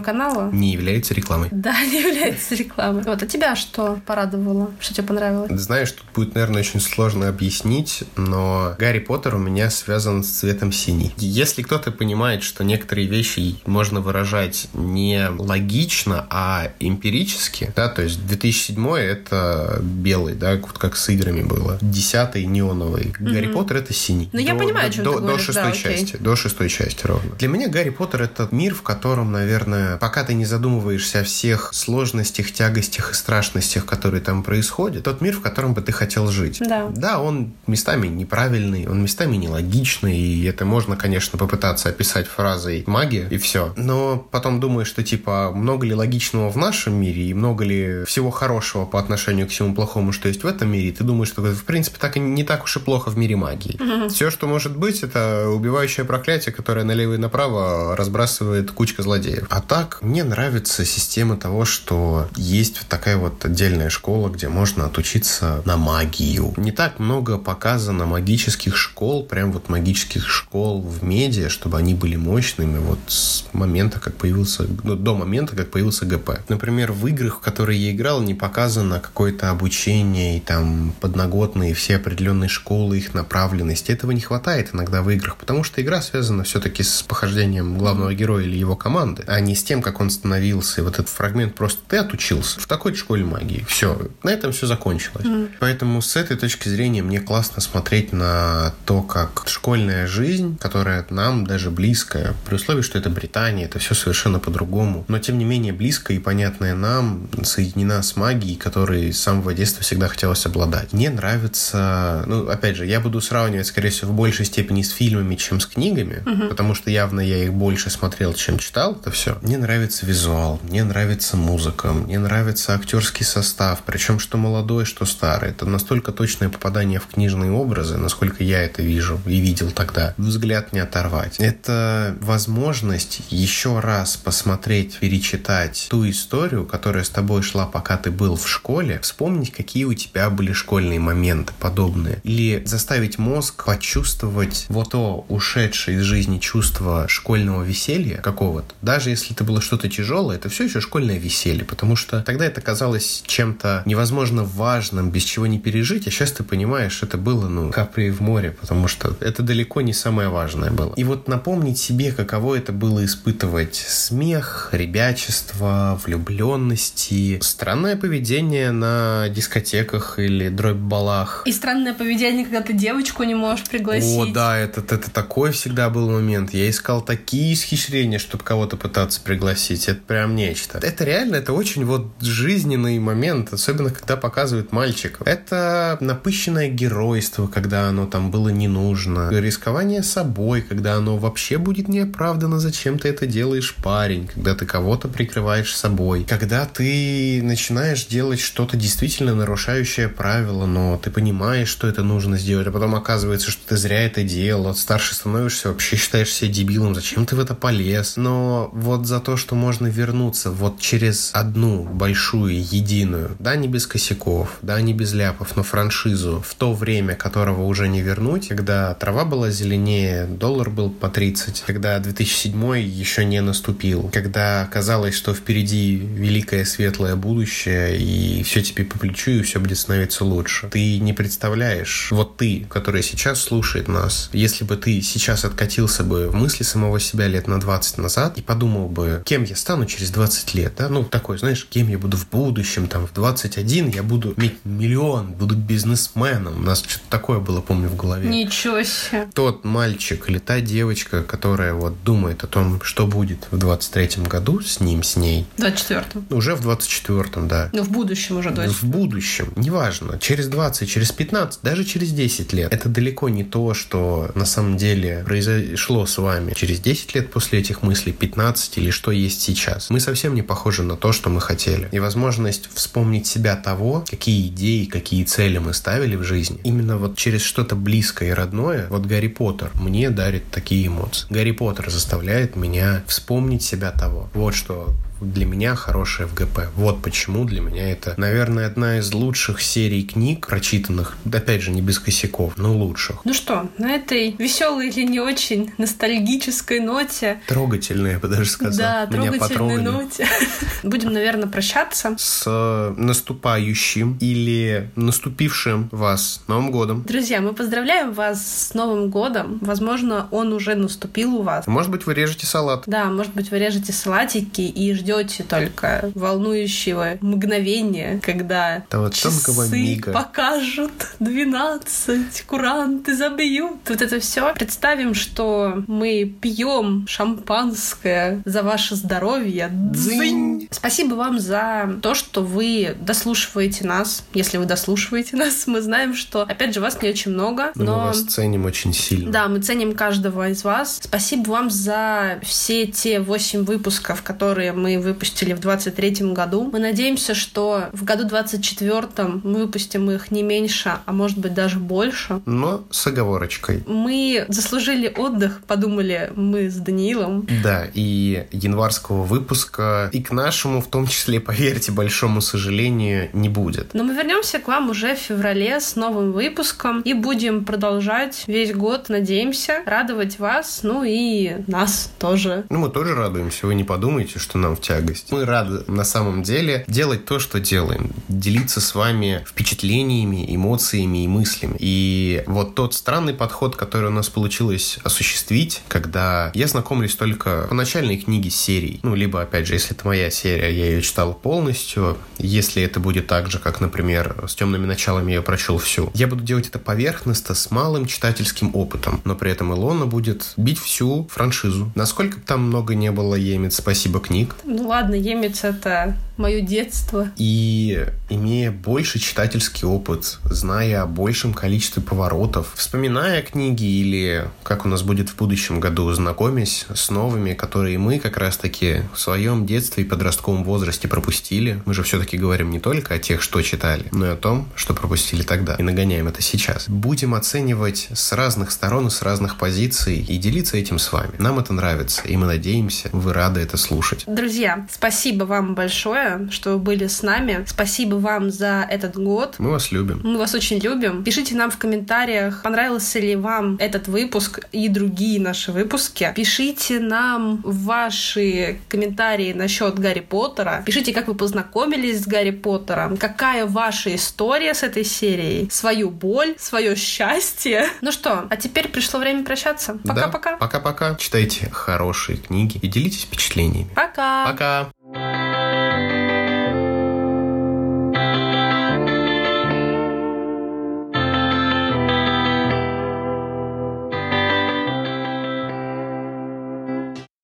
Speaker 2: телеграм-канала.
Speaker 1: Не является рекламой.
Speaker 2: Да, [LAUGHS] не является рекламой. Вот, а тебя что порадовало? Что тебе понравилось?
Speaker 1: Знаешь, тут будет, наверное, очень сложно объяснить, но Гарри Поттер у меня связан с цветом синий. Если кто-то понимает, что некоторые вещи можно выражать не логично, а эмпирически, да, то есть 2007 это белый, да, вот как с играми было. Десятый неоновый. Mm-hmm. Гарри Поттер это синий.
Speaker 2: Ну, я понимаю, о чем
Speaker 1: до,
Speaker 2: ты
Speaker 1: до шестой да, части. Окей. До шестой части ровно. Для меня Гарри Поттер это мир, в котором, наверное, пока ты не задумываешься о всех сложностях, тягостях и страшностях, которые там происходят, тот мир, в котором бы ты хотел жить.
Speaker 2: Да.
Speaker 1: Да, он местами неправильный, он местами нелогичный, и это можно, конечно, попытаться описать фразой магия и все. Но потом думаешь, что типа много ли логичного в нашем мире и много ли всего хорошего по отношению к всему плохому, что есть в этом мире, и ты думаешь, что в принципе так и не так уж и плохо в мире магии. Угу. Все, что может быть, это убивающее проклятие, которое налево и направо разбрасывает кучка злодеев. А так, мне нравится система того, что есть такая вот отдельная школа, где можно отучиться на магию. Не так много показано магических школ, прям вот магических школ в медиа, чтобы они были мощными вот с момента, как появился, ну, до момента, как появился ГП. Например, в играх, в которые я играл, не показано какое-то обучение и там подноготные все определенные школы, их направленность. Этого не хватает иногда в играх, потому что игра связана все-таки с похождением главного героя или его команды, а не с тем, как он становился. И вот этот фрагмент просто ты отучился в такой школе магии. Все. На этом все закончилось. Mm. Поэтому с этой точки зрения мне классно смотреть на то, как школьная жизнь, которая нам даже близкая, при условии, что это Британия, это все совершенно по-другому, но тем не менее близкая и понятная нам, соединена с магией, которой с самого детства всегда хотелось обладать. Мне нравится, ну, опять же, я буду сравнивать, скорее всего, в большей степени с фильмами, чем с книгами, угу. потому что явно я их больше смотрел, чем читал это все. Мне нравится визуал, мне нравится музыка, мне нравится актерский состав, причем что молодой, что старый. Это настолько точное попадание в книжные образы, насколько я это вижу и видел тогда. Взгляд не оторвать. Это возможность еще раз посмотреть, перечитать ту историю, которая с тобой шла, пока ты был в школе, вспомнить, какие у тебя были школьные моменты подобные. Или заставить мозг почувствовать вот то ушедшее из жизни чувство школьного веселья какого-то. Даже если ты было что-то тяжелое, это все еще школьное веселье, потому что тогда это казалось чем-то невозможно важным, без чего не пережить, а сейчас ты понимаешь, это было, ну, капли в море, потому что это далеко не самое важное было. И вот напомнить себе, каково это было испытывать смех, ребячество, влюбленности, странное поведение на дискотеках или дробь-балах.
Speaker 2: И странное поведение, когда ты девочку не можешь пригласить.
Speaker 1: О, да, это, это такой всегда был момент. Я искал такие исхищрения, чтобы кого-то пытаться пригласить. Это прям нечто. Это реально, это очень вот жизненный момент, особенно когда показывают мальчиков. Это напыщенное геройство, когда оно там было не нужно. Рискование собой, когда оно вообще будет неоправданно, зачем ты это делаешь, парень, когда ты кого-то прикрываешь собой, когда ты начинаешь делать что-то действительно нарушающее правила, но ты понимаешь, что это нужно сделать, а потом оказывается, что ты зря это делал, старше становишься, вообще считаешь себя дебилом, зачем ты в это полез? Но вот за то, что можно вернуться вот через одну большую, единую, да, не без косяков, да, не без ляпов, но франшизу, в то время, которого уже не вернуть, когда трава была зеленее, доллар был по 30, когда 2007 еще не наступил, когда казалось, что впереди великое светлое будущее, и все тебе по плечу, и все будет становиться лучше. Ты не представляешь, вот ты, который сейчас слушает нас, если бы ты сейчас откатился бы в мысли самого себя лет на 20 назад и подумал бы, кем я стану через 20 лет, да, ну, такой, знаешь, кем я буду в будущем, там, в 21 я буду иметь миллион, буду бизнесменом. У нас что-то такое было, помню, в голове.
Speaker 2: Ничего себе.
Speaker 1: Тот мальчик или та девочка, которая вот думает о том, что будет в 23-м году с ним, с ней.
Speaker 2: В 24-м.
Speaker 1: Уже в 24-м, да.
Speaker 2: Ну, в будущем уже,
Speaker 1: да. В будущем. Неважно. Через 20, через 15, даже через 10 лет. Это далеко не то, что на самом деле произошло с вами через 10 лет после этих мыслей, 15 или что есть сейчас. Мы совсем не похожи на то, что мы хотели. И возможность вспомнить себя того, какие идеи, какие цели мы ставили в жизни, именно вот через что-то близкое и родное, вот Гарри Поттер мне дарит такие эмоции. Гарри Поттер заставляет меня вспомнить себя того. Вот что для меня хорошая ФГП. Вот почему для меня это, наверное, одна из лучших серий книг, прочитанных, опять же, не без косяков, но лучших.
Speaker 2: Ну что, на этой веселой или не очень ностальгической ноте...
Speaker 1: Трогательной, я бы даже сказал.
Speaker 2: Да, Меня трогательной ноте. [LAUGHS] Будем, наверное, прощаться.
Speaker 1: С наступающим или наступившим вас Новым годом.
Speaker 2: Друзья, мы поздравляем вас с Новым годом. Возможно, он уже наступил у вас.
Speaker 1: Может быть, вы режете салат.
Speaker 2: Да, может быть, вы режете салатики и ждете ждете только волнующего мгновения, когда
Speaker 1: да вот часы мига.
Speaker 2: покажут 12, куранты забьют. Вот это все. Представим, что мы пьем шампанское за ваше здоровье. Дзынь! Спасибо вам за то, что вы дослушиваете нас. Если вы дослушиваете [LAUGHS] нас, мы знаем, что, опять же, вас не очень много, но...
Speaker 1: Мы вас ценим очень сильно.
Speaker 2: Да, мы ценим каждого из вас. Спасибо вам за все те восемь выпусков, которые мы выпустили в 23 году. Мы надеемся, что в году 24 мы выпустим их не меньше, а может быть даже больше.
Speaker 1: Но с оговорочкой.
Speaker 2: Мы заслужили отдых, подумали мы с Даниилом.
Speaker 1: Да, и январского выпуска, и к нашему, в том числе, поверьте, большому сожалению, не будет.
Speaker 2: Но мы вернемся к вам уже в феврале с новым выпуском и будем продолжать весь год, надеемся, радовать вас, ну и нас тоже.
Speaker 1: Ну, мы тоже радуемся, вы не подумайте, что нам в тягость. Мы рады на самом деле делать то, что делаем, делиться с вами впечатлениями, эмоциями и мыслями. И вот тот странный подход, который у нас получилось осуществить, когда я знакомлюсь только по начальной книге серии, ну, либо, опять же, если это моя серия, я ее читал полностью, если это будет так же, как, например, с темными началами я прочел всю, я буду делать это поверхностно, с малым читательским опытом, но при этом Илона будет бить всю франшизу. Насколько там много не было, Емец, спасибо книг,
Speaker 2: ну ладно, Емец это мое детство.
Speaker 1: И имея больше читательский опыт, зная о большем количестве поворотов, вспоминая книги или, как у нас будет в будущем году, знакомясь с новыми, которые мы как раз-таки в своем детстве и подростковом возрасте пропустили. Мы же все-таки говорим не только о тех, что читали, но и о том, что пропустили тогда. И нагоняем это сейчас. Будем оценивать с разных сторон и с разных позиций и делиться этим с вами. Нам это нравится, и мы надеемся, вы рады это слушать.
Speaker 2: Друзья, спасибо вам большое большое, что вы были с нами. Спасибо вам за этот год.
Speaker 1: Мы вас любим.
Speaker 2: Мы вас очень любим. Пишите нам в комментариях, понравился ли вам этот выпуск и другие наши выпуски. Пишите нам ваши комментарии насчет Гарри Поттера. Пишите, как вы познакомились с Гарри Поттером, какая ваша история с этой серией, свою боль, свое счастье. [LAUGHS] Ну что, а теперь пришло время прощаться. Пока-пока.
Speaker 1: Да, пока-пока. Читайте хорошие книги и делитесь впечатлениями.
Speaker 2: Пока.
Speaker 1: Пока!